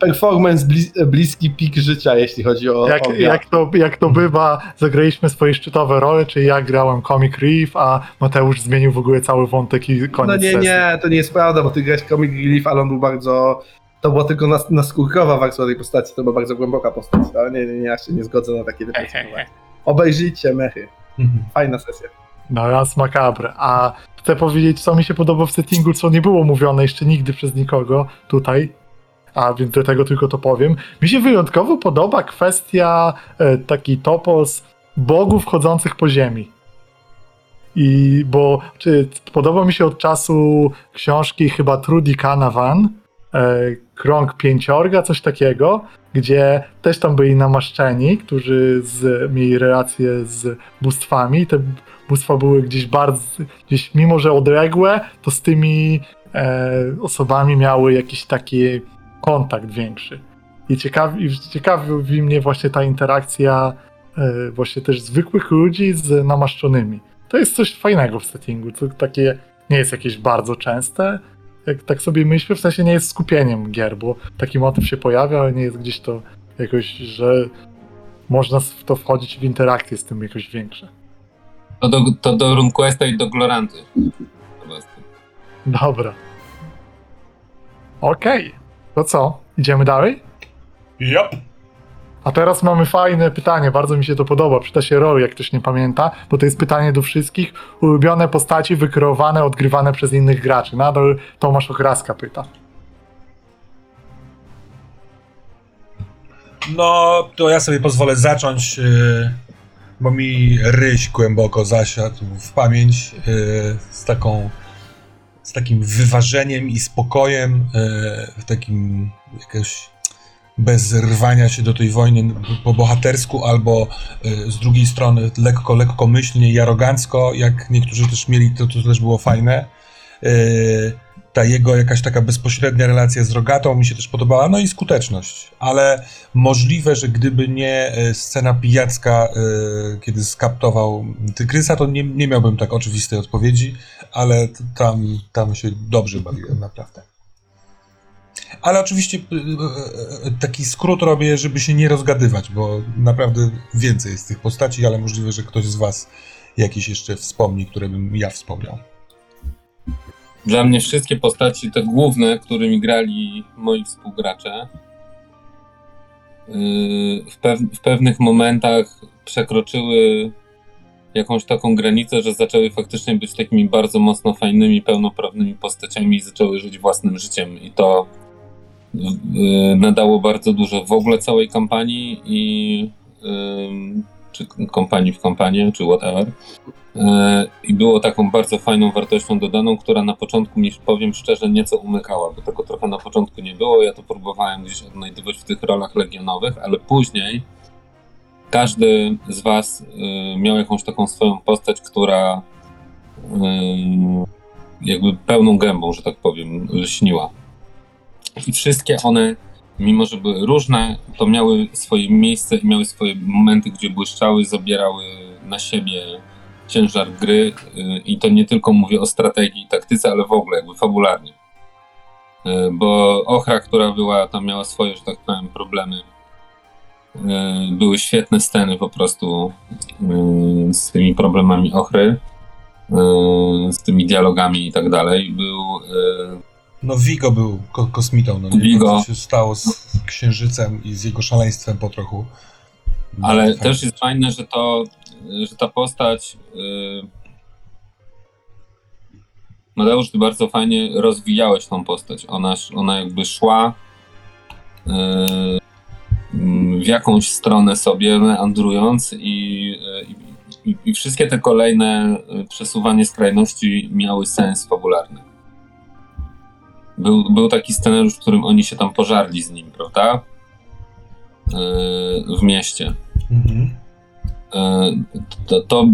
performance blis bliski pik życia, jeśli chodzi o, Jak, o jak, to, jak to bywa, zagraliśmy swoje szczytowe role, czyli ja grałem Comic Relief, a Mateusz zmienił w ogóle cały wątek i koniec No nie, sesji. nie, to nie jest prawda, bo ty grałeś Comic Relief, ale on był bardzo... To była tylko nas, naskórkowa wersja tej postaci, to była bardzo głęboka postać. Ale nie, nie, nie, ja się nie zgodzę na takie depresyjne. Obejrzyjcie mechy. Mhm. Fajna sesja. No raz makabre. A chcę powiedzieć, co mi się podoba w settingu, co nie było mówione jeszcze nigdy przez nikogo tutaj. A więc do tego tylko to powiem. Mi się wyjątkowo podoba kwestia e, taki topos bogów chodzących po ziemi. I bo czy, podoba mi się od czasu książki chyba Trudy Canavan, e, Krąg Pięciorga, coś takiego, gdzie też tam byli namaszczeni, którzy z, mieli relacje z bóstwami. Te bóstwa były gdzieś bardzo, gdzieś mimo że odległe, to z tymi e, osobami miały jakiś taki kontakt większy. I ciekawi, i ciekawi mnie właśnie ta interakcja e, właśnie też zwykłych ludzi z namaszczonymi. To jest coś fajnego w settingu, to takie nie jest jakieś bardzo częste, jak tak sobie myślę, w sensie nie jest skupieniem gier, bo taki motyw się pojawia, ale nie jest gdzieś to jakoś, że można w to wchodzić w interakcję z tym jakoś większe. To do, to do RuneQuesta i do Gloranty. Dobra. Okej. To co? Idziemy dalej? Yep. A teraz mamy fajne pytanie, bardzo mi się to podoba. Przyta się rol, jak ktoś nie pamięta, bo to jest pytanie do wszystkich. Ulubione postaci wykreowane, odgrywane przez innych graczy. Nadal Tomasz Okraska pyta. No, to ja sobie pozwolę zacząć, yy, bo mi ryś głęboko zasiadł w pamięć yy, z taką z takim wyważeniem i spokojem, yy, w takim jakoś bez rwania się do tej wojny po bohatersku, albo yy, z drugiej strony lekko, lekkomyślnie i arogancko, jak niektórzy też mieli, to, to też było fajne. Ta jego jakaś taka bezpośrednia relacja z Rogatą mi się też podobała, no i skuteczność, ale możliwe, że gdyby nie e, scena pijacka, e, kiedy skaptował Tygrysa, to nie, nie miałbym tak oczywistej odpowiedzi, ale tam, tam się dobrze bawiłem, naprawdę. Ale oczywiście e, taki skrót robię, żeby się nie rozgadywać, bo naprawdę więcej jest tych postaci, ale możliwe, że ktoś z was jakieś jeszcze wspomni, które bym ja wspomniał. Dla mnie wszystkie postaci, te główne, którymi grali moi współgracze, yy, w, pew- w pewnych momentach przekroczyły jakąś taką granicę, że zaczęły faktycznie być takimi bardzo mocno fajnymi, pełnoprawnymi postaciami i zaczęły żyć własnym życiem. I to yy, nadało bardzo dużo w ogóle całej kampanii i yy, czy kompanii w kampanię, czy whatever. E, I było taką bardzo fajną wartością dodaną, która na początku mi, powiem szczerze, nieco umykała, bo tego trochę na początku nie było. Ja to próbowałem gdzieś odnajdywać w tych rolach legionowych, ale później każdy z Was y, miał jakąś taką swoją postać, która y, jakby pełną gębą, że tak powiem, lśniła. I wszystkie one, mimo że były różne, to miały swoje miejsce i miały swoje momenty, gdzie błyszczały, zabierały na siebie ciężar gry y, i to nie tylko mówię o strategii i taktyce, ale w ogóle jakby fabularnie. E, Bo Ochra, która była, tam miała swoje, że tak powiem, problemy. E, Były świetne sceny po prostu z tymi problemami Ochry, z tymi dialogami i tak dalej. Był No Vigo był ko- kosmitą, no nie Vigo. co się stało z Księżycem i z jego szaleństwem po trochu. Ale Bardzo też jest fajne, że to, że ta postać. Yy... Mateusz, ty bardzo fajnie rozwijałeś tą postać. Ona, ona jakby szła yy, w jakąś stronę sobie, meandrując, i, yy, i, i wszystkie te kolejne yy, przesuwanie skrajności miały sens fabularny. Był, był taki scenariusz, w którym oni się tam pożarli z nim, prawda? Yy, w mieście. Mhm. E, to, to,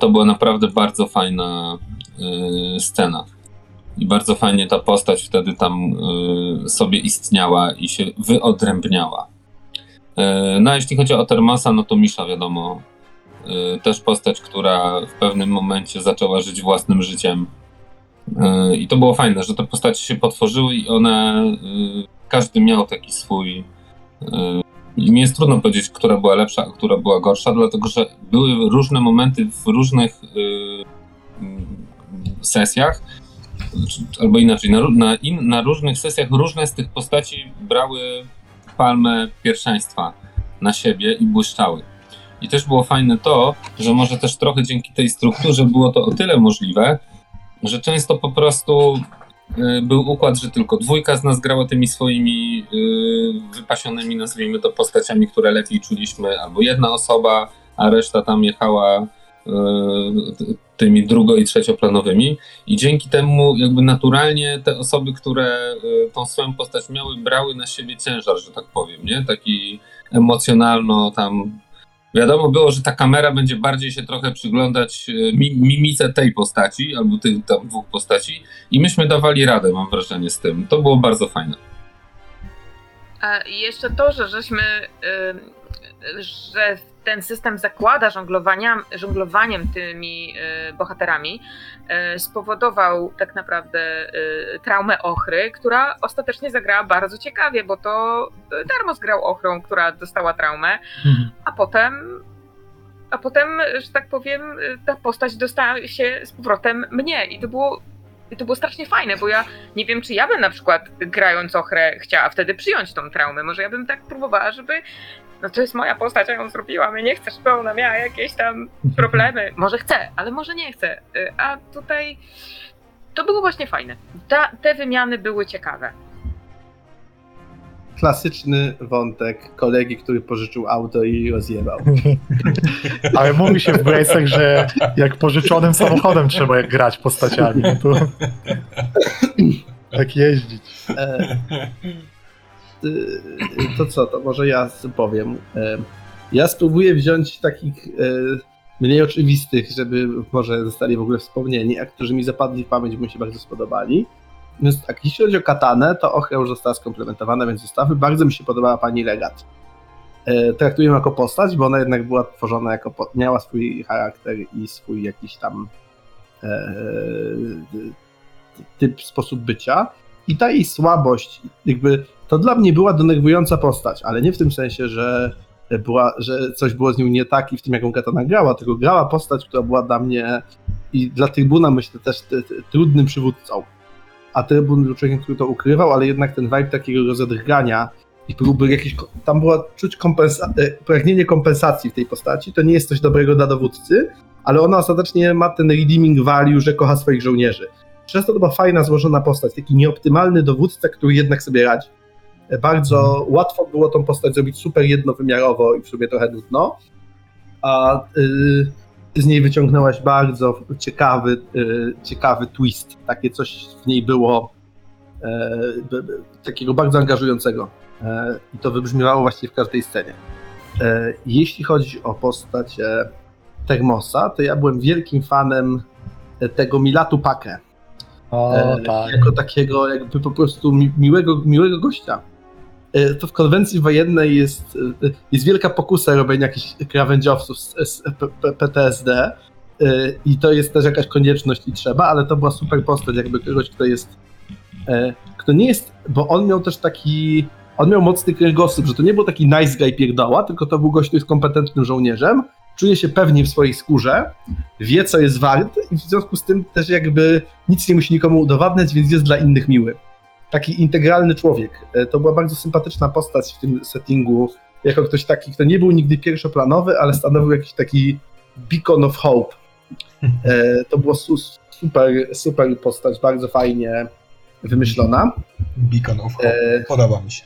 to była naprawdę bardzo fajna e, scena. I bardzo fajnie ta postać wtedy tam e, sobie istniała i się wyodrębniała. No a jeśli chodzi o Termasa, no to Misza wiadomo. Też postać, która w pewnym momencie zaczęła żyć własnym życiem. E, I to było fajne, że te postacie się potworzyły i one, e, każdy miał taki swój e, i mi jest trudno powiedzieć, która była lepsza, a która była gorsza, dlatego że były różne momenty w różnych mm, sesjach, czy- albo inaczej, na, na, in, na różnych sesjach różne z tych postaci brały palmę pierwszeństwa na siebie i błyszczały. I też było fajne to, że może też trochę dzięki tej strukturze było to o tyle możliwe, że często po prostu y, był układ, że tylko dwójka z nas grała tymi swoimi y, wypasionymi, nazwijmy to, postaciami, które lepiej czuliśmy, albo jedna osoba, a reszta tam jechała y, tymi drugo- i trzecioplanowymi. I dzięki temu jakby naturalnie te osoby, które tą swoją postać miały, brały na siebie ciężar, że tak powiem, nie? Taki emocjonalno tam Wiadomo było, że ta kamera będzie bardziej się trochę przyglądać e, mi- mimice tej postaci, albo tych tam dwóch postaci, i myśmy dawali radę, mam wrażenie, z tym. To było bardzo fajne. A jeszcze to, że żeśmy, y, że ten system zakłada żonglowania, żonglowaniem tymi y, bohaterami, y, spowodował tak naprawdę y, traumę Ochry, która ostatecznie zagrała bardzo ciekawie, bo to y, Darmos grał Ochrą, która dostała traumę, Mhm. a potem a potem, że tak powiem, ta postać dostała się z powrotem mnie i to było i to było strasznie fajne, bo ja nie wiem, czy ja bym na przykład grając Ochrę chciała wtedy przyjąć tą traumę. Może ja bym tak próbowała, żeby. No to jest moja postać, ja ją zrobiłam. Ja nie chcę, żeby ona miała jakieś tam problemy. Może chcę, ale może nie chcę. Y, A tutaj to było właśnie fajne. Ta, te wymiany były ciekawe. Klasyczny wątek kolegi, który pożyczył auto i rozjebał. Ale mówi się w Brace'ach, że jak pożyczonym samochodem trzeba jak grać postaciami. No to tak jeździć. E, to co, to może ja powiem. E, Ja spróbuję wziąć takich e, mniej oczywistych, żeby może zostali w ogóle wspomnieni, a którzy mi zapadli w pamięć, bo mi się bardzo spodobali. Więc tak, jeśli chodzi o katanę, to Ochra już została skomplementowana, więc zestawy. Bardzo mi się podobała pani Legat. E, Traktuję ją jako postać, bo ona jednak była tworzona jako, miała swój charakter i swój jakiś tam typ, sposób bycia. I ta jej słabość, jakby to dla mnie była denerwująca postać, ale nie w tym sensie, że była, że coś było z nią nie tak i w tym, jaką katana grała, tylko grała postać, która była dla mnie i dla trybuna, myślę, też trudnym przywódcą. A trybun był człowiekiem, który to ukrywał, ale jednak ten vibe takiego rozedrgania i próby jakieś. ko- Tam była czuć kompensa- e, pragnienie kompensacji w tej postaci. To nie jest coś dobrego dla dowódcy, ale ona ostatecznie ma ten redeeming value, że kocha swoich żołnierzy. Przez to była fajna, złożona postać, taki nieoptymalny dowódca, który jednak sobie radzi. Bardzo łatwo było tą postać zrobić super jednowymiarowo i w sumie trochę nudno, a ty z niej wyciągnęłaś bardzo ciekawy, y, ciekawy twist. Takie coś w niej było e, takiego bardzo angażującego. E, I to wybrzmiewało właściwie w każdej scenie. E, jeśli chodzi o postać Termosa, to ja byłem wielkim fanem tego Milatu Pakę. O, tak. Jako takiego jakby po prostu mi, miłego, miłego gościa. E, To w konwencji wojennej jest, e, jest wielka pokusa robienia jakichś krawędziowców z, z PTSD e, i to jest też jakaś konieczność i trzeba, ale to była super postać jakby kogoś, kto jest e, to nie jest, bo on miał też taki, on miał mocny kręgosłup, że to nie był taki nice guy pierdoła, tylko to był gość, który jest kompetentnym żołnierzem, czuje się pewnie w swojej skórze, wie co jest wart i w związku z tym też jakby nic nie musi nikomu udowadniać, więc jest dla innych miły. Taki integralny człowiek. E, To była bardzo sympatyczna postać w tym settingu, jako ktoś taki, kto nie był nigdy pierwszoplanowy, ale stanowił jakiś taki beacon of hope. E, To było su- super, super postać, bardzo fajnie wymyślona. Beacon of Hope. E, Podoba mi się.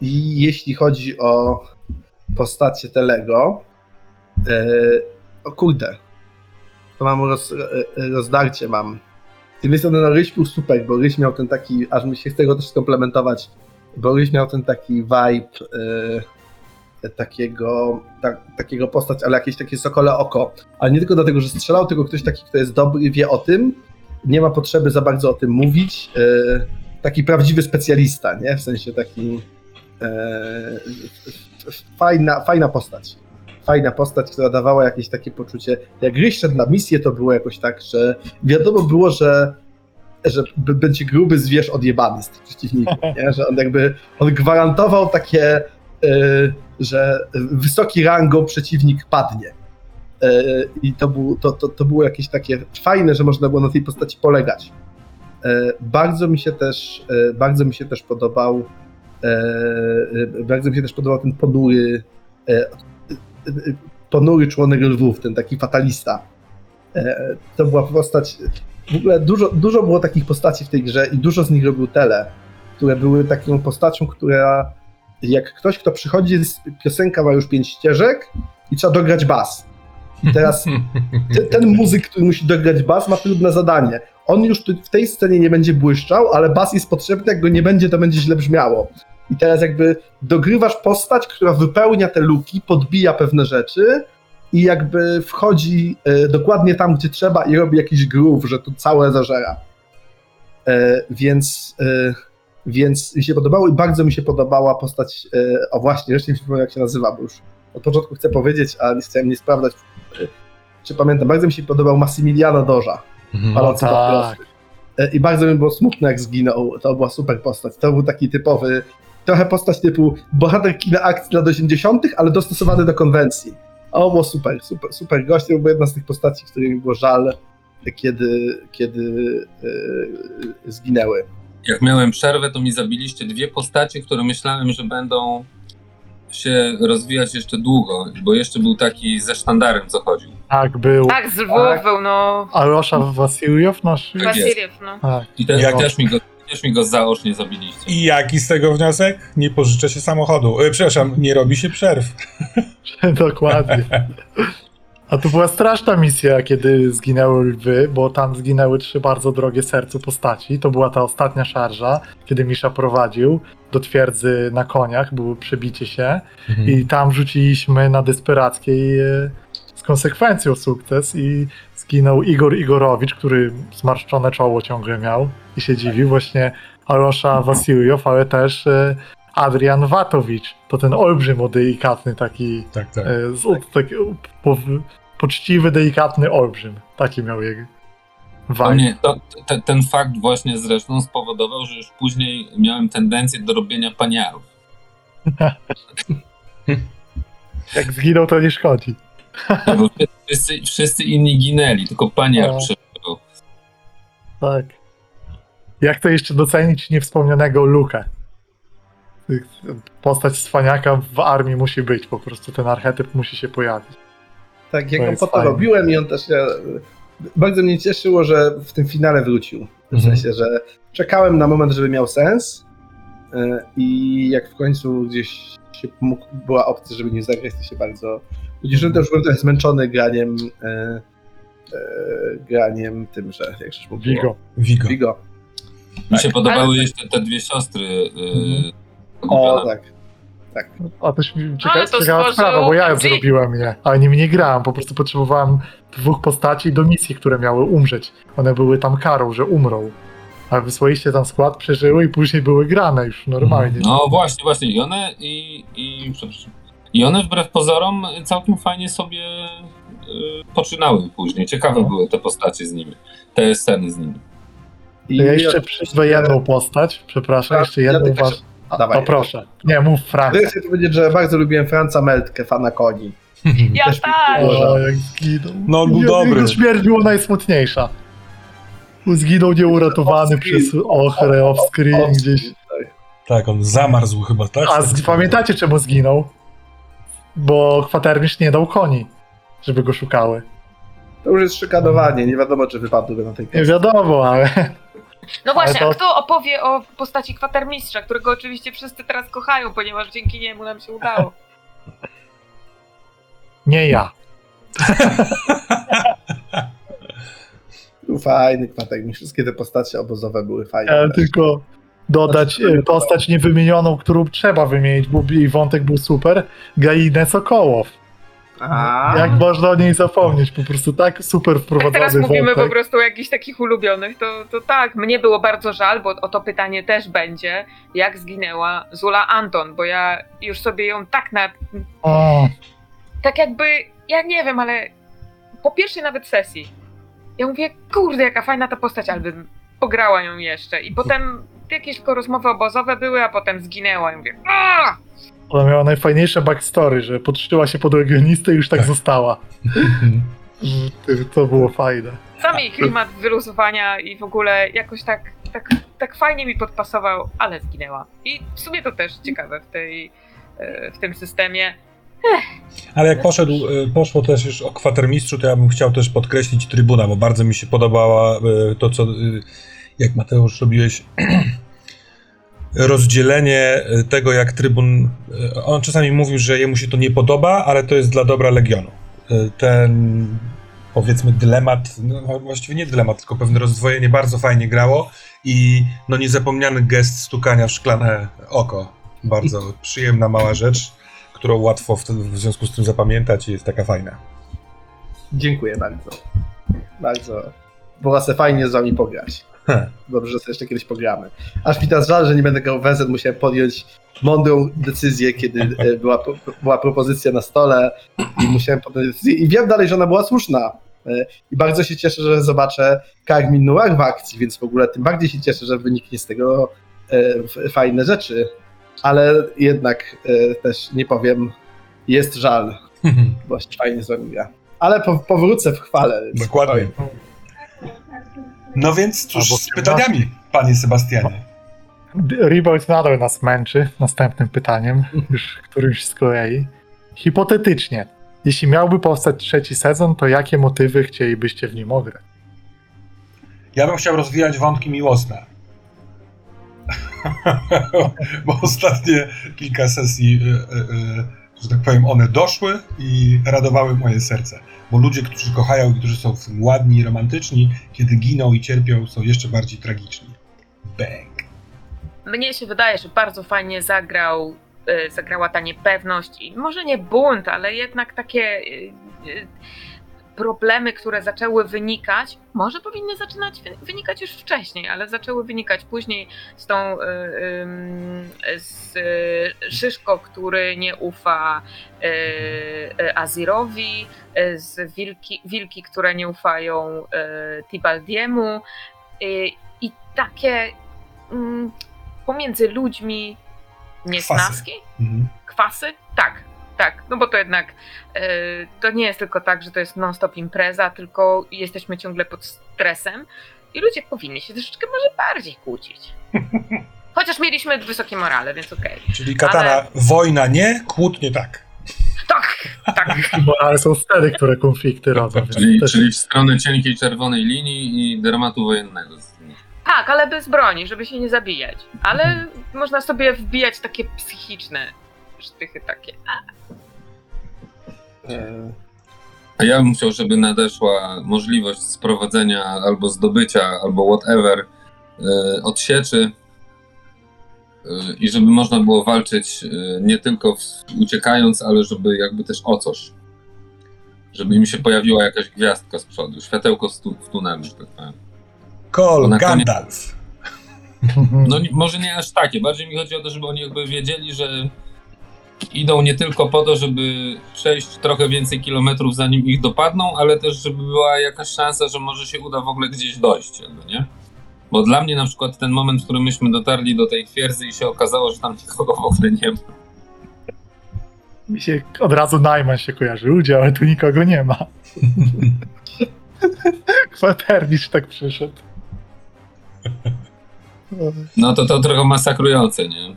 I jeśli chodzi o postacie Telego, o kurde, to mam roz, rozdarcie mam. Z jednej strony no, Ryś był super, bo Ryś miał ten taki, aż mi się chce go też skomplementować, bo Ryś miał ten taki vibe e, takiego, tak, takiego postać, ale jakieś takie sokole oko. Ale nie tylko dlatego, że strzelał, tylko ktoś taki, kto jest dobry, wie o tym, nie ma potrzeby za bardzo o tym mówić. E, taki prawdziwy specjalista, nie? W sensie taki e, fajna, fajna postać. Fajna postać, która dawała jakieś takie poczucie. Jak gry szedł na misję, to było jakoś tak, że wiadomo było, że, że będzie gruby zwierz odjebany z tych przeciwników, nie? Że on jakby on gwarantował takie, e, że wysoki rango przeciwnik padnie. E, I to, był, to, to, to było jakieś takie fajne, że można było na tej postaci polegać. E, Bardzo mi się też, e, bardzo mi się też podobał, e, e, bardzo mi się też podobał ten ponury, ponury członek lwów, ten taki fatalista. E, To była postać, w ogóle dużo, dużo było takich postaci w tej grze i dużo z nich robił tele, które były taką postacią, która jak ktoś, kto przychodzi, piosenka ma już pięć ścieżek i trzeba dograć bas. I teraz ten, muzyk, który musi dograć bas, ma trudne zadanie. On już w tej scenie nie będzie błyszczał, ale bas jest potrzebny, jak go nie będzie, to będzie źle brzmiało. I teraz jakby dogrywasz postać, która wypełnia te luki, podbija pewne rzeczy i jakby wchodzi e, dokładnie tam, gdzie trzeba i robi jakiś groove, że to całe zażera. E, więc, e, więc mi się podobało i bardzo mi się podobała postać, o właśnie, jeszcze mi się przypomniał jak się nazywa, bo już od początku chcę powiedzieć, a nie chciałem nie sprawdzać, czy pamiętam. Bardzo mi się podobał Massimiliano Doża. Mhm. palący tak. papierosy. E, I bardzo mi było smutno, jak zginął. To była super postać. To był taki typowy, trochę postać typu bohater kina akcji lat 80., ale dostosowany do konwencji. O, było super, super, super gość. To była jedna z tych postaci, której mi było żal, kiedy, kiedy e, zginęły. Jak miałem przerwę, to mi zabiliście dwie postacie, które myślałem, że będą się rozwijać jeszcze długo, bo jeszcze był taki ze sztandarem, co chodził. Tak, był. Tak, z Lwów Tak. był, no. Arosza Wasiljew nasz. Tak Wasiriew, no. Tak. I też, Jak- też, mi, go, też mi go zaocznie zabiliście. I jaki z tego wniosek? Nie pożycza się samochodu. E, przepraszam, nie robi się przerw. Dokładnie. A to była straszna misja, kiedy zginęły lwy, bo tam zginęły trzy bardzo drogie sercu postaci. To była ta ostatnia szarża, kiedy Misza prowadził do twierdzy na koniach, było przebicie się i tam rzuciliśmy na desperackiej e, konsekwencją sukces i zginął Igor Igorowicz, który zmarszczone czoło ciągle miał i się dziwił. Właśnie Arosza Wasiljow, ale też e, Adrian Watowicz. To ten olbrzym delikatny taki Tak, tak. E, Z, taki, po, poczciwy, delikatny olbrzym. Taki miał jego To mnie, to, te, ten fakt właśnie zresztą spowodował, że już później miałem tendencję do robienia paniarów. Jak zginął, to nie szkodzi. Bo wszyscy, wszyscy inni ginęli, tylko paniar O. przeżył. Tak. Jak to jeszcze docenić niewspomnianego Lukę? Postać cwaniaka w armii musi być, po prostu ten archetyp musi się pojawić. Tak, ja To go jest po to fajne. robiłem i on też się... Bardzo mnie cieszyło, że w tym finale wrócił. W Mhm. sensie, że czekałem na moment, żeby miał sens e, i jak w końcu gdzieś się mógł, była opcja, żeby nim zagrać, to się bardzo ucieszyłem. Też byłem trochę zmęczony graniem e, e, graniem tym, że jak żeś mówił. Vigo. Vigo. Vigo. Mi się podobały Ale- jeszcze te dwie siostry. Yy, O, tak. A też mi cieka- Ale to ciekawa stworzył sprawa, bo ja Andy. zrobiłem je, ale nimi nie grałem, po prostu potrzebowałem dwóch postaci do misji, które miały umrzeć. One były tam karą, że umrą. A wysłaliście tam skład, przeżyły i później były grane już normalnie. No właśnie, właśnie. I one, i, i, przepraszam. I one wbrew pozorom całkiem fajnie sobie yy, poczynały później. Ciekawe No. były te postacie z nimi. Te sceny z nimi. I Ja jeszcze przyzwę jedną postać, przepraszam, jeszcze Ja jedną tylko wasz... jeszcze- A, dawaj. To proszę. Nie, mów Franc. Ja chcę powiedzieć, że bardzo lubiłem Franca Meltkę, fana koni. Ja Też tak! O, jak zginął. No, on był dobry. Jego śmierć była najsmutniejsza. Zginął nieuratowany przez ochrę off-screen gdzieś. Tak, on zamarzł chyba, tak? A z, pamiętacie czemu zginął? Bo kwatermistrz nie dał koni, żeby go szukały. To już jest szykanowanie, nie wiadomo czy wypadłby na tej Nie wiadomo, ale No właśnie, Ale a to- kto opowie o postaci kwatermistrza, którego oczywiście wszyscy teraz kochają, ponieważ dzięki niemu nam się udało. nie ja. Był fajny kwatek, mi wszystkie te postacie obozowe były fajne. Chciałem tylko dodać e, postać niewymienioną, którą trzeba wymienić, bo jej wątek był super. Gainę Sokołow. A, Jak można o niej zapomnieć? Po prostu tak super wprowadzony teraz mówimy po wątek. prostu o jakichś takich ulubionych, to, to tak, mnie było bardzo żal, bo o to pytanie też będzie, jak zginęła Zula Anton, bo ja już sobie ją tak na... O, tak jakby, ja nie wiem, ale po pierwszej nawet sesji, ja mówię, kurde, jaka fajna ta postać, ale bym pograła ją jeszcze. I potem jakieś tylko rozmowy obozowe były, a potem zginęła. I mówię, aaa! ona miała najfajniejsze backstory, że podszyła się pod legionistę i już tak została. To- To było fajne. Sam jej klimat wyluzowania i w ogóle jakoś tak, tak, tak fajnie mi podpasował, ale zginęła. I w sumie to też ciekawe w, tej, e, w tym systemie. Ale jak poszedł, y, poszło też już o kwatermistrzu, to ja bym chciał też podkreślić trybuna, bo bardzo mi się podobała y, to, co jak Mateusz robiłeś rozdzielenie y, tego, jak trybun. y, On czasami mówił, że jemu się to nie podoba, ale to jest dla dobra legionu. Y, Ten powiedzmy dylemat, no właściwie nie dylemat, tylko pewne rozdwojenie bardzo fajnie grało i no niezapomniany gest stukania w szklane oko. Bardzo przyjemna mała rzecz którą łatwo w, w związku z tym zapamiętać i jest taka fajna. dziękuję bardzo. Bardzo. Było se fajnie z wami pograć. Dobrze, że sobie jeszcze kiedyś pogramy. Aż mi teraz żal, że nie będę grał w WZ, musiałem podjąć mądrą decyzję, kiedy e, była, była propozycja na stole i musiałem podjąć decyzję. I wiem dalej, że ona była słuszna. E, I bardzo się cieszę, że zobaczę Karmin Noir w akcji, więc w ogóle tym bardziej się cieszę, że wyniknie z tego e, fajne rzeczy. Ale jednak też nie powiem, jest żal, bo się fajnie z. Ale po, powrócę w chwale. Dokładnie. No więc cóż Albo z pytaniami, panie Sebastianie. Revolt nadal nas męczy następnym pytaniem, już którymś z kolei. Hipotetycznie, jeśli miałby powstać trzeci sezon, to jakie motywy chcielibyście w nim ograć? Ja bym chciał rozwijać wątki miłosne. Bo ostatnie kilka sesji, y, y, y, że tak powiem, one doszły i radowały moje serce. Bo ludzie, którzy kochają i którzy są ładni i romantyczni, kiedy giną i cierpią, są jeszcze bardziej tragiczni. Bang. Mnie się wydaje, że bardzo fajnie zagrał, e, zagrała ta niepewność i może nie bunt, ale jednak takie e, e, problemy, które zaczęły wynikać, może powinny zaczynać wy- wynikać już wcześniej, ale zaczęły wynikać później z tą em, z e, Szyszko, który nie ufa e, Azirowi, z wilki, wilki, które nie ufają Tibaldiemu i takie mm, pomiędzy ludźmi niesnaski, Mhm. kwasy? Tak, tak, no bo to jednak e, to nie jest tylko tak, że to jest non-stop impreza, tylko jesteśmy ciągle pod stresem i ludzie powinni się troszeczkę może bardziej kłócić. Chociaż mieliśmy wysokie morale, więc okej. Czyli katana, Ale- wojna nie, kłótnie tak. Tak, tak. Bo ale są sceny, które konflikty rodzą. więc Czyli, też- czyli w stronę cienkiej czerwonej linii i dramatu wojennego. Tak, ale bez broni, żeby się nie zabijać. Ale można sobie wbijać takie psychiczne sztychy takie. E, A ja bym chciał, żeby nadeszła możliwość sprowadzenia albo zdobycia, albo whatever y, odsieczy y, i żeby można było walczyć y, nie tylko w, uciekając, ale żeby jakby też o coś. Żeby im się pojawiła jakaś gwiazdka z przodu, światełko w, tu, w tunelu, że tak powiem. Kol, koniec- Gandalf. Mhm. No nie- może nie aż takie, bardziej mi chodzi o to, żeby oni jakby wiedzieli, że idą nie tylko po to, żeby przejść trochę więcej kilometrów zanim ich dopadną, ale też żeby była jakaś szansa, że może się uda w ogóle gdzieś dojść, jakby, nie? Bo dla mnie na przykład ten moment, w którym myśmy dotarli do tej twierdzy i się okazało, że tam nikogo w ogóle nie ma. Mi się od razu Najman się kojarzy. Ludzie, ale tu nikogo nie ma. Kwaterwicz tak przyszedł. No to to trochę masakrujące, nie?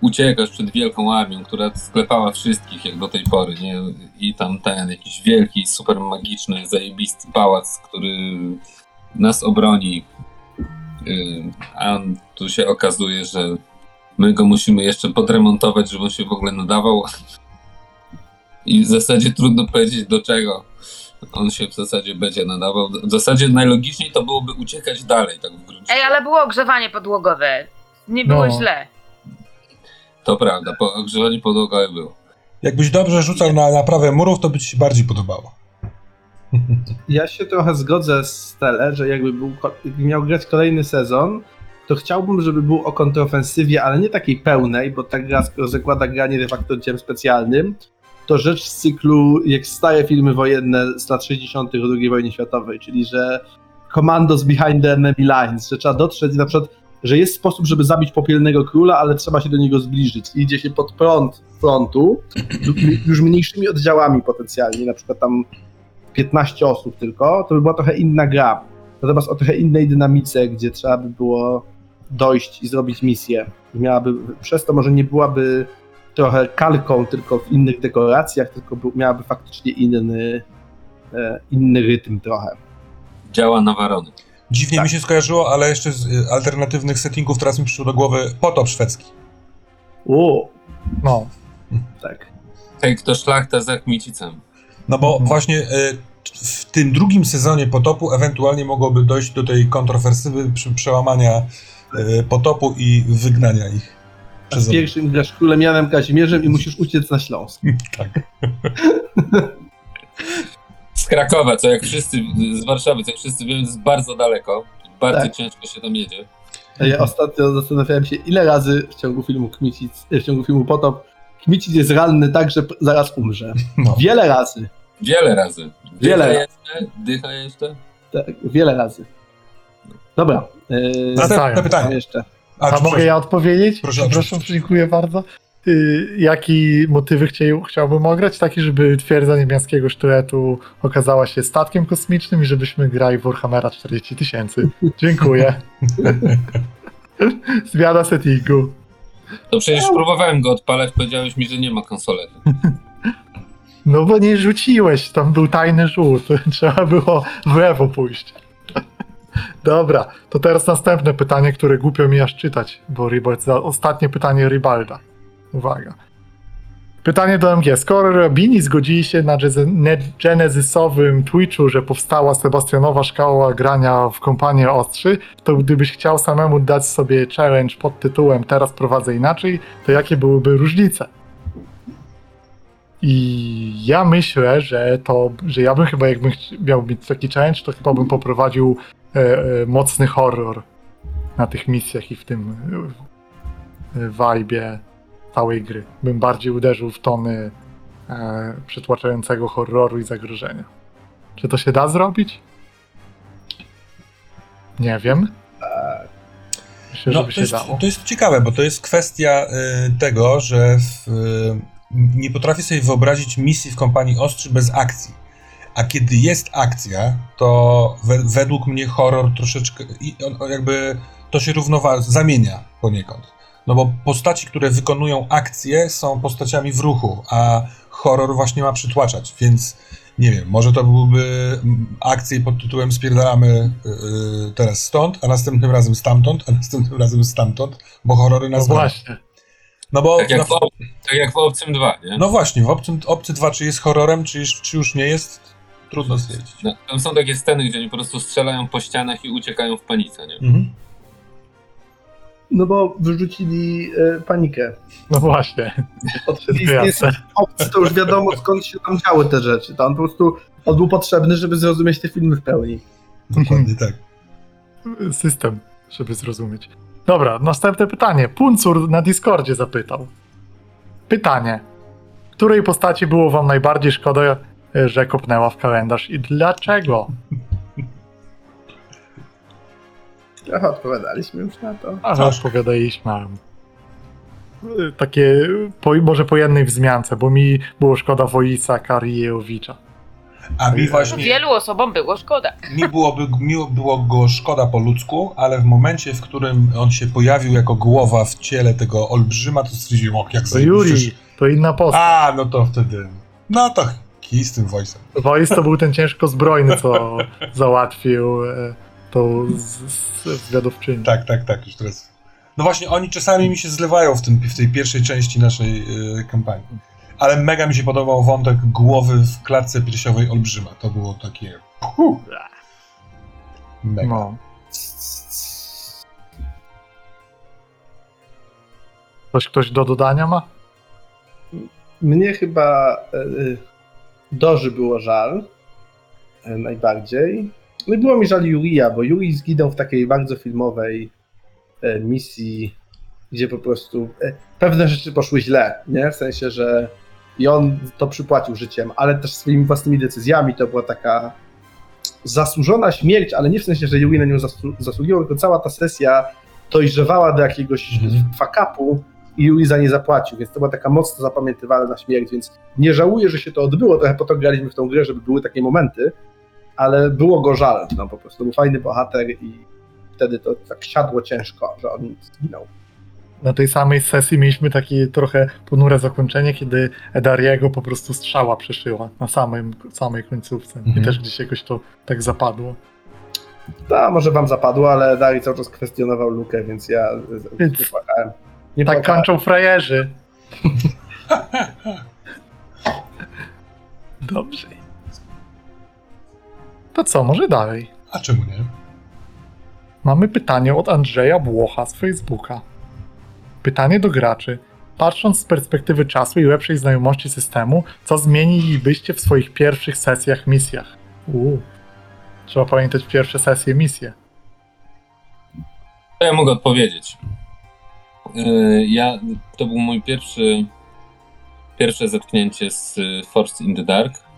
Uciekasz przed wielką armią, która sklepała wszystkich jak do tej pory, nie? I tam ten jakiś wielki, super magiczny, zajebisty pałac, który nas obroni. A tu się okazuje, że my go musimy jeszcze podremontować, żeby on się w ogóle nadawał. I w zasadzie trudno powiedzieć do czego on się w zasadzie będzie nadawał. W zasadzie najlogiczniej to byłoby uciekać dalej, tak w gruncie. Ej, ale było ogrzewanie podłogowe. Nie było No. źle. To prawda, po ogrzewanie podłogowe było. Jakbyś dobrze rzucał na naprawę murów, to by ci się bardziej podobało. Ja się trochę zgodzę z Tele, że jakby, był, miał grać kolejny sezon, to chciałbym, żeby był o kontrofensywie, ale nie takiej pełnej, bo ta gra, skoro zakłada granie de facto dziełem specjalnym, to rzecz z cyklu, jak stare filmy wojenne z lat 60. II wojny światowej, czyli że Commandos behind the enemy lines, że trzeba dotrzeć na przykład, że jest sposób, żeby zabić popielnego króla, ale trzeba się do niego zbliżyć. I idzie się pod prąd frontu, już mniejszymi oddziałami potencjalnie, na przykład tam 15 osób tylko, to by była trochę inna gra. Natomiast o trochę innej dynamice, gdzie trzeba by było dojść i zrobić misję. Miałaby, przez to może nie byłaby trochę kalką, tylko w innych dekoracjach, tylko by, miałaby faktycznie inny, e, inny rytm trochę. Działa na warony. Dziwnie Tak. mi się skojarzyło, ale jeszcze z y, alternatywnych settingów teraz mi przyszło do głowy potop szwedzki. O, No, tak. Hej, kto szlachta za Kmicicem. No bo Mhm. właśnie y, w tym drugim sezonie potopu ewentualnie mogłoby dojść do tej kontrowersywy przełamania y, potopu i wygnania ich. A z pierwszym grasz królem Janem Kazimierzem i musisz uciec na Śląsk. Tak. Z Krakowa, co jak wszyscy, z Warszawy, co jak wszyscy wiemy, jest bardzo daleko. Bardzo Tak. ciężko się tam jedzie. Ja ostatnio zastanawiałem się, ile razy w ciągu filmu Kmicic, w ciągu filmu Potop Kmicic jest ranny tak, że zaraz umrze. No. Wiele razy. Wiele razy. Wiele Dycha razy. jeszcze, dycha jeszcze. Tak, wiele razy. Dobra. Yy, Następne pytanie. jeszcze. A, A, mogę coś- ja odpowiedzieć? Proszę, Przepraszam, oczywiście. dziękuję bardzo. Y, jaki motywy chciał, chciałbym ograć? Taki, żeby twierdza niebiańskiego sztyletu okazała się statkiem kosmicznym i żebyśmy grali w Warhammera 40 tysięcy. Dziękuję. Zmiana settingu. To przecież próbowałem go odpalać, powiedziałeś mi, że nie ma konsolety. No bo nie rzuciłeś, tam był tajny rzut. Trzeba było w lewo pójść. Dobra, to teraz następne pytanie, które głupio mi aż czytać, bo Ribald za ostatnie pytanie Ribalda. Uwaga. Pytanie do MG. Skoro Robini zgodzili się na Genesisowym Twitchu, że powstała Sebastianowa szkoła grania w kompanię ostrzy, to gdybyś chciał samemu dać sobie challenge pod tytułem Teraz prowadzę inaczej, to jakie byłyby różnice? I ja myślę, że to, że ja bym chyba jakbym miał mieć taki challenge, to chyba bym poprowadził e, e, mocny horror na tych misjach i w tym e, e, vibe'ie całej gry. Bym bardziej uderzył w tony e, przytłaczającego horroru i zagrożenia. Czy to się da zrobić? Nie wiem. Myślę, No, to, jest, dało. to jest ciekawe, bo to jest kwestia y, tego, że w, y, nie potrafię sobie wyobrazić misji w kompanii ostrzy bez akcji. A kiedy jest akcja, to we, według mnie horror troszeczkę i on, on jakby to się równowa zamienia poniekąd. No bo postaci, które wykonują akcje są postaciami w ruchu, a horror właśnie ma przytłaczać, więc nie wiem, może to byłby mm, akcje pod tytułem spierdalamy yy, teraz stąd, a następnym razem stamtąd, a następnym razem stamtąd, bo horrory No nas gonią. właśnie. No bo Tak jak, na, w, tak jak w Obcym 2, nie? no właśnie, w Obcym, Obcy 2 czy jest horrorem, czy, już- czy już nie jest, trudno stwierdzić. No, tam są takie sceny, gdzie oni po prostu strzelają po ścianach i uciekają w panice, nie? Mhm. No bo wyrzucili e, panikę. No właśnie. Jest obcy, to już wiadomo skąd się tam działy te rzeczy. To on po prostu on był potrzebny, żeby zrozumieć te filmy w pełni. Dokładnie tak. system, żeby zrozumieć. Dobra, następne pytanie. Puncur na Discordzie zapytał. Pytanie. Której postaci było wam najbardziej szkoda, e, że kopnęła w kalendarz i dlaczego? Trochę odpowiadaliśmy już na to. Ale Troszkę. odpowiadaliśmy. Y, Takie, po, może po jednej wzmiance, bo mi było szkoda Wojisa Karijewicza. A mi właśnie... Wielu osobom było szkoda. Mi byłoby, miło było go szkoda po ludzku, ale w momencie, w którym on się pojawił jako głowa w ciele tego olbrzyma, to stwierdziłem, ok, jak To sobie Yuri, to inna postać. A, no to wtedy. No to kij z tym voice'em. Wojs to był ten ciężko zbrojny, co załatwił e, tą z, z, zwiadowczynią. Tak, tak, tak, już teraz. No właśnie, oni czasami mi się zlewają w, tym, w tej pierwszej części naszej y, kampanii. Ale mega mi się podobał wątek głowy w klatce piersiowej olbrzyma. To było takie. Puh, mega. No. Coś ktoś do dodania ma? Mnie chyba e, e, Doży było żal e, najbardziej. No i było mi żal Jurija, bo Juri zginął w takiej bardzo filmowej e, misji, gdzie po prostu e, pewne rzeczy poszły źle, nie? W sensie, że i on to przypłacił życiem, ale też swoimi własnymi decyzjami. To była taka zasłużona śmierć, ale nie w sensie, że Yuri na nią zasłu- zasługiwał, tylko cała ta sesja dojrzewała do jakiegoś Mhm. fakapu i Yuri za nie zapłacił, więc to była taka mocno zapamiętywalna śmierć, więc nie żałuję, że się to odbyło, trochę po to graliśmy w tą grę, żeby były takie momenty, ale było go żal, no po prostu był fajny bohater i wtedy to tak siadło ciężko, że on zginął. Na tej samej sesji mieliśmy takie trochę ponure zakończenie, kiedy Edariego po prostu strzała przeszyła na samym, samej końcówce. I Mhm. też gdzieś jakoś to tak zapadło. Ta, może wam zapadło, ale Dari cały czas kwestionował Lukę, więc ja Więc- nie płakałem. Nie Tak płakałem. kończą frajerzy. Dobrze. To co, może dalej? A czemu nie? Mamy pytanie od Andrzeja Błocha z Facebooka. Pytanie do graczy. Patrząc z perspektywy czasu i lepszej znajomości systemu, co zmienilibyście w swoich pierwszych sesjach, misjach? Uuu. Trzeba pamiętać pierwsze sesje, misje. To ja mogę odpowiedzieć. Yy, Ja, to był mój pierwszy, pierwsze zetknięcie z Force in the Dark.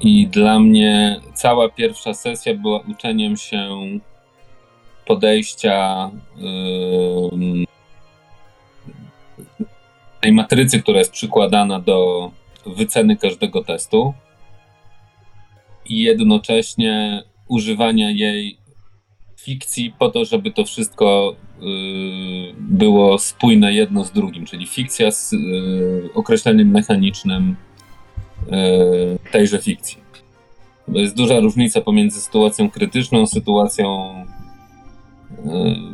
I dla mnie cała pierwsza sesja była uczeniem się podejścia ym, tej matrycy, która jest przykładana do wyceny każdego testu i jednocześnie używania jej fikcji po to, żeby to wszystko y, było spójne jedno z drugim, czyli fikcja z y, określeniem mechanicznym tejże fikcji. Bo jest duża różnica pomiędzy sytuacją krytyczną, sytuacją y,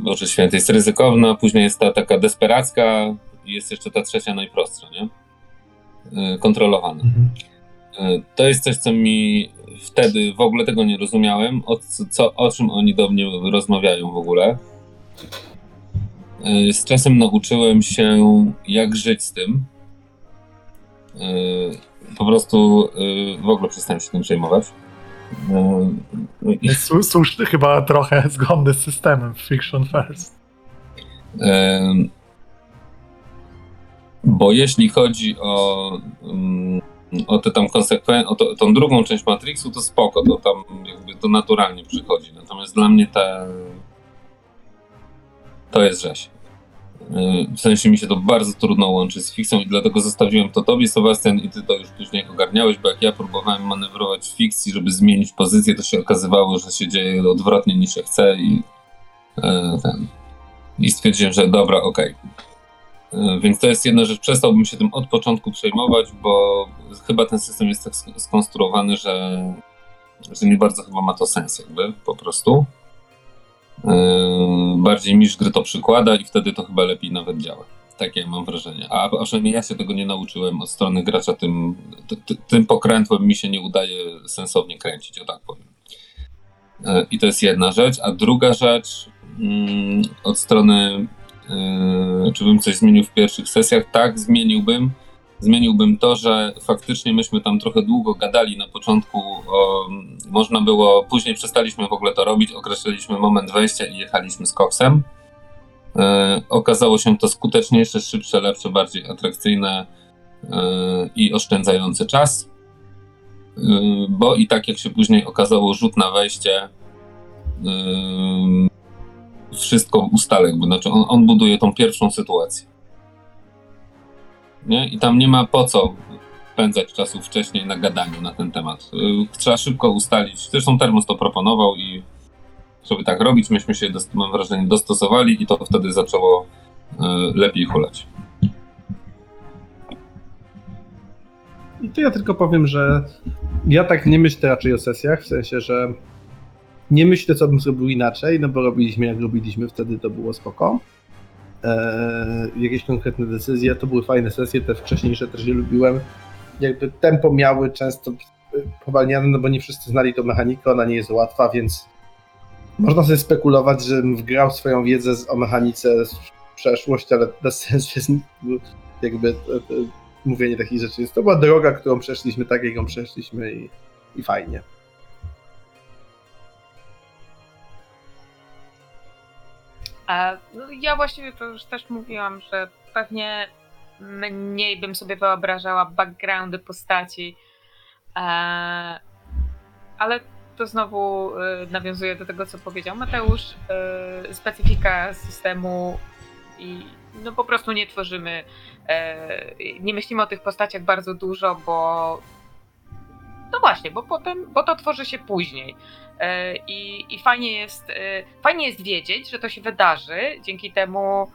Boże Święty, jest ryzykowna, później jest ta taka desperacka i jest jeszcze ta trzecia najprostsza, nie? Y, kontrolowana. Mhm. To jest coś, co mi wtedy w ogóle tego nie rozumiałem, o, co, o czym oni do mnie rozmawiają w ogóle. Z czasem nauczyłem się, jak żyć z tym. E, Po prostu e, w ogóle przestałem się tym przejmować. E, i- Jest słuszny chyba trochę zgodny z systemem Fiction First. Bo jeśli chodzi o, mm, o te tam konsekwencje, o to, tą drugą część Matrixu, to spoko, to tam jakby to naturalnie przychodzi. Natomiast dla mnie te, to jest rzeź. Y, W sensie mi się to bardzo trudno łączy z fikcją i dlatego zostawiłem to tobie, Sebastian, i ty to już później ogarniałeś, bo jak ja próbowałem manewrować w fikcji, żeby zmienić pozycję, to się okazywało, że się dzieje odwrotnie niż się chce i e, ten. I stwierdziłem, że dobra, okej. E, Więc to jest jedna rzecz, przestałbym się tym od początku przejmować, bo chyba ten system jest tak sk- skonstruowany, że, że nie bardzo chyba ma to sens, jakby po prostu. Yy, bardziej mistrz gry to przykłada i wtedy to chyba lepiej nawet działa. Takie mam wrażenie. A, przynajmniej ja się tego nie nauczyłem od strony gracza, tym, ty, ty, tym pokrętłem mi się nie udaje sensownie kręcić, o tak powiem. Yy, I to jest jedna rzecz. A druga rzecz mm, od strony, yy, czy bym coś zmienił w pierwszych sesjach? Tak, zmieniłbym. Zmieniłbym to, że faktycznie myśmy tam trochę długo gadali na początku. O, można było, później przestaliśmy w ogóle to robić, określiliśmy moment wejścia i jechaliśmy z koksem. E, okazało się to skuteczniejsze, szybsze, lepsze, bardziej atrakcyjne e, i oszczędzające czas. E, bo i tak jak się później okazało, rzut na wejście ym, wszystko ustala, jakby, znaczy on, on buduje tą pierwszą sytuację. Nie? I tam nie ma po co spędzać czasu wcześniej na gadaniu na ten temat. Yy, Trzeba szybko ustalić. Zresztą Termos to proponował i żeby tak robić, myśmy się, mam wrażenie, dostosowali i to wtedy zaczęło yy, lepiej hulać. I to ja tylko powiem, że ja tak nie myślę raczej o sesjach, w sensie, że nie myślę, co bym zrobił inaczej, no bo robiliśmy jak robiliśmy, wtedy to było spoko. Eee, jakieś konkretne decyzje, to były fajne sesje, te wcześniejsze też je lubiłem. Jakby tempo miały często powalniane, no bo nie wszyscy znali tą mechanikę, ona nie jest łatwa, więc można sobie spekulować, że wgrał swoją wiedzę o mechanice z przeszłości, ale bez sensu jest jakby e, e, mówienie takich rzeczy. Więc to była droga, którą przeszliśmy, tak jak ją przeszliśmy i, i fajnie. No, ja właściwie to już też mówiłam, że pewnie mniej bym sobie wyobrażała backgroundy postaci, e, ale to znowu e, nawiązuje do tego, co powiedział Mateusz. E, specyfika systemu i no po prostu nie tworzymy, nie myślimy o tych postaciach bardzo dużo, bo no właśnie, bo potem, bo to tworzy się później. E, I, i fajnie, jest, e, fajnie jest wiedzieć, że to się wydarzy. Dzięki temu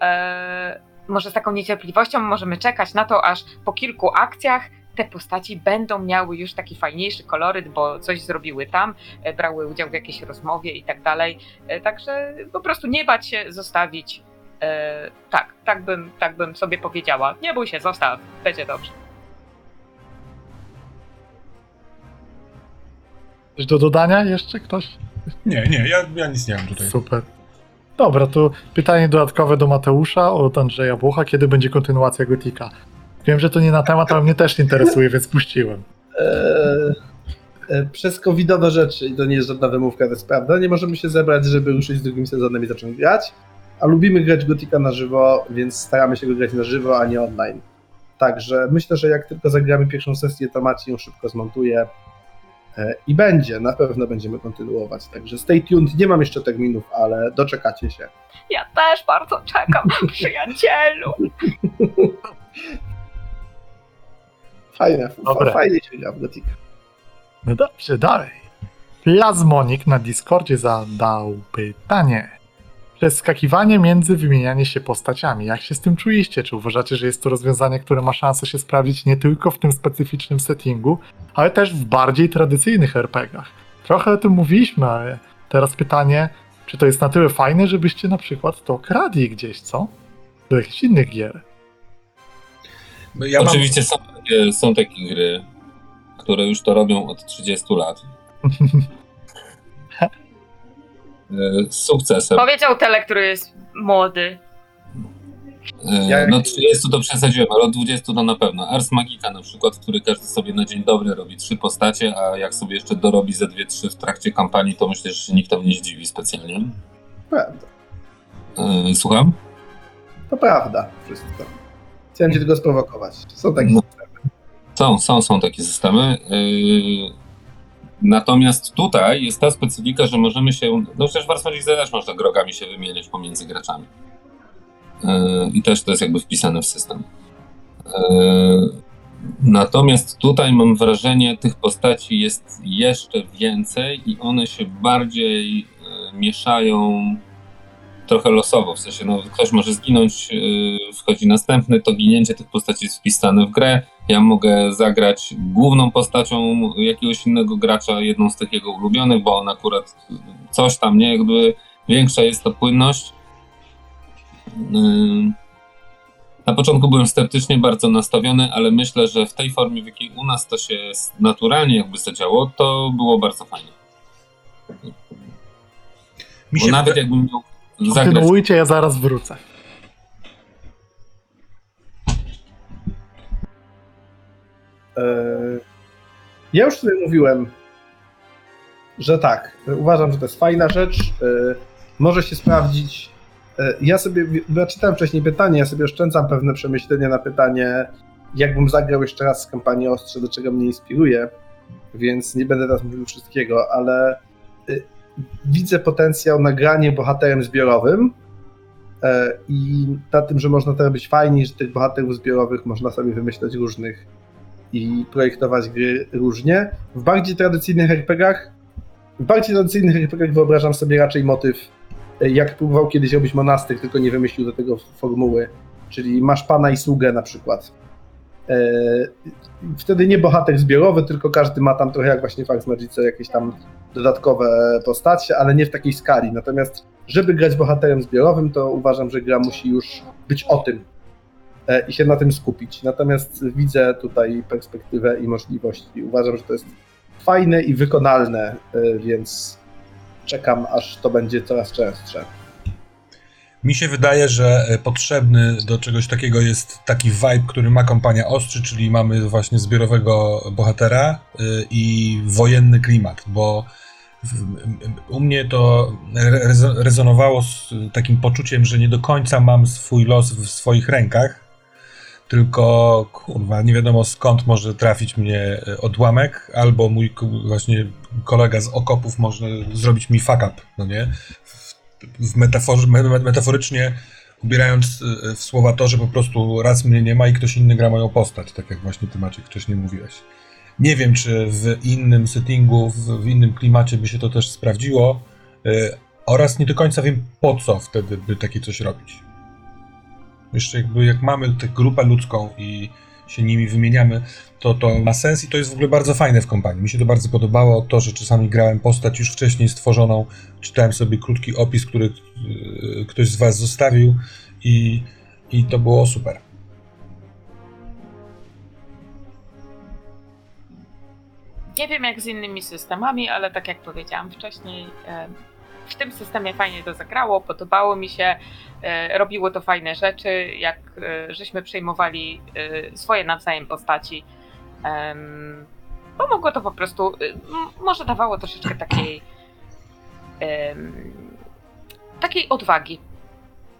e, może z taką niecierpliwością możemy czekać na to, aż po kilku akcjach te postaci będą miały już taki fajniejszy koloryt, bo coś zrobiły tam, brały udział w jakiejś rozmowie i tak dalej. Także po prostu nie bać się, zostawić. Tak, tak bym, tak bym sobie powiedziała. Nie bój się, zostaw, będzie dobrze. Coś do dodania jeszcze ktoś? Nie, nie, ja, ja nic nie mam tutaj. Super. Dobra, to pytanie dodatkowe do Mateusza od Andrzeja Bucha. Kiedy będzie kontynuacja Gotika? Wiem, że to nie na temat, ale mnie też interesuje, więc puściłem. Eee, e, przez covidowe rzeczy, i to nie jest żadna wymówka, to jest prawda, nie możemy się zebrać, żeby ruszyć z drugim sezonem i zacząć grać, a lubimy grać Gotika na żywo, więc staramy się go grać na żywo, a nie online. Także myślę, że jak tylko zagramy pierwszą sesję, to Maciej ją szybko zmontuje i będzie, na pewno będziemy kontynuować. Także stay tuned, nie mam jeszcze terminów, ale doczekacie się. Ja też bardzo czekam, przyjacielu. Fajne, Dobre. fajnie się gra w Gotika. No dobrze, dalej. Plazmonik na Discordzie zadał pytanie. Przeskakiwanie między wymienianie się postaciami. Jak się z tym czujecie? Czy uważacie, że jest to rozwiązanie, które ma szansę się sprawdzić nie tylko w tym specyficznym settingu, ale też w bardziej tradycyjnych RPGach? Trochę o tym mówiliśmy, ale teraz pytanie, czy to jest na tyle fajne, żebyście na przykład to kradli gdzieś, co? Do jakichś innych gier. Ja mam, Oczywiście są takie, są takie gry, które już to robią od 30 lat. E, Z sukcesem. Powiedział tele, który jest młody. Jak- No 30 to przesadziłem, ale od 20 to na pewno. Ars Magica na przykład, który każdy sobie na dzień dobry robi trzy postacie, a jak sobie jeszcze dorobi ze dwie, trzy w trakcie kampanii, to myślę, że się nikt tam nie zdziwi specjalnie. Prawda. E, Słucham? To prawda, wszystko. Chciałem cię tylko sprowokować. Są takie No. Są, są, są takie systemy. Yy, Natomiast tutaj jest ta specyfika, że możemy się. No przecież w Ars Magica też można grogami się wymieniać pomiędzy graczami. Yy, I też to jest jakby wpisane w system. Yy, Natomiast tutaj mam wrażenie, tych postaci jest jeszcze więcej i one się bardziej yy, mieszają trochę losowo. W sensie, no, ktoś może zginąć, wchodzi następny, to ginięcie tych postaci jest wpisane w grę. Ja mogę zagrać główną postacią jakiegoś innego gracza, jedną z tych jego ulubionych, bo on akurat coś tam, nie? Jakby większa jest ta płynność. Na początku byłem sceptycznie bardzo nastawiony, ale myślę, że w tej formie, w jakiej u nas to się naturalnie jakby zadziało, to było bardzo fajne. mi Bo nawet jakbym miał zagrać Kontynuujcie, ja zaraz wrócę. Ja już sobie mówiłem, że tak, uważam, że to jest fajna rzecz, eee, może się sprawdzić. Eee, Ja sobie, ja czytałem wcześniej pytanie, ja sobie oszczędzam pewne przemyślenia na pytanie, jakbym zagrał jeszcze raz z kampanii Ostrze, do czego mnie inspiruje, więc nie będę teraz mówił wszystkiego, ale widzę potencjał na granie bohaterem zbiorowym e, i na tym, że można to robić fajnie, że tych bohaterów zbiorowych można sobie wymyślać różnych i projektować gry różnie. W bardziej tradycyjnych RPGach w bardziej tradycyjnych RPGach wyobrażam sobie raczej motyw, e, jak próbował kiedyś robić monastyk, tylko nie wymyślił do tego formuły, czyli masz pana i sługę na przykład. E, Wtedy nie bohater zbiorowy, tylko każdy ma tam trochę jak właśnie Fax Magice jakieś tam dodatkowe postacie, ale nie w takiej skali. Natomiast, żeby grać bohaterem zbiorowym, to uważam, że gra musi już być o tym i się na tym skupić. Natomiast widzę tutaj perspektywę i możliwości. Uważam, że to jest fajne i wykonalne, e, więc czekam, aż to będzie coraz częstsze. Mi się wydaje, że e, potrzebny do czegoś takiego jest taki vibe, który ma kompania Ostrzy, czyli mamy właśnie zbiorowego bohatera i wojenny klimat, bo u mnie to rezo- rezonowało z takim poczuciem, że nie do końca mam swój los w swoich rękach, tylko kurwa, nie wiadomo skąd może trafić mnie e, odłamek, albo mój właśnie kolega z okopów może zrobić mi fuck up, no nie? W, w metaforze, me- me- metaforycznie ubierając e, w słowa to, że po prostu raz mnie nie ma i ktoś inny gra moją postać, tak jak właśnie ty Maciek wcześniej mówiłeś. Nie wiem, czy w innym settingu, w, innym klimacie by się to też sprawdziło, e, oraz nie do końca wiem po co wtedy by takie coś robić. Jeszcze jakby jak mamy tę grupę ludzką i się nimi wymieniamy, to to ma sens i to jest w ogóle bardzo fajne w kompanii. Mi się to bardzo podobało, to, że czasami grałem postać już wcześniej stworzoną, czytałem sobie krótki opis, który e, ktoś z was zostawił i, i to było super. Nie wiem jak z innymi systemami, ale tak jak powiedziałam wcześniej, e, w tym systemie fajnie to zagrało, podobało mi się, e, robiło to fajne rzeczy, jak e, żeśmy przejmowali e, swoje nawzajem postaci. Pomogło to po prostu, może dawało troszeczkę takiej takiej odwagi.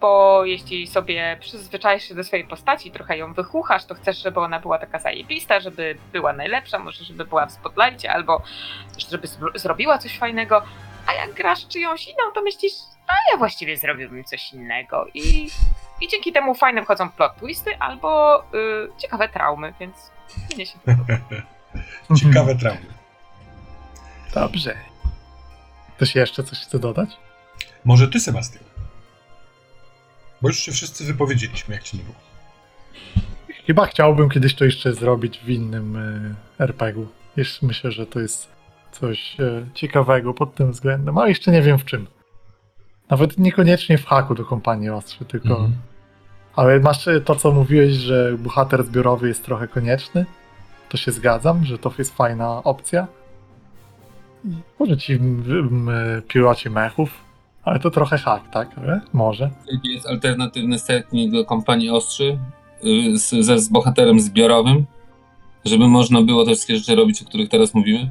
Bo jeśli sobie przyzwyczaisz się do swojej postaci, trochę ją wychuchasz, to chcesz, żeby ona była taka zajebista, żeby była najlepsza, może żeby była w spotlightie, albo żeby zro- zrobiła coś fajnego. A jak grasz czyjąś inną, to myślisz, a ja właściwie zrobiłbym coś innego. I, i dzięki temu fajne wchodzą plot twisty albo y, ciekawe traumy, więc mnie się podoba. Ciekawe traumy. Dobrze. Ktoś jeszcze coś chce dodać? Może ty, Sebastian? Bo już się wszyscy wypowiedzieliśmy, jak ci nie było. Chyba chciałbym kiedyś to jeszcze zrobić w innym e, RPG-u. Jeszcze myślę, że to jest coś e, ciekawego pod tym względem, ale jeszcze nie wiem w czym. Nawet niekoniecznie w haku do kompanii ostrzy, tylko. Mhm. Ale masz e, to, co mówiłeś, że bohater zbiorowy jest trochę konieczny. To się zgadzam, że to jest fajna opcja. Może ci m, piloci mechów, ale to trochę hak, tak? Ale może. Jaki jest alternatywny setting do kampanii Ostrzy y, z, ze, z bohaterem zbiorowym, żeby można było te wszystkie rzeczy robić, o których teraz mówimy?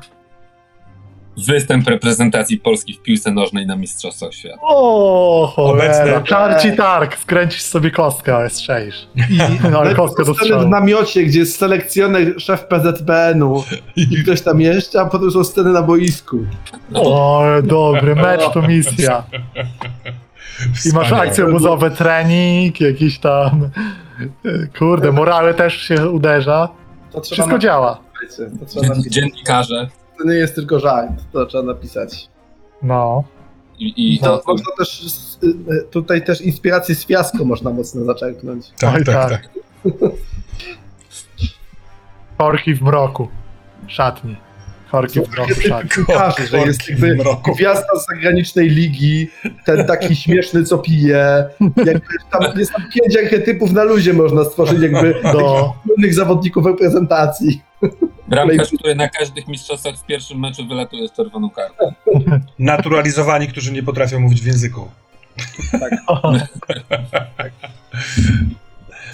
Występ reprezentacji Polski w piłce nożnej na Mistrzostwach Świata. O, cholera. Obecny. Czarci targ, skręcisz sobie kostkę, ale strzelisz. No, ale kostkę do Sceny w strzału. namiocie, gdzie jest selekcjoner szef PZPN-u i ktoś tam jeszcze, a potem są sceny na boisku. O, dobry, mecz to misja. I masz Wspaniałe. akcje obozowe, trening, jakiś tam... Kurde, morale też się uderza. To trzeba Wszystko działa. napisać. To, trzeba Dzien, dziennikarze to nie jest tylko żart, to trzeba napisać. No. i, i To No, można też, s- y, tutaj też inspirację z fiasko można mocno zaczerpnąć. Tak, Oj, tak, tak. tak. Korki w mroku. Szatni. Korki w mroku szatni. Piłkarzy, że jest jakby gwiazda z zagranicznej ligi, ten taki śmieszny, co pije. Jakby tam jest tam pięć archetypów na luzie można stworzyć jakby No. innych zawodników reprezentacji. Bramkarz, który na każdych mistrzostwach w pierwszym meczu wylatuje z czerwoną kartą. Naturalizowani, którzy nie potrafią mówić w języku.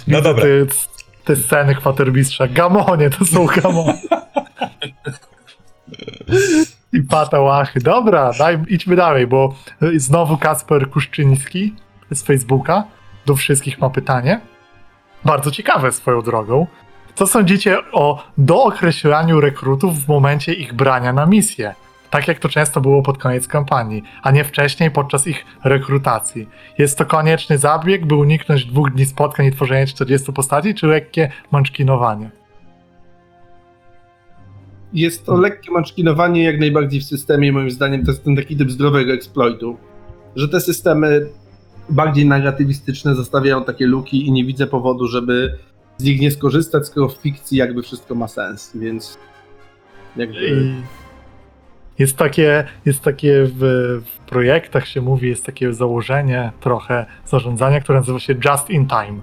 No Widzę dobra. Te, te sceny kwatermistrza. Gamonie, to są gamony. I patałachy. Dobra, daj, idźmy dalej, bo znowu Kasper Kuszczyński z Facebooka do wszystkich ma pytanie. Bardzo ciekawe swoją drogą. Co sądzicie o dookreślaniu rekrutów w momencie ich brania na misję? tak jak to często było pod koniec kampanii, a nie wcześniej podczas ich rekrutacji. Jest to konieczny zabieg, by uniknąć dwóch dni spotkań i tworzenia 40 postaci, czy lekkie mączkinowanie? Jest to lekkie maczkinowanie jak najbardziej w systemie, moim zdaniem to jest ten taki typ zdrowego exploitu, że te systemy bardziej narratywistyczne zostawiają takie luki i nie widzę powodu, żeby z nich nie skorzystać, skoro w fikcji jakby wszystko ma sens, więc jakby... Jest takie, jest takie w, w projektach się mówi, jest takie założenie trochę zarządzania, które nazywa się just in time.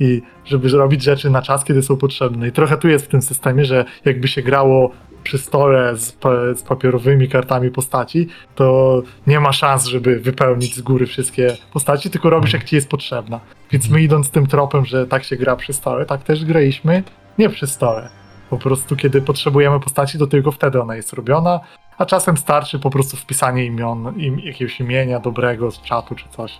I żeby robić rzeczy na czas, kiedy są potrzebne. I trochę tu jest w tym systemie, że jakby się grało przy stole z, z papierowymi kartami postaci, to nie ma szans, żeby wypełnić z góry wszystkie postaci, tylko robisz jak ci jest potrzebna. Więc my idąc tym tropem, że tak się gra przy stole, tak też graliśmy nie przy stole. Po prostu kiedy potrzebujemy postaci, to tylko wtedy ona jest robiona, a czasem starczy po prostu wpisanie imion, im, jakiegoś imienia dobrego z czatu czy coś.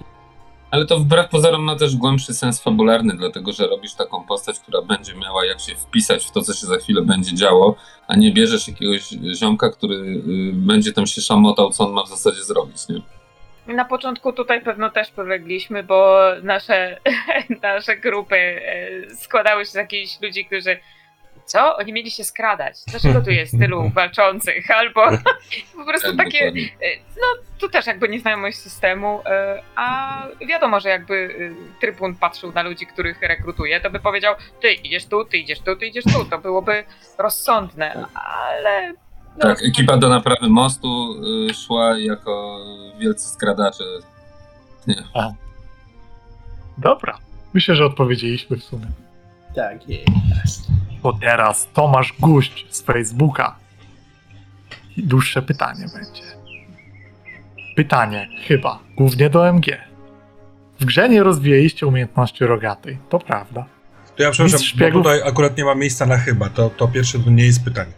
Ale to wbrew pozorom ma też głębszy sens fabularny, dlatego że robisz taką postać, która będzie miała jak się wpisać w to, co się za chwilę będzie działo, a nie bierzesz jakiegoś ziomka, który y, będzie tam się szamotał, co on ma w zasadzie zrobić, nie? Na początku tutaj pewno też polegliśmy, bo nasze, nasze grupy e, składały się z jakichś ludzi, którzy. Co? Oni mieli się skradać. Dlaczego tu jest tylu walczących? Albo po prostu Tak, takie. e, No, tu też jakby nieznajomość systemu, e, a wiadomo, że jakby e, trybun patrzył na ludzi, których rekrutuje, to by powiedział: Ty idziesz tu, ty idziesz tu, ty idziesz tu. To byłoby rozsądne, ale. no, Tak, ekipa do naprawy mostu y, szła jako wielcy skradacze. Dobra. Myślę, że odpowiedzieliśmy w sumie. Tak jest. To teraz Tomasz Guść z Facebooka. I dłuższe pytanie będzie. Pytanie, chyba, głównie do MG. W grze nie rozwijaliście umiejętności rogatej, to prawda. To ja przepraszam, Mistrz szpiegów- tutaj akurat nie ma miejsca na chyba. To, to pierwsze to nie jest pytanie.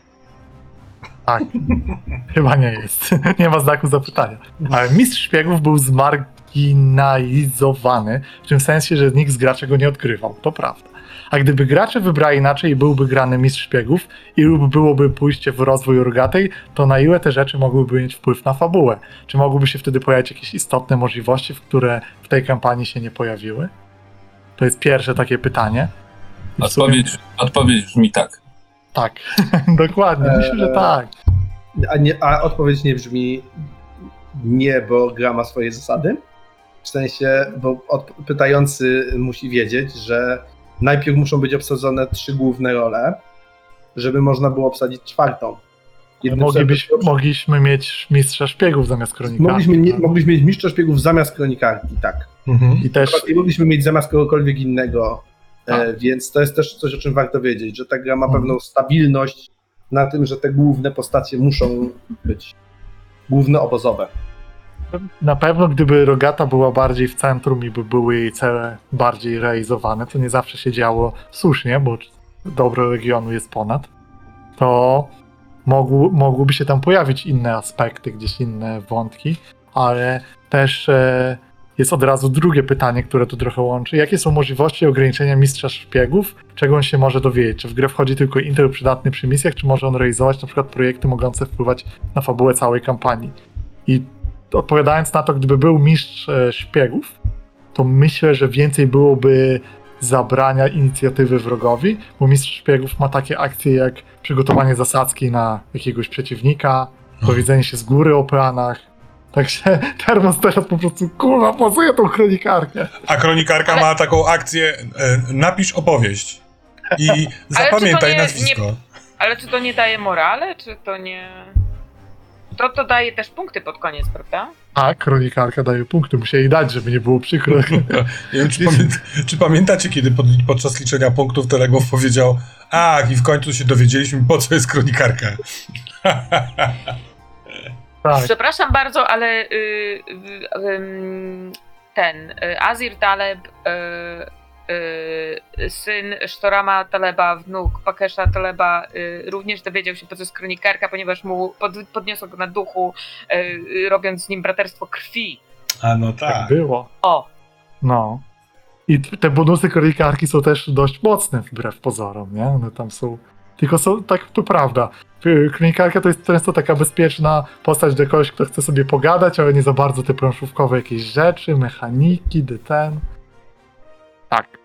Tak, chyba nie jest. nie ma znaku zapytania. Ale mistrz szpiegów był zmarginalizowany, w tym sensie, że nikt z graczy go nie odkrywał, to prawda. A gdyby gracze wybrali inaczej i byłby grany mistrz szpiegów i lub byłoby pójście w rozwój rogatej, to na ile te rzeczy mogłyby mieć wpływ na fabułę? Czy mogłyby się wtedy pojawić jakieś istotne możliwości, w które w tej kampanii się nie pojawiły? To jest pierwsze takie pytanie. W sumie- Odpowiedź, odpowiedź brzmi tak. Tak, dokładnie, myślę, że Eee, tak. A, nie, a odpowiedź nie brzmi nie, bo gra ma swoje zasady? W sensie, bo od, pytający musi wiedzieć, że najpierw muszą być obsadzone trzy główne role, żeby można było obsadzić czwartą. Moglibyś, mogliśmy mieć mistrza szpiegów zamiast kronikarza. mogliśmy, nie, mogliśmy mieć mistrza szpiegów zamiast kronikarki, tak. I też I mogliśmy mieć zamiast kogokolwiek innego, e, Tak. więc to jest też coś, o czym warto wiedzieć, że ta gra ma Mhm. pewną stabilność na tym, że te główne postacie muszą być główne obozowe. Na pewno gdyby Rogata była bardziej w centrum i by były jej cele bardziej realizowane, to nie zawsze się działo słusznie, bo dobro regionu jest ponad, to mogły, mogłyby się tam pojawić inne aspekty, gdzieś inne wątki, ale też e, jest od razu drugie pytanie, które tu trochę łączy. Jakie są możliwości ograniczenia mistrza szpiegów? Czego on się może dowiedzieć? Czy w grę wchodzi tylko intel przydatny przy misjach, czy może on realizować na przykład projekty mogące wpływać na fabułę całej kampanii? I odpowiadając na to, gdyby był mistrz e, szpiegów, to myślę, że więcej byłoby zabrania inicjatywy wrogowi, bo mistrz szpiegów ma takie akcje jak przygotowanie zasadzki na jakiegoś przeciwnika, dowiedzenie się z góry o planach. Także Termos teraz po prostu, kurwa, po co ja tą kronikarkę? A kronikarka Ale- ma taką akcję, e, napisz opowieść i zapamiętaj nie- nazwisko. Ale czy to nie daje morale, czy to nie. To to daje też punkty pod koniec, prawda? A, kronikarka daje punkty, musieli dać, żeby nie było przykro. Nie wiem, czy, pamię czy pamiętacie, kiedy pod, podczas liczenia punktów Telegow powiedział Ach, i w końcu się dowiedzieliśmy, po co jest kronikarka. tak, Przepraszam bardzo, ale y, y, ym, ten y, Azir Taleb, y, y, syn Sztorama Taleba, wnuk Pakesza Taleba, y, również dowiedział się, po co jest kronikarka, ponieważ mu pod, podniosło go na duchu, y, y, robiąc z nim braterstwo krwi. A no tak tak. było. O, No. I te bonusy kronikarki są też dość mocne wbrew pozorom, nie? One tam są Tylko są, tak to prawda. Y, Kronikarka to jest często taka bezpieczna postać dla kogoś, kto chce sobie pogadać, ale nie za bardzo te planszówkowe jakieś rzeczy, mechaniki, ten. Tak.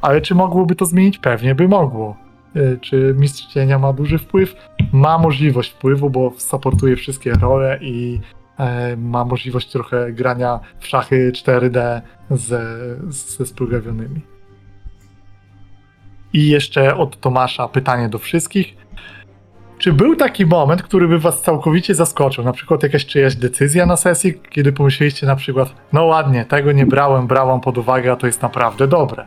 Ale czy mogłoby to zmienić? Pewnie by mogło. Y, Czy Mistrz Cienia ma duży wpływ? Ma możliwość wpływu, bo supportuje wszystkie role i e, ma możliwość trochę grania w szachy 4D ze, ze. I jeszcze od Tomasza pytanie do wszystkich. Czy był taki moment, który by was całkowicie zaskoczył? Na przykład jakaś czyjaś decyzja na sesji, kiedy pomyśleliście na przykład, no ładnie, tego nie brałem, brałam pod uwagę, a to jest naprawdę dobre.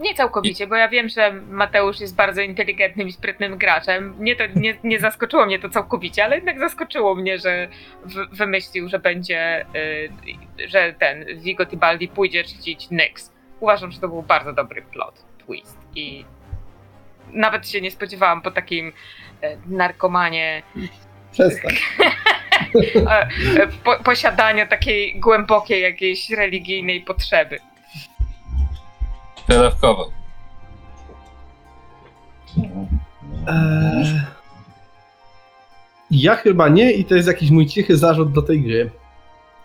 Nie całkowicie, bo ja wiem, że Mateusz jest bardzo inteligentnym i sprytnym graczem. Nie, to, nie, nie zaskoczyło mnie to całkowicie, ale jednak zaskoczyło mnie, że w, wymyślił, że będzie, y, że ten Vigo Tibaldi pójdzie czcić Nyx. Uważam, że to był bardzo dobry plot twist i nawet się nie spodziewałam po takim y, narkomanie Przestań. po, posiadaniu takiej głębokiej jakiejś religijnej potrzeby. Przedawkowo. Eee, ja chyba nie i to jest jakiś mój cichy zarzut do tej gry.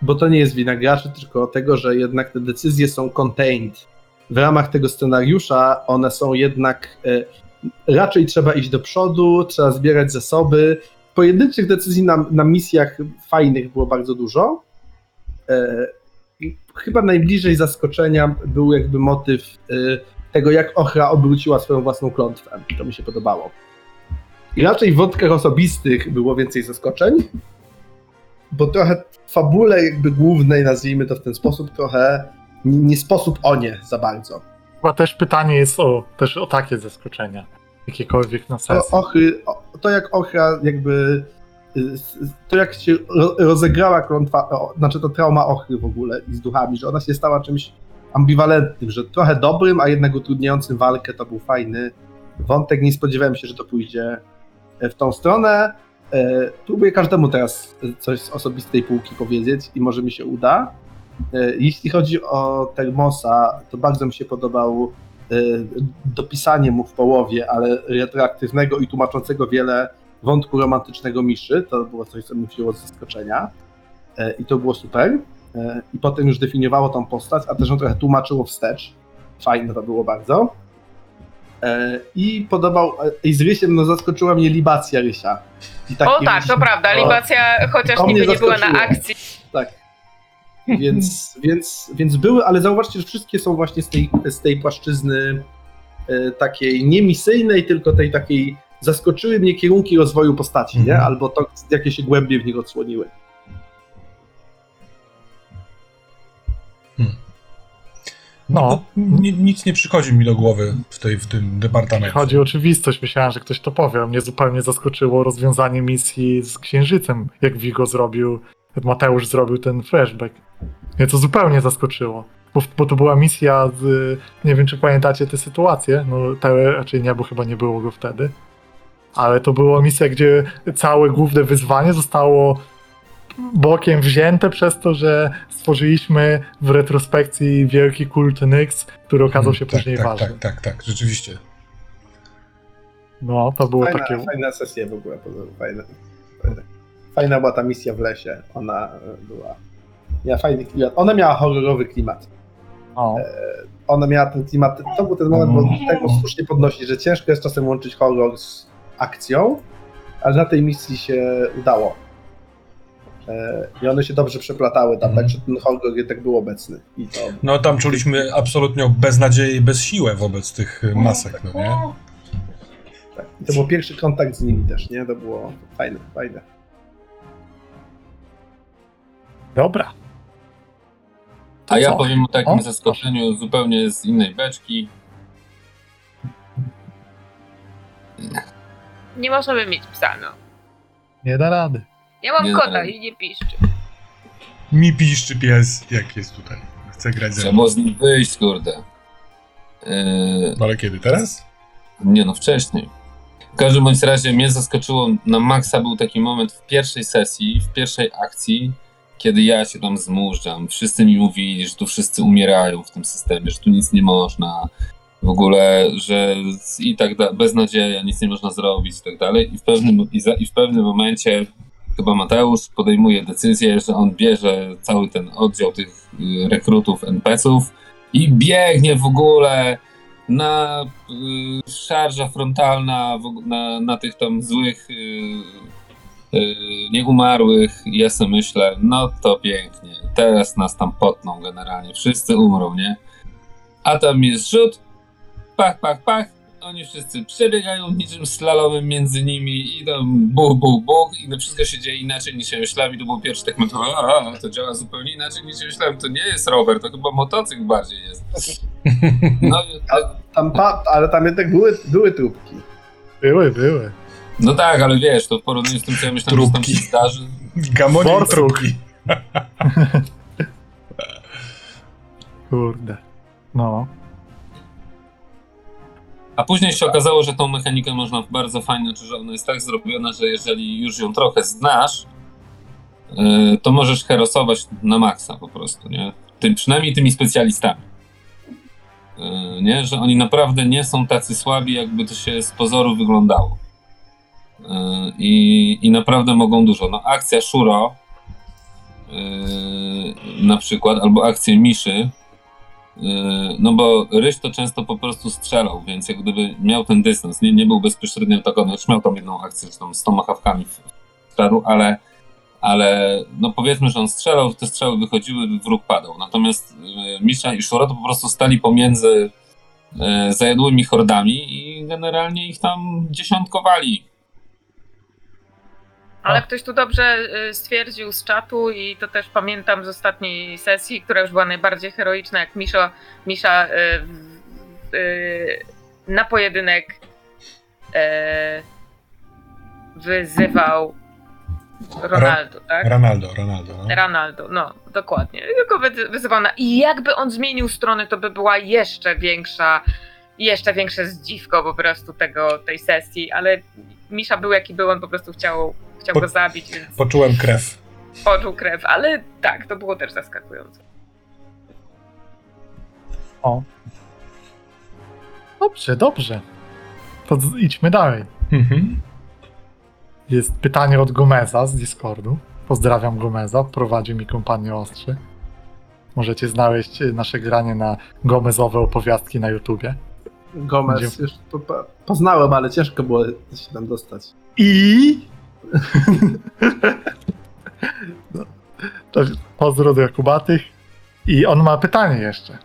Bo to nie jest wina graczy, tylko tego, że jednak te decyzje są contained. W ramach tego scenariusza one są jednak e, raczej trzeba iść do przodu, trzeba zbierać zasoby. Pojedynczych decyzji na, na misjach fajnych było bardzo dużo. E, chyba najbliżej zaskoczenia był jakby motyw e, tego, jak Ochra obróciła swoją własną klątwę. To mi się podobało. I raczej w wątkach osobistych było więcej zaskoczeń, bo trochę fabule jakby głównej, nazwijmy to w ten sposób, trochę nie, nie sposób o nie za bardzo. Chyba też pytanie jest o, też o takie zaskoczenia. Jakiekolwiek na To, sesji. ochry, o, to jak Ochra jakby y, to jak się ro- rozegrała klątwa, znaczy to trauma Ochry w ogóle i z duchami, że ona się stała czymś ambiwalentnym, że trochę dobrym, a jednak utrudniającym walkę, to był fajny wątek, nie spodziewałem się, że to pójdzie w tą stronę. E, Próbuję każdemu teraz coś z osobistej półki powiedzieć i może mi się uda. E, Jeśli chodzi o Termosa, to bardzo mi się podobał e, dopisanie mu w połowie, ale retroaktywnego i tłumaczącego wiele wątku romantycznego Miszy. To było coś, co mi wzięło z zaskoczenia. E, I to było super. E, I potem już definiowało tą postać, a też ją trochę tłumaczyło wstecz. Fajne to było bardzo. E, I podobał, i z Rysiem no zaskoczyła mnie libacja Rysia. I taki o tak, to prawda, libacja chociaż mnie niby nie była na akcji. Tak. Więc, więc, więc były, ale zauważcie, że wszystkie są właśnie z tej, z tej płaszczyzny takiej nie misyjnej, tylko tej takiej zaskoczyły mnie kierunki rozwoju postaci, nie? Mhm. Albo to, jakie się głębiej w nich odsłoniły. No. Ni- nic nie przychodzi mi do głowy w, tej, w tym departamencie. Chodzi o oczywistość, myślałem, że ktoś to powie. Mnie zupełnie zaskoczyło rozwiązanie misji z Księżycem, jak Vigo zrobił, jak Mateusz zrobił ten flashback. Mnie to zupełnie zaskoczyło. Bo, bo to była misja z, nie wiem czy pamiętacie tę sytuację, no te, raczej nie, bo chyba nie było go wtedy. Ale to była misja, gdzie całe główne wyzwanie zostało bokiem wzięte przez to, że stworzyliśmy w retrospekcji wielki kult Nyx, który okazał się tak, później tak, ważny. tak, tak, tak, rzeczywiście. No, to było Fajna, takie. fajna sesja w ogóle. Fajna, fajna była ta misja w lesie. Ona e, była. Miała fajny klimat. Ona miała horrorowy klimat. O, Ona miała ten klimat. To był ten moment, bo tego słusznie podnosi, że ciężko jest czasem łączyć horror z akcją, ale na tej misji się udało. E, I one się dobrze przeplatały tam, Mhm. tak, że ten horror jednak był obecny. I to No tam czuliśmy absolutnie beznadzieję i bezsiłę wobec tych masek, no nie? Tak. I to był pierwszy kontakt z nimi też, nie? To było fajne, fajne. dobra. A ja co? powiem o takim O, zaskoczeniu zupełnie z innej beczki. Nie możemy mieć psa, no. Nie da rady. Ja mam Nie kota i nie piszczy. Mi piszczy pies, jak jest tutaj. Chce grać ze Trzeba mną. było z nim wyjść, kurde. Yy, No ale kiedy? Teraz? Nie no, wcześniej. W każdym bądź razie mnie zaskoczyło na maksa był taki moment w pierwszej sesji, w pierwszej akcji, kiedy ja się tam zmużdżam. Wszyscy mi mówili, że tu wszyscy umierają w tym systemie, że tu nic nie można. W ogóle, że i tak da, beznadzieja, nic nie można zrobić i tak dalej. I w pewnym, i, za, i w pewnym momencie chyba Mateusz podejmuje decyzję, że on bierze cały ten oddział tych y, rekrutów NPC-ów i biegnie w ogóle na y, szarża frontalna w, na, na tych tam złych y, y, nieumarłych. Ja sobie myślę, no to pięknie, teraz nas tam potną generalnie, wszyscy umrą, nie? A tam jest rzut, pach, pach, pach, oni wszyscy przebiegają niczym slalomem między nimi i tam buch, buch, buch i no wszystko się dzieje inaczej niż się myślałem i to był pierwszy tak moment, a, to działa zupełnie inaczej niż się myślałem, to nie jest rower, to chyba motocykl bardziej jest. No, i- Tam pa, ale tam jednak były, były trupki. Były, były. no tak, ale wiesz, to w porównaniu z tym, co ja myślałem, że tam się Trupki. zdarzy, Gamonie trupki. Kurde. No. A później się okazało, że tą mechanikę można bardzo fajny, czy że ona jest tak zrobiona, że jeżeli już ją trochę znasz, yy, to możesz herosować na maksa po prostu, nie? Tym, przynajmniej tymi specjalistami. Yy, nie? Że oni naprawdę nie są tacy słabi, jakby to się z pozoru wyglądało. Yy, I, I naprawdę mogą dużo. No akcja Shuro na przykład, albo akcja Miszy, No bo Ryś to często po prostu strzelał, więc jak gdyby miał ten dystans, nie, nie był bezpośrednio atakowany, już miał tam jedną akcję z, tą, machawkami w wtarł, ale, ale no powiedzmy, że on strzelał, te strzały wychodziły, wróg padał. Natomiast yy, Misza i Szura to po prostu stali pomiędzy yy, zajadłymi hordami i generalnie ich tam dziesiątkowali. Ale ktoś tu dobrze y, stwierdził z czatu i to też pamiętam z ostatniej sesji, która już była najbardziej heroiczna, jak Misza, Misza y, y, na pojedynek y, wyzywał Ronaldo, tak? Ronaldo, Ronaldo. No. Ronaldo, no, dokładnie. Tylko wy- wyzywał na... I jakby on zmienił stronę, to by była jeszcze większa, jeszcze większe zdziwko po prostu tego, tej sesji, ale Misza był jaki był, on po prostu chciał, chciał Po- go zabić, więc Poczułem krew. poczuł krew, ale tak, to było też zaskakujące. O. Dobrze, dobrze. To idźmy dalej. Mhm. Jest pytanie od Gomeza z Discordu. Pozdrawiam Gomeza, prowadzi mi kompanię Ostrzy. Możecie znaleźć y, nasze granie na Gomezowe opowiastki na YouTubie. Gomez Gdzie- już po, po, poznałem, ale ciężko było się tam dostać. I... no, pozdro do Jakubatych. I on ma pytanie jeszcze.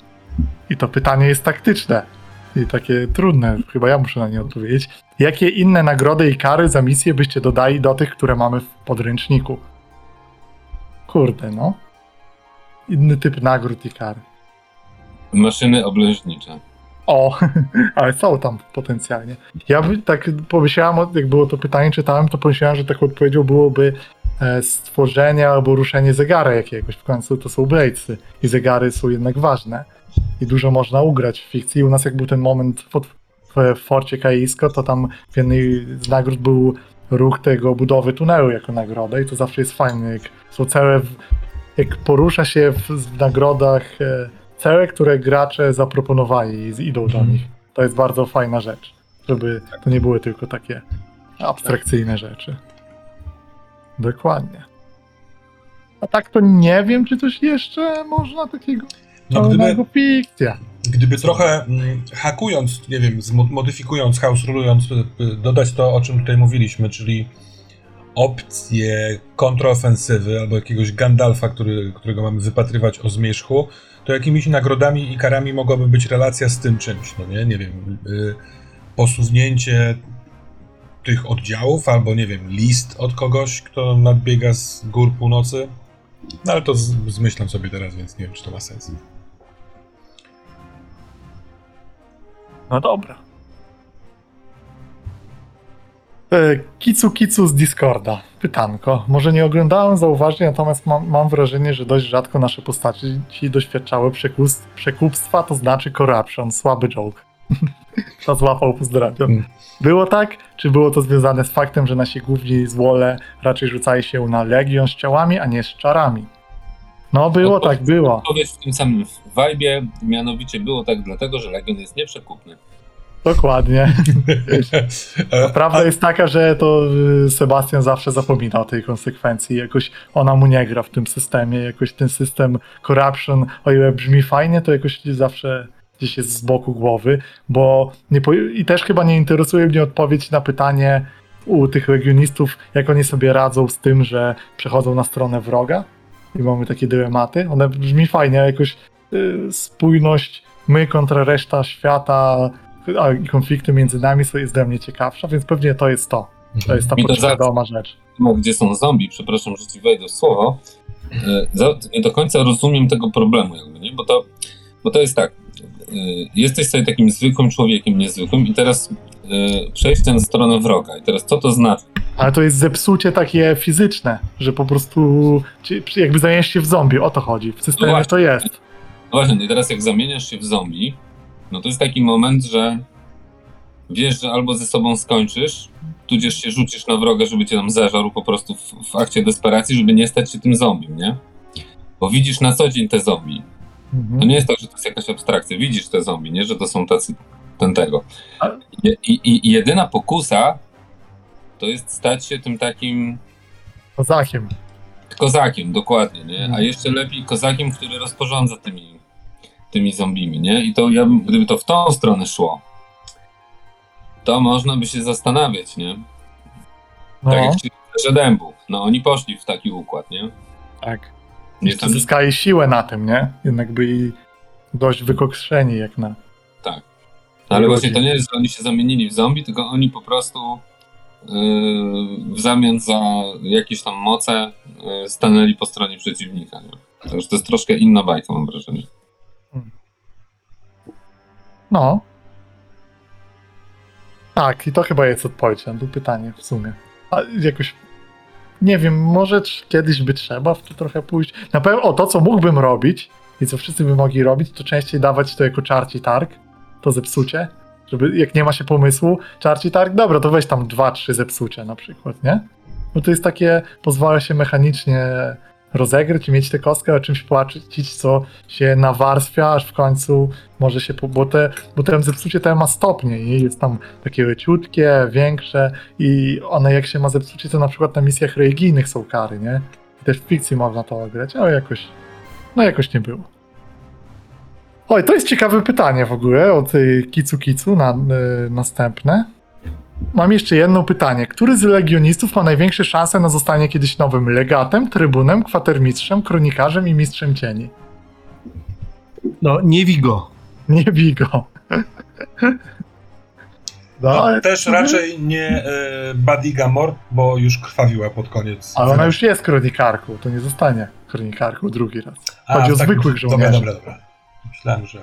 I to pytanie jest taktyczne. I takie trudne, chyba ja muszę na nie odpowiedzieć. Jakie inne nagrody i kary za misje byście dodali do tych, które mamy w podręczniku? Kurde, no. Inny typ nagród i kar. Maszyny oblężnicze. O, ale są tam potencjalnie. Ja by tak pomyślałem, jak było to pytanie, czytałem, to pomyślałem, że taką odpowiedzią byłoby e, stworzenie albo ruszenie zegara jakiegoś. W końcu to są Bladesy i zegary są jednak ważne. I dużo można ugrać w fikcji. U nas jak był ten moment w, w Forcie Kaisko, to tam w jednej z nagród był ruch tego budowy tunelu jako nagroda i to zawsze jest fajne, jak są całe, jak porusza się w, w nagrodach e, cele, które gracze zaproponowali i idą do Mhm. nich. To jest bardzo fajna rzecz, żeby to nie były tylko takie abstrakcyjne rzeczy. Dokładnie. A tak to nie wiem, czy coś jeszcze można takiego No gdyby, fikcja. gdyby trochę mm, hakując, nie wiem, modyfikując, house rulując, y, y, dodać to, o czym tutaj mówiliśmy, czyli opcję kontrofensywy albo jakiegoś Gandalfa, który, którego mamy wypatrywać o zmierzchu, to jakimiś nagrodami i karami mogłaby być relacja z tym czymś, no nie? Nie wiem, y, posunięcie tych oddziałów, albo nie wiem, list od kogoś, kto nadbiega z gór północy. No ale to z, zmyślam sobie teraz, więc nie wiem, czy to ma sens. No dobra. Kicu Kicu z Discorda. Pytanko. Może nie oglądałem zauważnie, natomiast mam, mam wrażenie, że dość rzadko nasze postaci doświadczały przekus- przekupstwa, to znaczy corruption. Słaby joke. to złapał, pozdrawiam. Mm. Było tak? Czy było to związane z faktem, że nasi główni złole raczej rzucali się na legion z ciałami, a nie z czarami? No było Odpowiedź- tak, było. Odpowiedź w tym samym vibe, mianowicie było tak dlatego, że Legion jest nieprzekupny. Dokładnie. Prawda jest taka, że to y, Sebastian zawsze zapomina o tej konsekwencji. Jakoś ona mu nie gra w tym systemie. Jakoś ten system corruption, o ile brzmi fajnie, to jakoś zawsze gdzieś jest z boku głowy, bo nie po... i też chyba nie interesuje mnie odpowiedź na pytanie u tych legionistów, jak oni sobie radzą z tym, że przechodzą na stronę wroga i mamy takie dylematy. One brzmi fajnie, jakoś y, spójność my kontra reszta świata, a i między nami są jest dla mnie ciekawsza, więc pewnie to jest to. To jest ta podświadoma rzecz. No, gdzie są zombie, przepraszam, że ci wejdę w słowo, e, nie do końca rozumiem tego problemu, jakby, nie? Bo to, bo to jest tak, e, jesteś sobie takim zwykłym człowiekiem, niezwykłym i teraz e, przejście na stronę wroga. I teraz co to znaczy? Ale to jest zepsucie takie fizyczne, że po prostu jakby zamieniasz się w zombie, o to chodzi. W systemie No to jest. No właśnie, i teraz jak zamieniasz się w zombie, no to jest taki moment, że wiesz, że albo ze sobą skończysz, tudzież się rzucisz na wroga, żeby cię tam zeżarł po prostu w, w akcie desperacji, żeby nie stać się tym zombiem, nie? Bo widzisz na co dzień te zombie. To Mhm. nie jest tak, że to jest jakaś abstrakcja. Widzisz te zombie, nie? Że to są tacy, ten tego. I, i, I jedyna pokusa to jest stać się tym takim Kozakiem. kozakiem, dokładnie, nie? A Mhm. jeszcze lepiej kozakiem, który rozporządza tymi, tymi zombimi, nie? I to ja, bym- gdyby to w tą stronę szło, to można by się zastanawiać, nie? No, Tak jak ci że dębu. No oni poszli w taki układ, nie? tak. Nie tam, zyskali siłę na tym, nie? Jednak byli dość wykokszeni jak na... no, ale właśnie to nie jest, że oni się zamienili w zombie, tylko oni po prostu yy, w zamian za jakieś tam moce yy, stanęli po stronie przeciwnika, nie? Także to jest troszkę inna bajka, mam wrażenie. No. Tak, i to chyba jest odpowiedź na to pytanie w sumie. A jakoś. Nie wiem, może kiedyś by trzeba w to trochę pójść. Na pewno o to, co mógłbym robić i co wszyscy by mogli robić, to częściej dawać to jako czarci targ, to zepsucie. Żeby jak nie ma się pomysłu, czarci targ, dobra, to weź tam dwa, trzy zepsucie na przykład, nie? No to jest takie, pozwala się mechanicznie rozegrać i mieć tę kostkę, o czymś płacić, co się nawarstwia, aż w końcu może się, bo, te, bo ten zepsucie te ma stopnie i jest tam takie leciutkie, większe i one jak się ma zepsucie, to na przykład na misjach religijnych są kary, nie? I też w fikcji można to grać, ale jakoś, no jakoś nie było. Oj, to jest ciekawe pytanie w ogóle od y, Kicu Kicu na y, następne. Mam jeszcze jedno pytanie. Który z legionistów ma największe szanse na zostanie kiedyś nowym legatem, trybunem, kwatermistrzem, kronikarzem i mistrzem cieni? No, nie Vigo. Nie bij go. No, No, ale, też raczej nie e, Badiga Mort, bo już krwawiła pod koniec. ale ona już jest kronikarką, to nie zostanie kronikarką drugi raz. A, chodzi o tak, zwykłych Dobra, żołnierzy. dobra, dobra. Myślałem, że...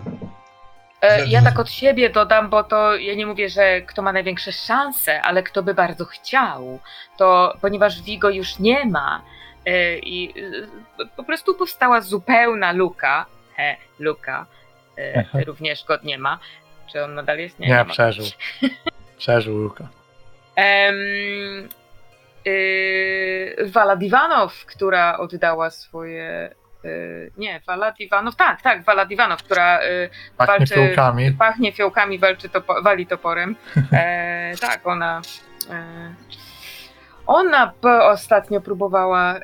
E, Ja tak od siebie dodam, bo to ja nie mówię, że kto ma największe szanse, ale kto by bardzo chciał, to ponieważ Vigo już nie ma e, i e, po prostu powstała zupełna luka, he, luka, Aha. również go nie ma. Czy on nadal jest? Nie, Nie, nie przeżył. Przeżył Luka. Y, Wala Divanow, która oddała swoje. Y, nie, Wala Divanow, tak, tak, Wala Divanow, która y, Pachnie Walczy- fiołkami. pachnie fiołkami, walczy topo, wali toporem. E, tak, ona. E, ona ostatnio próbowała e,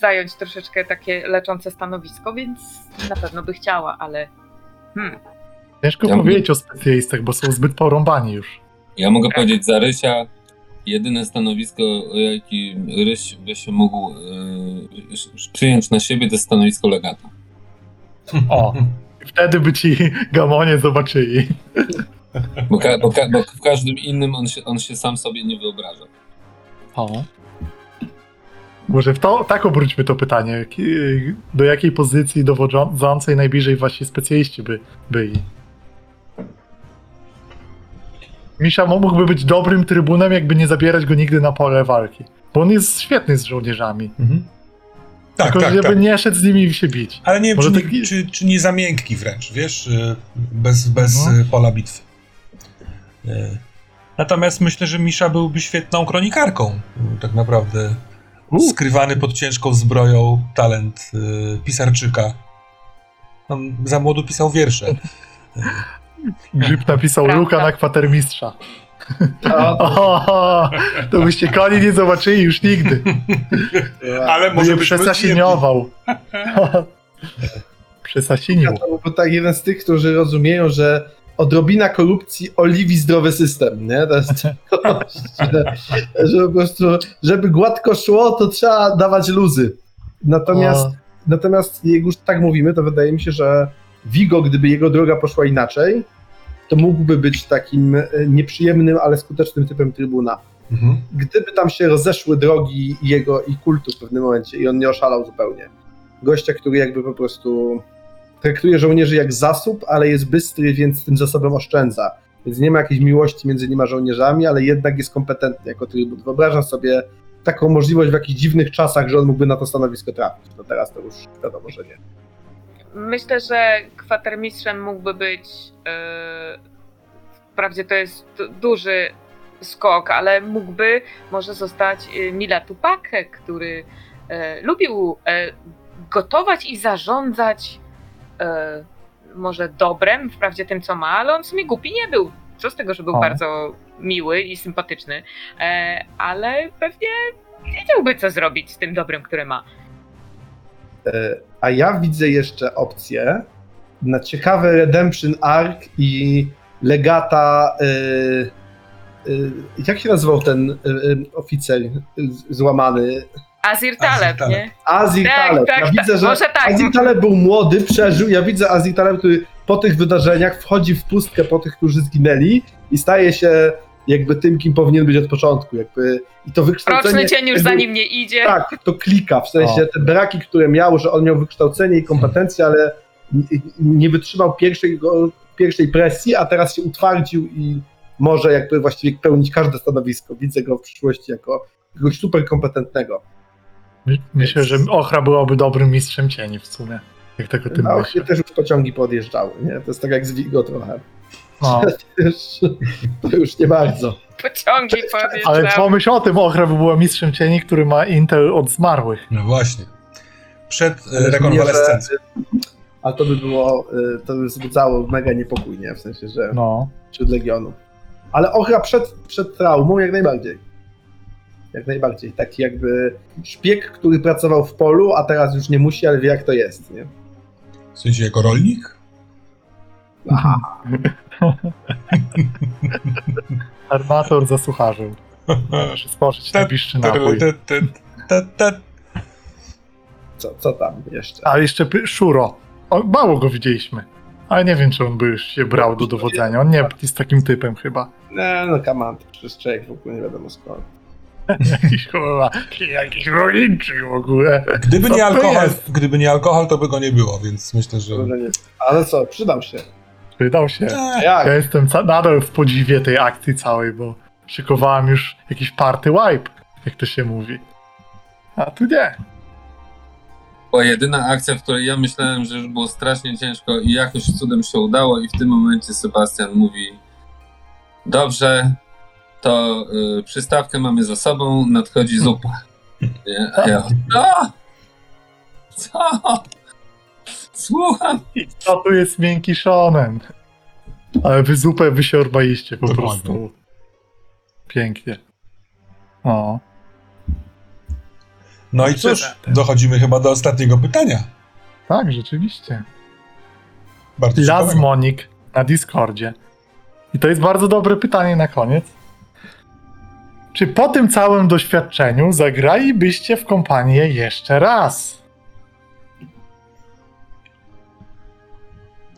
zająć troszeczkę takie leczące stanowisko, więc na pewno by chciała, ale. Hmm, Ciężko Ja powiedzieć o specjalistach, bo są zbyt porąbani już. Ja mogę powiedzieć za Rysia, jedyne stanowisko, o jakim Ryś by się mógł yy, przyjąć na siebie, to stanowisko legata. O. Wtedy by ci gamonie zobaczyli. Bo, ka- bo, ka- bo w każdym innym on się, on się sam sobie nie wyobraża. O. Może w to, tak obróćmy to pytanie. Do jakiej pozycji dowodzącej najbliżej wasi specjaliści by byli? Misza mógłby być dobrym trybunem, jakby nie zabierać go nigdy na pole walki. Bo on jest świetny z żołnierzami. Mhm. Tak, tylko tak, żeby tak. nie szedł z nimi się bić. Ale nie wiem, Może czy, taki- nie, czy, czy nie za miękki wręcz, wiesz, y, bez, bez No. y, pola bitwy. Y, Natomiast myślę, że Misza byłby świetną kronikarką, tak naprawdę. Skrywany pod ciężką zbroją talent y, pisarczyka. On za młodu pisał wiersze. Grzyb napisał. Luka na kwatermistrza. To, O, to byście koni nie zobaczyli już nigdy. Ale może przesasiniował. Przesasinił. to był tak jeden z tych, którzy rozumieją, że odrobina korupcji oliwi zdrowy system, nie? To jest to, że, że po prostu, żeby gładko szło, to trzeba dawać luzy. Natomiast O, Natomiast jak już tak mówimy, to wydaje mi się, że Vigo, gdyby jego droga poszła inaczej, to mógłby być takim e, nieprzyjemnym, ale skutecznym typem trybuna. Mhm. Gdyby tam się rozeszły drogi jego i kultu w pewnym momencie i on nie oszalał zupełnie. Gościa, który jakby po prostu traktuje żołnierzy jak zasób, ale jest bystry, więc tym zasobem oszczędza. Więc nie ma jakiejś miłości między nim a żołnierzami, ale jednak jest kompetentny jako trybun. Wyobrażam sobie taką możliwość w jakichś dziwnych czasach, że on mógłby na to stanowisko trafić. No teraz to już wiadomo, że nie. Myślę, że kwatermistrzem mógłby być. Yy, wprawdzie to jest du- duży skok, ale mógłby może zostać yy, Mila Tupakę, który yy, lubił gotować i zarządzać może dobrem, wprawdzie tym, co ma, ale on w sumie głupi nie był. Co z tego, że był O. bardzo miły i sympatyczny, e, ale pewnie wiedziałby, co zrobić z tym dobrem, które ma. E, A ja widzę jeszcze opcję na ciekawe Redemption Arc i legata. e, e, jak się nazywał ten oficer złamany? Azir Taleb, Azir nie? Azir Tak, Taleb. tak, ja tak. widzę, że Może tak. Azir Taleb był młody, przeżył. Ja widzę Azir Taleb, który po tych wydarzeniach wchodzi w pustkę po tych, którzy zginęli i staje się jakby tym, kim powinien być od początku. Jakby, I to wykształcenie... Roczny cień już jakby- za nim nie idzie. Tak, to klika, w sensie te braki, które miał, że on miał wykształcenie i kompetencje, ale nie wytrzymał pierwszej, pierwszej presji, a teraz się utwardził i może jakby właściwie pełnić każde stanowisko. Widzę go w przyszłości jako kogoś super kompetentnego. my- myślę, że Ochra byłaby dobrym mistrzem cieni w sumie. Jak tak o tym No, myślę. się też już pociągi podjeżdżały, nie? To jest tak jak z Vigo trochę. No. Już, to już nie bardzo. Pociągi Ale podjeżdżały. pomyśl o tym, Ochra by była mistrzem cieni, który ma Intel od zmarłych. No właśnie. Przed e, Ale rekonwalescencją. A to by było, y, to by wzbudzało mega niepokój, nie? W sensie, że No. wśród Legionu. Ale Ochra przed, przed traumą jak najbardziej. Jak najbardziej. Taki jakby szpieg, który pracował w polu, a teraz już nie musi, ale wie jak to jest, nie? W sensie jako rolnik? Aha. Armator zasłucharzył. Muszę spożyć najbliższy napój. Co, co tam jeszcze? A jeszcze Szuro. O, mało go widzieliśmy. Ale nie wiem, czy on by już się brał do dowodzenia. On nie jest takim typem chyba. Nie, no kaman, to człowiek w ogóle nie wiadomo skąd. Jakiś chyba, jakiś rolniczy w ogóle. Gdyby nie alkohol, gdyby nie alkohol, to by go nie było, więc myślę, że. Ale co, przydał się. Wydał się. Jak? Ja jestem ca- nadal w podziwie tej akcji całej, bo szykowałem już jakiś party wipe, jak to się mówi. A tu nie. była jedyna akcja, w której ja myślałem, że już było strasznie ciężko i jakoś cudem się udało i w tym momencie Sebastian mówi dobrze, to y, przystawkę mamy za sobą, nadchodzi zupa. Nie? A ja, co? Co? Słucham. I to tu jest miękki shonen. Ale wy zupę wysiorbaliście po Dokładnie. prostu. Pięknie. O. No i cóż, dochodzimy chyba do ostatniego pytania. Tak, rzeczywiście. Bardzo ciekawego. Lazmonik na Discordzie. I to jest bardzo dobre pytanie na koniec. Czy po tym całym doświadczeniu zagralibyście w kompanię jeszcze raz?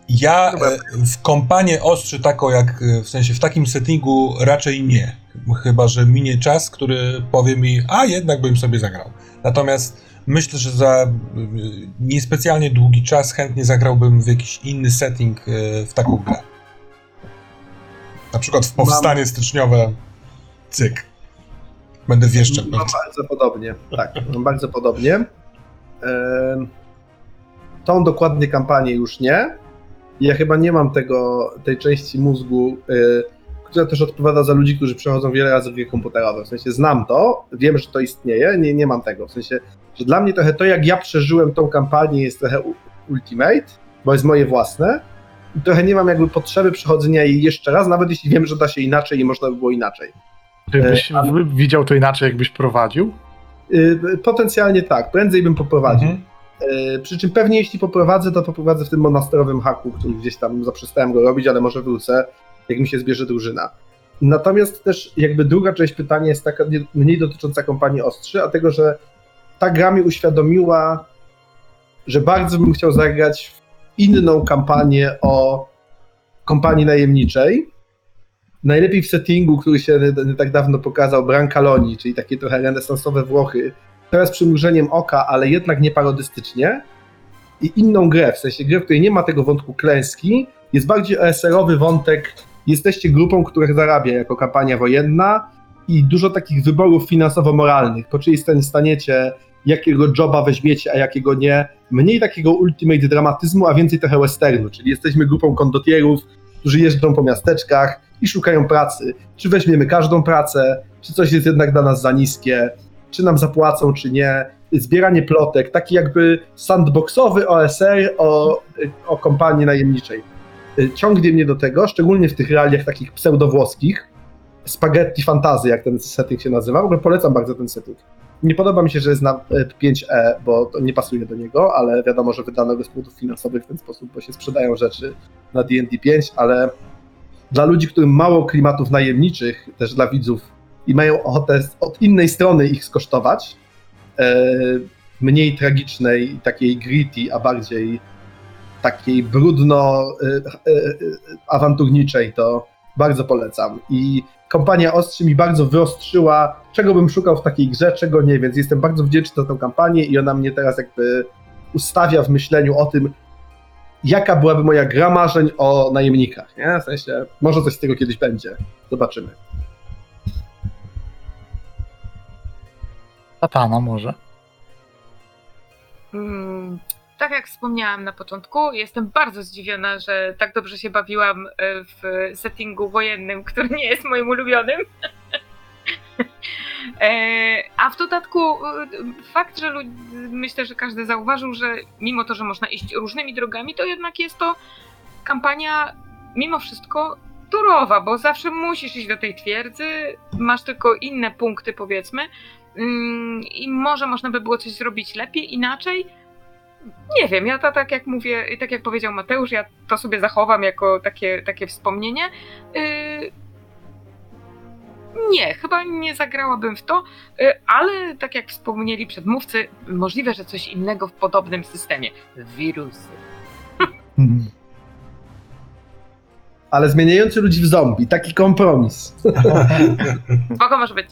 Ja e, w kompanię ostrzy taką jak, e, w sensie w takim settingu raczej nie. Chyba, że minie czas, który powie mi, a jednak bym sobie zagrał. Natomiast myślę, że za e, niespecjalnie długi czas chętnie zagrałbym w jakiś inny setting w taką grę. Na przykład w powstanie styczniowe cyk. Będę wieszczał. Mam bardzo podobnie. Tak, mam bardzo podobnie. Tą dokładnie kampanię już nie. Ja chyba nie mam tego, tej części mózgu, y, która też odpowiada za ludzi, którzy przechodzą wiele razy gry komputerowe. W sensie znam to, wiem, że to istnieje, nie, nie mam tego. W sensie, że dla mnie trochę to, jak ja przeżyłem tą kampanię, jest trochę ultimate, bo jest moje własne. I trochę nie mam jakby potrzeby przechodzenia jej jeszcze raz, nawet jeśli wiem, że da się inaczej i można by było inaczej. Czy byś E, widział to inaczej, jakbyś prowadził? Yy, potencjalnie tak, prędzej bym poprowadził. Mhm. Yy, przy czym pewnie jeśli poprowadzę, to poprowadzę w tym monasterowym haku, który gdzieś tam zaprzestałem go robić, ale może wrócę, jak mi się zbierze drużyna. Natomiast też jakby druga część pytania jest taka nie- mniej dotycząca kompanii Ostrzy, a tego, że ta gra mi uświadomiła, że bardzo bym chciał zagrać w inną kampanię o kompanii najemniczej. Najlepiej w settingu, który się nie tak dawno pokazał, Brancaloni, czyli takie trochę renesansowe Włochy, teraz przymrużeniem oka, ale jednak nie parodystycznie. I inną grę, w sensie grę, w której nie ma tego wątku klęski, jest bardziej OSR-owy wątek. Jesteście grupą, która zarabia jako kampania wojenna i dużo takich wyborów finansowo-moralnych. Po czyjej stronie staniecie, jakiego joba weźmiecie, a jakiego nie. Mniej takiego ultimate dramatyzmu, a więcej trochę westernu, czyli jesteśmy grupą kondotierów, którzy jeżdżą po miasteczkach i szukają pracy. Czy weźmiemy każdą pracę, czy coś jest jednak dla nas za niskie, czy nam zapłacą, czy nie. Zbieranie plotek, taki jakby sandboxowy OSR o, o kompanii najemniczej. Y, Ciągnie mnie do tego, szczególnie w tych realiach takich pseudowłoskich, spaghetti fantazy, jak ten setting się nazywa. W ogóle polecam bardzo ten setting. Nie podoba mi się, że jest na e, 5E, bo to nie pasuje do niego, ale wiadomo, że wydano go z powodów finansowych w ten sposób, bo się sprzedają rzeczy na D&D 5, ale dla ludzi, którym mało klimatów najemniczych, też dla widzów i mają ochotę od innej strony ich skosztować, e, mniej tragicznej, takiej gritty, a bardziej takiej brudno e, e, to bardzo polecam. I kampania Ostrzy mi bardzo wyostrzyła, czego bym szukał w takiej grze, czego nie, więc jestem bardzo wdzięczny za tę kampanię i ona mnie teraz jakby ustawia w myśleniu o tym, jaka byłaby moja gra marzeń o najemnikach, nie? W sensie, może coś z tego kiedyś będzie. Zobaczymy. Satana może. Mm, tak jak wspomniałam na początku, jestem bardzo zdziwiona, że tak dobrze się bawiłam e, w settingu wojennym, który nie jest moim ulubionym. E, A w dodatku e, fakt, że myślę, że każdy zauważył, że mimo to, że można iść różnymi drogami, to jednak jest to kampania mimo wszystko turowa, bo zawsze musisz iść do tej twierdzy, masz tylko inne punkty powiedzmy i może można by było coś zrobić lepiej, inaczej. Nie wiem, ja to tak jak mówię, tak jak powiedział Mateusz, ja to sobie zachowam jako takie, takie wspomnienie. Yy, Nie, chyba nie zagrałabym w to, yy, ale tak jak wspomnieli przedmówcy, możliwe, że coś innego w podobnym systemie. Wirusy. Ale zmieniający ludzi w zombie, taki kompromis. Spoko może być.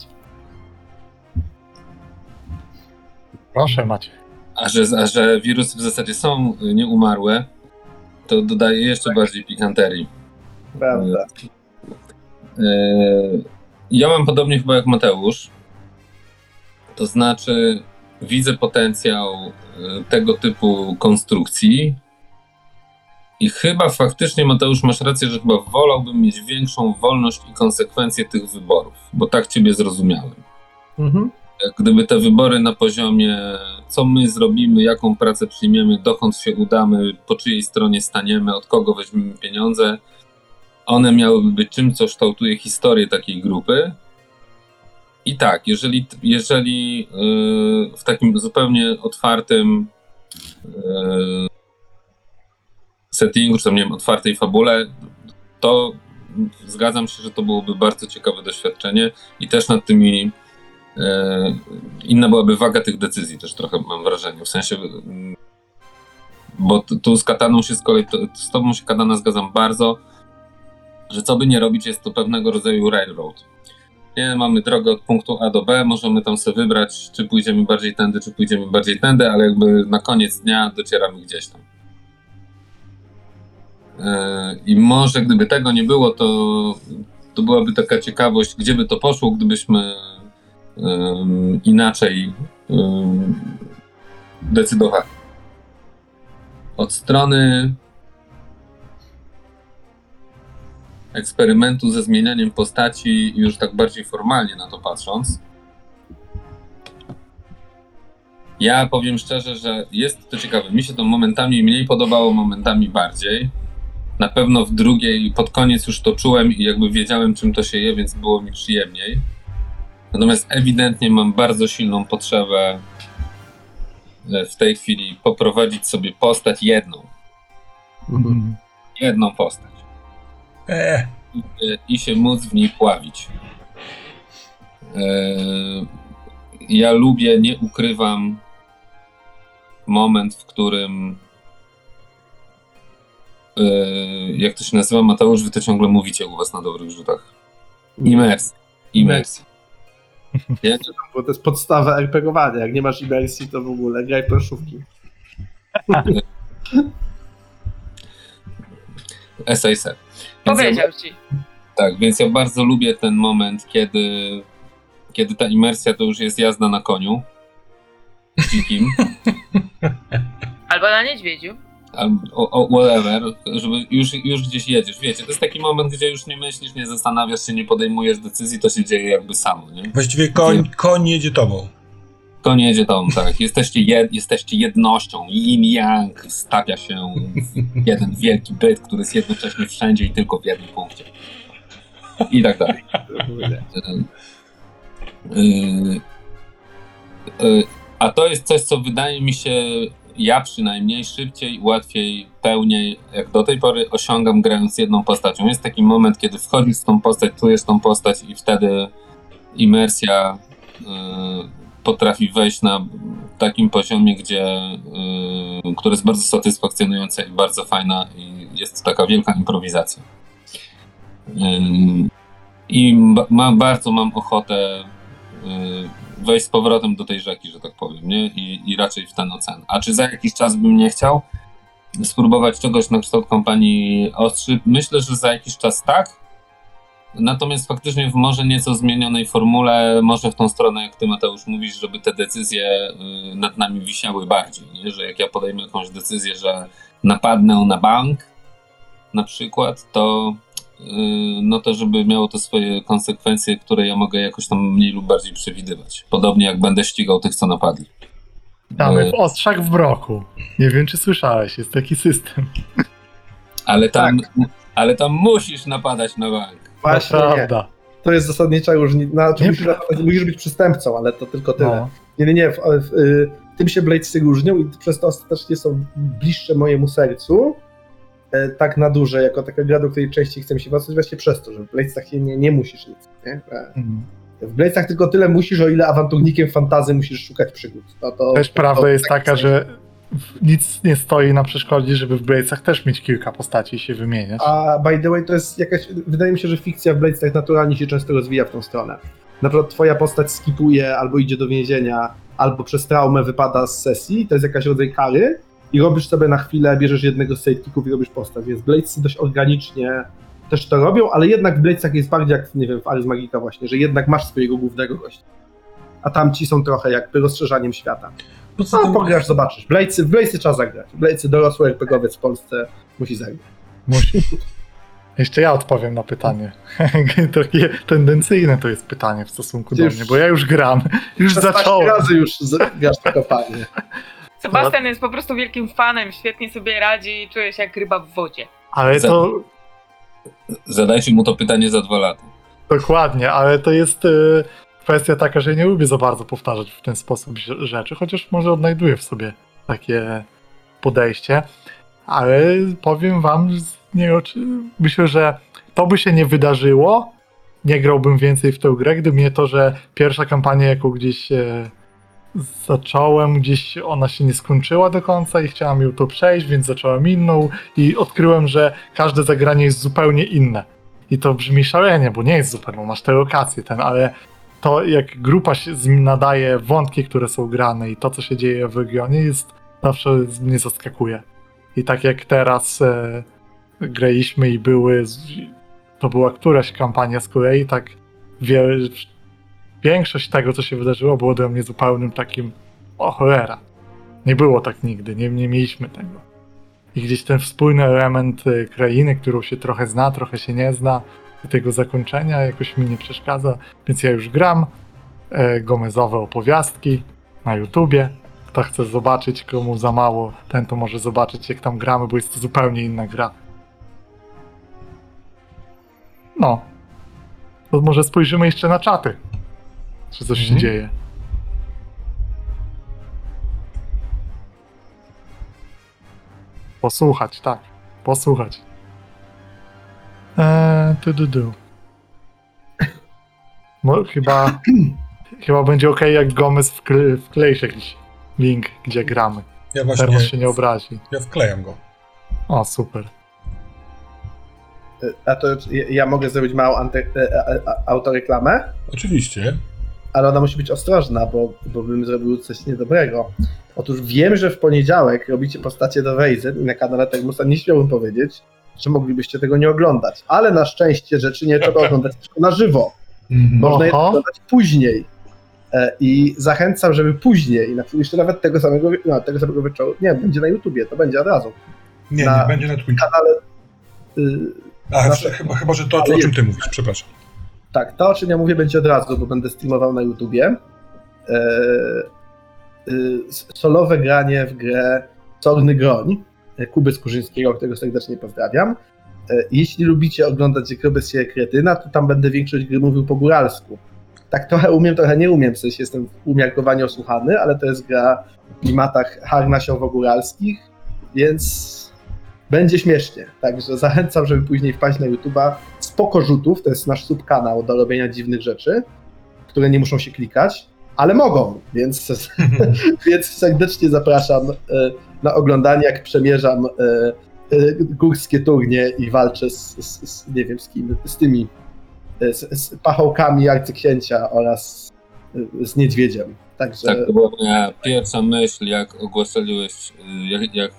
Proszę Macie. A że, a że wirusy w zasadzie są y, nieumarłe, to dodaje jeszcze bardziej pikanterii. Prawda. Yy, Ja mam podobnie chyba jak Mateusz. To znaczy, widzę potencjał tego typu konstrukcji. I chyba faktycznie, Mateusz, masz rację, że chyba wolałbym mieć większą wolność i konsekwencje tych wyborów, bo tak Ciebie zrozumiałem. Mhm. Gdyby te wybory na poziomie, co my zrobimy, jaką pracę przyjmiemy, dokąd się udamy, po czyjej stronie staniemy, od kogo weźmiemy pieniądze, one miałyby być czymś, co kształtuje historię takiej grupy. I tak, jeżeli, jeżeli yy, w takim zupełnie otwartym yy, settingu, czy tam nie wiem, otwartej fabule, to zgadzam się, że to byłoby bardzo ciekawe doświadczenie i też nad tymi Inna byłaby waga tych decyzji, też trochę mam wrażenie. W sensie, mm, bo tu z Kataną się z kolei, to, z Tobą się Katana zgadzam bardzo, że co by nie robić, jest to pewnego rodzaju railroad. Nie, mamy drogę od punktu A do B, możemy tam sobie wybrać, czy pójdziemy bardziej tędy, czy pójdziemy bardziej tędy, ale jakby na koniec dnia docieramy gdzieś tam. E, I może gdyby tego nie było, to, to byłaby taka ciekawość, gdzie by to poszło, gdybyśmy inaczej decydowali. Od strony eksperymentu ze zmienianiem postaci, już tak bardziej formalnie na to patrząc. Ja powiem szczerze, że jest to ciekawe. Mi się to momentami mniej podobało, momentami bardziej. Na pewno w drugiej, pod koniec już to czułem i jakby wiedziałem, czym to się je, więc było mi przyjemniej. Natomiast ewidentnie mam bardzo silną potrzebę e, w tej chwili poprowadzić sobie postać jedną. Mhm. Jedną postać. E, I, i się móc w niej pławić. E, ja lubię, nie ukrywam, moment, w którym. e, jak to się nazywa, Mateusz, wy to ciągle mówicie u was na dobrych rzutach. Imersja. Imersja. Ja, Bo to jest podstawa RPGowania. Jak nie masz imersji, to w ogóle graj planszówki. SASR. Więc ja- Powiedział ci. Tak, więc ja bardzo lubię ten moment, kiedy, kiedy ta imersja to już jest jazda na koniu. Dzikim. Albo na niedźwiedziu. Albo whatever, żeby już, już gdzieś jedziesz. Wiecie, to jest taki moment, gdzie już nie myślisz, nie zastanawiasz się, nie podejmujesz decyzji, to się dzieje jakby samo, nie? właściwie koń, koń jedzie tobą. Koń jedzie tą, tak. Jesteście, jed, jesteście jednością. Yin Yang stawia się w jeden wielki byt, który jest jednocześnie wszędzie i tylko w jednym punkcie. I tak dalej. Yy, yy, A to jest coś, co wydaje mi się, ja przynajmniej szybciej, łatwiej, pełniej, jak do tej pory osiągam grając jedną postacią. Jest taki moment, kiedy wchodzisz w tą postać, czujesz tą postać i wtedy imersja yy, potrafi wejść na takim poziomie, gdzie, yy, który jest bardzo satysfakcjonujący i bardzo fajna i jest taka wielka improwizacja. Yy, I ba- ma, bardzo mam ochotę yy, wejść z powrotem do tej rzeki, że tak powiem, nie? I, I raczej w ten ocean. A czy za jakiś czas bym nie chciał spróbować czegoś na kształt kompanii Ostrzy? Myślę, że za jakiś czas tak. Natomiast faktycznie w może nieco zmienionej formule, może w tą stronę, jak ty Mateusz mówisz, żeby te decyzje y, nad nami wisiały bardziej, nie? że jak ja podejmę jakąś decyzję, że napadnę na bank na przykład, to no to żeby miało to swoje konsekwencje, które ja mogę jakoś tam mniej lub bardziej przewidywać. Podobnie jak będę ścigał tych, co napadli. Mamy E, w Ostrzach w Broku. Nie wiem, czy słyszałeś, jest taki system. ale, tam, ale tam musisz napadać na bank. Właśnie prawda. To jest zasadnicza różnica. Znaczy, Nie- musisz, musisz być przestępcą, ale to tylko tyle. No. Nie, nie, nie. W, w, y, tym się Bladesy różnią i przez to ostatecznie są bliższe mojemu sercu. E, tak na duże, jako taka gra, do której częściej chcę się wracać, właśnie przez to, że w Bladesach nie, nie musisz nic. Nie? E, Mhm. W Bladesach tylko tyle musisz, o ile awanturnikiem fantazy musisz szukać przygód. No to, Też to, prawda to, jest tak taka, że nic nie stoi na przeszkodzie, żeby w Bladesach też mieć kilka postaci i się wymieniać. A by the way, to jest jakaś. Wydaje mi się, że fikcja w Bladesach naturalnie się często rozwija w tą stronę. Na przykład twoja postać skipuje, albo idzie do więzienia, albo przez traumę wypada z sesji, to jest jakaś rodzaj kary, i robisz sobie na chwilę, bierzesz jednego z sidekicków i robisz postać. Więc Bladesy dość organicznie też to robią, ale jednak w Bladesach jest bardziej jak, nie wiem, w Ares Magica właśnie, że jednak masz swojego głównego gościa. A tamci są trochę jakby rozszerzaniem świata. Poza No, tym, pograsz, zobaczysz. Bladesy, w Bladesy trzeba zagrać. Bladesy dorosły RPGowiec w Polsce musi zagrać. Musi. Jeszcze ja odpowiem na pytanie. Takie tendencyjne to jest pytanie w stosunku do Już- mnie, bo ja już gram. Już 16 zacząłem. razy już grasz w kopalnię. Sebastian jest po prostu wielkim fanem, świetnie sobie radzi i czuje się jak ryba w wodzie. Ale to Zadajcie mu to pytanie za dwa lata. dokładnie, ale to jest y, kwestia taka, że nie lubię za bardzo powtarzać w ten sposób rze- rzeczy, chociaż może odnajduję w sobie takie podejście. Ale powiem wam, z- nie, oczy- myślę, że to by się nie wydarzyło. Nie grałbym więcej w tę grę, gdyby nie to, że pierwsza kampania, jaką gdzieś e, zacząłem, gdzieś ona się nie skończyła do końca i chciałem ją to przejść, więc zacząłem inną i odkryłem, że każde zagranie jest zupełnie inne. I to brzmi szalenie, bo nie jest zupełnie, masz te lokacje ten, ale to jak grupa się nadaje, wątki, które są grane i to, co się dzieje w regionie jest zawsze mnie zaskakuje. I tak jak teraz e, graliśmy i były, to była któraś kampania z kolei, tak wie, większość tego, co się wydarzyło, było dla mnie zupełnym takim o cholera. Nie było tak nigdy, nie, nie mieliśmy tego. i gdzieś ten wspólny element y, krainy, którą się trochę zna, trochę się nie zna, i tego zakończenia jakoś mi nie przeszkadza, więc ja już gram e, gomezowe opowiastki na YouTubie. Kto chce zobaczyć, komu za mało, ten to może zobaczyć jak tam gramy, bo jest to zupełnie inna gra. No. To może spojrzymy jeszcze na czaty. Czy coś się Mhm. dzieje. Posłuchać, tak. Posłuchać. Eee, tu, du, du. Mo, chyba, chyba będzie ok, jak Gomez wkle, wkleisz jakiś link, gdzie gramy. Ja właśnie Termos się nie obrazi. ja wklejam go. O, super. E, A to ja, ja mogę zrobić małą ante, e, e, e, autoreklamę? Oczywiście. Ale ona musi być ostrożna, bo, bo bym zrobił coś niedobrego. Otóż wiem, że w poniedziałek robicie postacie do Weizen i na kanale Termusa nie śmiałbym powiedzieć, że moglibyście tego nie oglądać. Ale na szczęście rzeczy nie trzeba oglądać tylko na żywo. Można je oglądać później. E, I zachęcam, żeby później, na przykład jeszcze nawet tego samego, no, tego samego wieczoru, nie, będzie na YouTubie, to będzie od razu. Nie, Na- nie będzie na Twitchu. Kanale, y, A, Nasze- chyba, chyba, że to, o czym ty mówisz, przepraszam. Tak, to o czym ja mówię będzie od razu, bo będę streamował na YouTubie. E, y, solowe granie w grę Sorny Groń e, Kuby Skurzyńskiego, którego serdecznie pozdrawiam. E, jeśli lubicie oglądać jak robię się kretyna, to tam będę większość gry mówił po góralsku. Tak trochę umiem, trochę nie umiem, w sensie jestem umiarkowanie osłuchany, ale to jest gra w klimatach harnasiowo-góralskich, więc będzie śmiesznie. Także zachęcam, żeby później wpaść na YouTube'a. Spoko rzutów, to jest nasz subkanał do robienia dziwnych rzeczy, które nie muszą się klikać, ale mogą, więc, więc serdecznie zapraszam e, na oglądanie, jak przemierzam e, e, górskie turnie i walczę z, z, z nie wiem z kim, z tymi z, z pachołkami arcyksięcia oraz z niedźwiedziem. Także Tak, to była moja pierwsza myśl, jak ogłaszaliłeś, y, jak, jak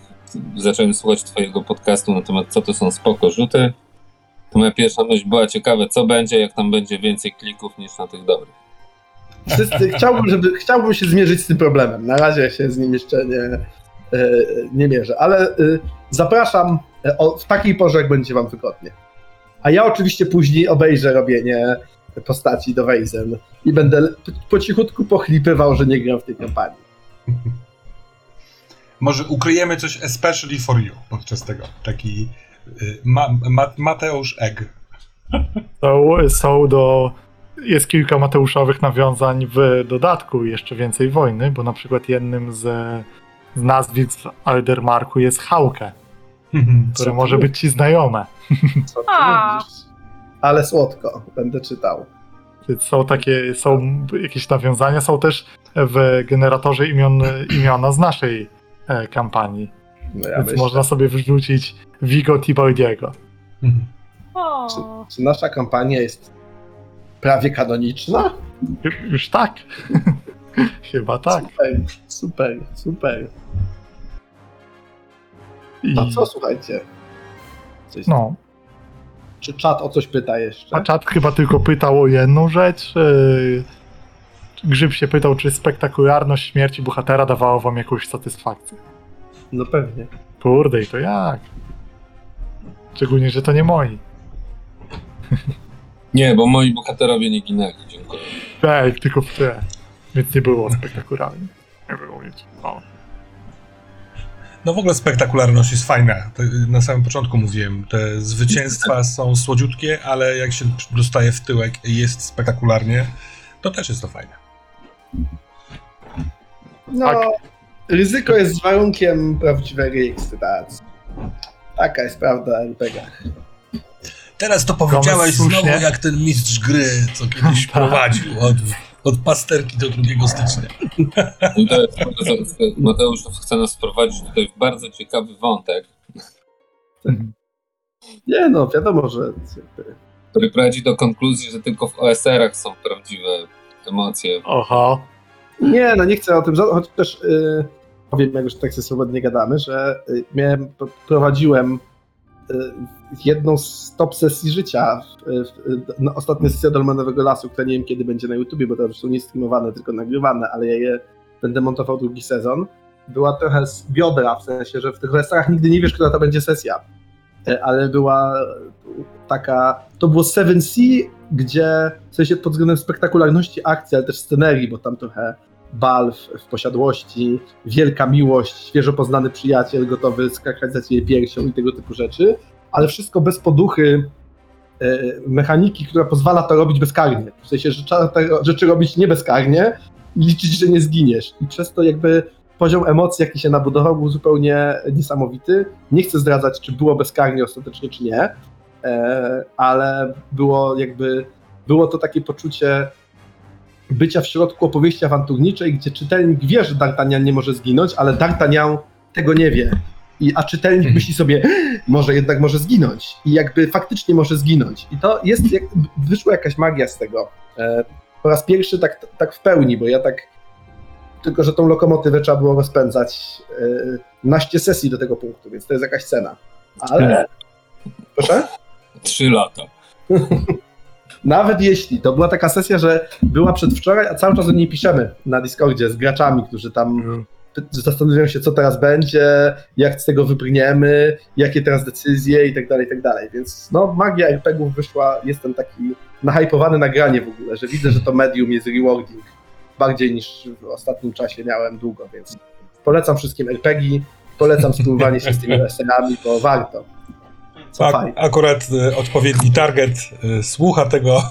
zacząłem słuchać twojego podcastu na temat co to są spoko rzuty, moja pierwsza myśl była ciekawe, co będzie, jak tam będzie więcej klików niż na tych dobrych. wszyscy, chciałbym, żeby, chciałbym się zmierzyć z tym problemem. Na razie się z nim jeszcze nie, e, nie mierzę, ale e, zapraszam e, o, w takiej porze, jak będzie wam wygodnie. A ja oczywiście później obejrzę robienie postaci do Weizen i będę po cichutku pochlipywał, że nie gram w tej kampanii. Może ukryjemy coś especially for you podczas tego. Taki ma, ma, Mateusz Egg. Są, są do. Jest kilka mateuszowych nawiązań w dodatku, jeszcze więcej wojny, bo na przykład jednym z, z nazwisk w Aldermarku jest Hauke, które ty może być ci znajome. Co ty? Ale słodko, będę czytał. Więc są takie, są jakieś nawiązania, są też w generatorze imion, imiona z naszej e, kampanii. No ja Więc myślę, można sobie wyrzucić Vigo Tibaldiego. O, czy nasza kampania jest prawie kanoniczna? Ju- Już tak. Chyba tak. Super, super, super. I, A co, słuchajcie? Coś, no, Czy czat o coś pyta jeszcze? a czat chyba tylko pytał o jedną rzecz. Yy, Grzyb się pytał, czy spektakularność śmierci bohatera dawała wam jakąś satysfakcję. No pewnie. Kurde, i to jak? Szczególnie, że to nie moi. Nie, bo moi bohaterowie nie ginęli, dziękuję. Ej, tylko w tle. Więc nie było spektakularnie. Nie było nic. O. No w ogóle spektakularność jest fajna. To na samym początku mówiłem, te zwycięstwa są słodziutkie, ale jak się dostaje w tyłek i jest spektakularnie, to też jest to fajne. No, Tak. Ryzyko jest warunkiem prawdziwej ekscytacji. Taka jest prawda o RPG-ach. Teraz to powiedziałeś znowu jak ten mistrz gry, co kiedyś Tak. prowadził od, od pasterki do 2 stycznia. Mateusz chce nas wprowadzić tutaj w bardzo ciekawy wątek, Nie no, wiadomo, że który prowadzi do konkluzji, że tylko w OSR-ach są prawdziwe emocje. Oho. Nie, no nie chcę o tym, chociaż yy, powiem, jak już tak sobie swobodnie gadamy, że y, miałem, prowadziłem y, jedną z top sesji życia, no, ostatnia sesja Dolmenowego Lasu, która nie wiem kiedy będzie na YouTubie, bo to są nie streamowane, tylko nagrywane, ale ja je będę montował drugi sezon. była trochę z biodra, w sensie, że w tych restaurach nigdy nie wiesz, która to będzie sesja. E, Ale była taka, to było Seven Sea, gdzie w sensie pod względem spektakularności akcji, ale też scenerii, bo tam trochę bal w, w posiadłości, wielka miłość, świeżo poznany przyjaciel, gotowy skakać za ciebie piersią i tego typu rzeczy, ale wszystko bez poduchy e, mechaniki, która pozwala to robić bezkarnie. W sensie, że trzeba te rzeczy robić nie bezkarnie i liczyć, że nie zginiesz. I przez to jakby poziom emocji, jaki się nabudował, był zupełnie niesamowity. Nie chcę zdradzać, czy było bezkarnie ostatecznie, czy nie, e, ale było jakby, było to takie poczucie bycia w środku opowieści awanturniczej, gdzie czytelnik wie, że D'Artagnan nie może zginąć, ale D'Artagnan tego nie wie. I, a czytelnik Mhm. myśli sobie, może jednak może zginąć. I jakby faktycznie może zginąć. I to jest, jak, wyszła jakaś magia z tego. E, po raz pierwszy tak, tak w pełni, bo ja tak, tylko że tą lokomotywę trzeba było rozpędzać e, naście sesji do tego punktu, więc to jest jakaś cena. Ale, proszę? Trzy lata. Nawet jeśli, to była taka sesja, że była przedwczoraj, a cały czas o niej piszemy na Discordzie z graczami, którzy tam zastanawiają się, co teraz będzie, jak z tego wybrniemy, jakie teraz decyzje i tak dalej, i tak dalej. Więc no, magia RPG-ów wyszła, jestem taki nahypowany na granie w ogóle, że widzę, że to medium jest rewarding bardziej niż w ostatnim czasie miałem długo, więc polecam wszystkim RPG, polecam spróbowanie się z tymi SR-ami, bo warto. Ak- akurat e, odpowiedni target e, słucha tego.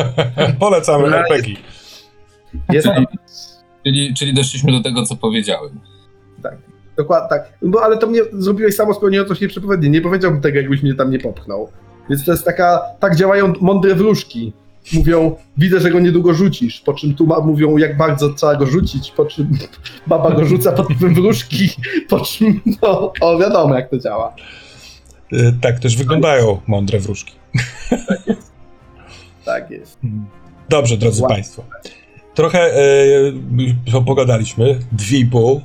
Polecamy No, RPG. Jest, Czyli, czyli doszliśmy do tego, co powiedziałem. Dokładnie tak. No ale to mnie zrobiłeś samo spełniającą się przepowiednię. Nie powiedziałbym tego, jakbyś mnie tam nie popchnął. Więc to jest taka, tak działają mądre wróżki. Mówią, widzę, że go niedługo rzucisz, po czym tu ma, mówią, jak bardzo trzeba go rzucić, po czym baba go rzuca pod wpływem wróżki, po czym, no, o wiadomo jak to działa. E, Tak też wyglądają mądre wróżki. Tak jest. Dobrze, drodzy Wow. Państwo. Trochę e, pogadaliśmy, dwie i pół.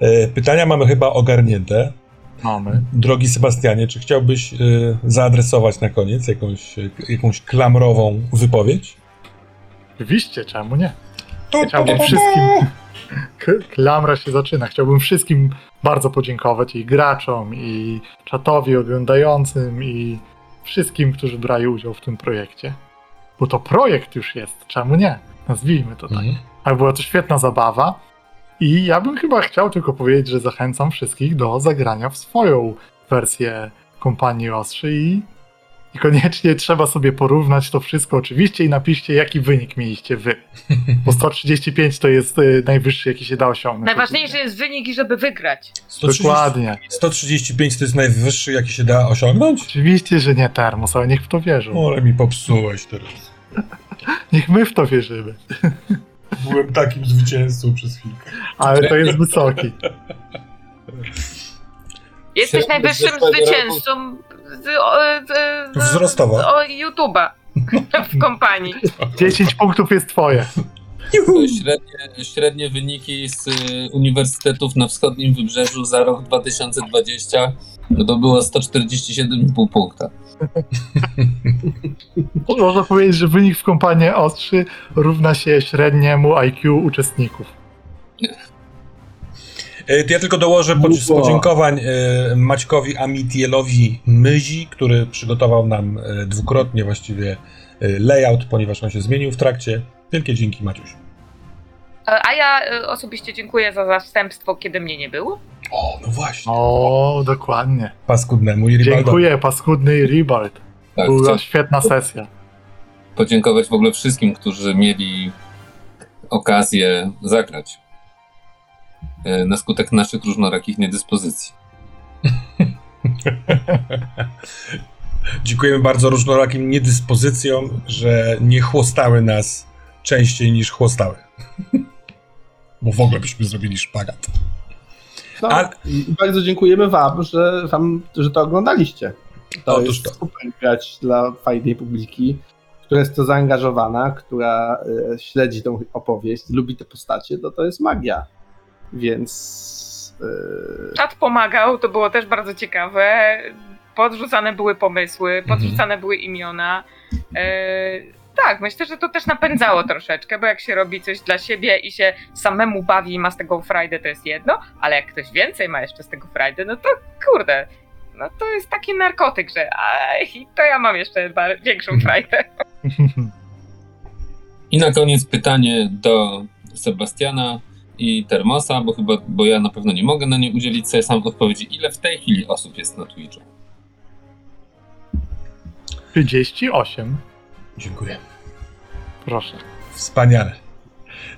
E, pytania mamy chyba ogarnięte. mamy. Drogi Sebastianie, czy chciałbyś e, zaadresować na koniec jakąś, jakąś klamrową wypowiedź? Oczywiście, czemu nie? Tu, Chciałbym wszystkim. Klamra się zaczyna. Chciałbym wszystkim bardzo podziękować i graczom, i czatowi oglądającym, i wszystkim, którzy brali udział w tym projekcie. Bo to projekt już jest, czemu nie? Nazwijmy to tak. Mhm. Ale była to świetna zabawa. I ja bym chyba chciał tylko powiedzieć, że zachęcam wszystkich do zagrania w swoją wersję kompanii Ostrzy i, i koniecznie trzeba sobie porównać to wszystko oczywiście i napiszcie, jaki wynik mieliście wy. Bo 135 to jest y, najwyższy, jaki się da osiągnąć. Najważniejszy jest wynik i żeby wygrać. 130, Dokładnie. 135 to jest najwyższy, jaki się da osiągnąć? Oczywiście, że nie termos, ale niech w to wierzą. Ale mi popsułeś teraz. Niech my w to wierzymy. Byłem takim zwycięzcą przez chwilkę. Ale to jest wysoki. Jesteś najwyższym zwycięzcą z, o, z, z, Wzrostowo. o YouTube'a w kompanii. 10 punktów jest twoje. Średnie, średnie wyniki z y, uniwersytetów na wschodnim wybrzeżu za rok 2020 no to było 147,5 punkta. Można powiedzieć, że wynik w kompanii ostrzy równa się średniemu IQ uczestników. E, Ja tylko dołożę podziękowań e, Maćkowi Amitielowi Myzi, który przygotował nam e, dwukrotnie właściwie layout, ponieważ on się zmienił w trakcie. Wielkie dzięki Maciuś. A ja osobiście dziękuję za zastępstwo, kiedy mnie nie było. O, no właśnie. O, dokładnie. Paskudnemu i Ribaldowi. Dziękuję, paskudny i Ribald. Tak, Była świetna sesja. podziękować w ogóle wszystkim, którzy mieli okazję zagrać na skutek naszych różnorakich niedyspozycji. Dziękujemy bardzo różnorakim niedyspozycjom, że nie chłostały nas częściej niż chłostały. Bo w ogóle byśmy zrobili szpagat. No, Ale- bardzo dziękujemy wam, że, wam, że to oglądaliście. To Otóż jest to. super grać dla fajnej publiki, która jest to zaangażowana, która e, śledzi tą opowieść, lubi te postacie, to to jest magia. Więc e, Czat pomagał, to było też bardzo ciekawe. Podrzucane były pomysły, podrzucane były imiona. E, tak, myślę, że to też napędzało troszeczkę, bo jak się robi coś dla siebie i się samemu bawi i ma z tego frajdę, to jest jedno, ale jak ktoś więcej ma jeszcze z tego frajdę, no to kurde, no to jest taki narkotyk, że aj, to ja mam jeszcze większą frajdę. I na koniec pytanie do Sebastiana i Termosa, bo chyba, bo ja na pewno nie mogę na nie udzielić sobie sam odpowiedzi. Ile w tej chwili osób jest na Twitchu? 38. Dziękuję. Proszę. Wspaniale.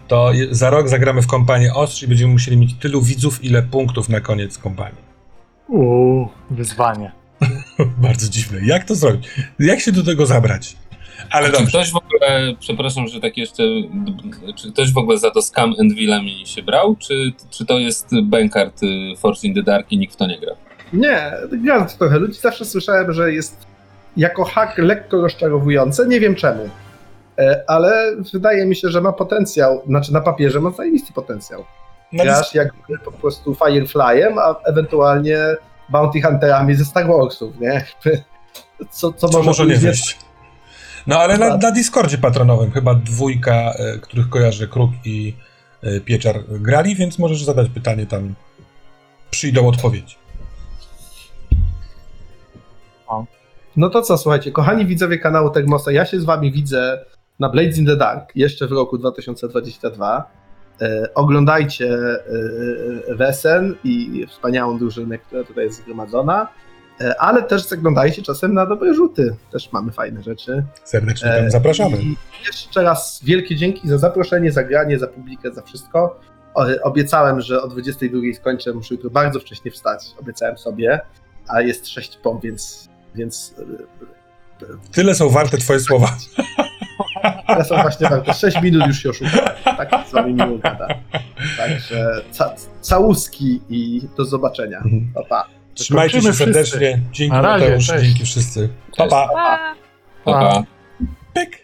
To za rok zagramy w kompanię Ostrz i będziemy musieli mieć tylu widzów, ile punktów na koniec kompanii. Uuu, wyzwanie. Bardzo dziwne. Jak to zrobić? Jak się do tego zabrać? Ale Czy ktoś w ogóle, przepraszam, że tak jeszcze, czy ktoś w ogóle za to Scam and Villami się brał, czy, czy to jest Bankart y, Force in the Dark i nikt w to nie gra? Nie, gram w trochę ludzi. Zawsze słyszałem, że jest jako hack lekko rozczarowujące. Nie wiem czemu. E, Ale wydaje mi się, że ma potencjał. Znaczy na papierze ma zajebisty potencjał. Na Grasz jak po prostu Fireflyem, a ewentualnie Bounty Hunterami ze Star Warsów, nie? Co, co, co może nie wyjść. No ale na, na Discordzie patronowym chyba dwójka, e, których kojarzę, Kruk i e, Pieczar grali, więc możesz zadać pytanie tam. Przyjdą odpowiedzi. No to co, słuchajcie, kochani widzowie kanału Tegmosa, ja się z wami widzę na Blades in the Dark jeszcze w roku 2022. E, oglądajcie e, Wesen i wspaniałą drużynę, która tutaj jest zgromadzona, e, ale też zaglądajcie czasem na dobre rzuty. Też mamy fajne rzeczy. Serdecznie E, tam zapraszamy. I jeszcze raz wielkie dzięki za zaproszenie, za granie, za publikę, za wszystko. Obiecałem, że o 22 skończę, muszę jutro bardzo wcześnie wstać. Obiecałem sobie, a jest 6 po, więc, więc Tyle są warte twoje słowa. One są właśnie warte. 6 minut już się oszukałem. Tak z wami miło gada. Także ca całuski i do zobaczenia. Mhm. Pa, pa. Trzymajcie się serdecznie. Dzięki Mateusz, dzięki wszyscy. Pa, pa. Pa! Pa, pa. Pyk.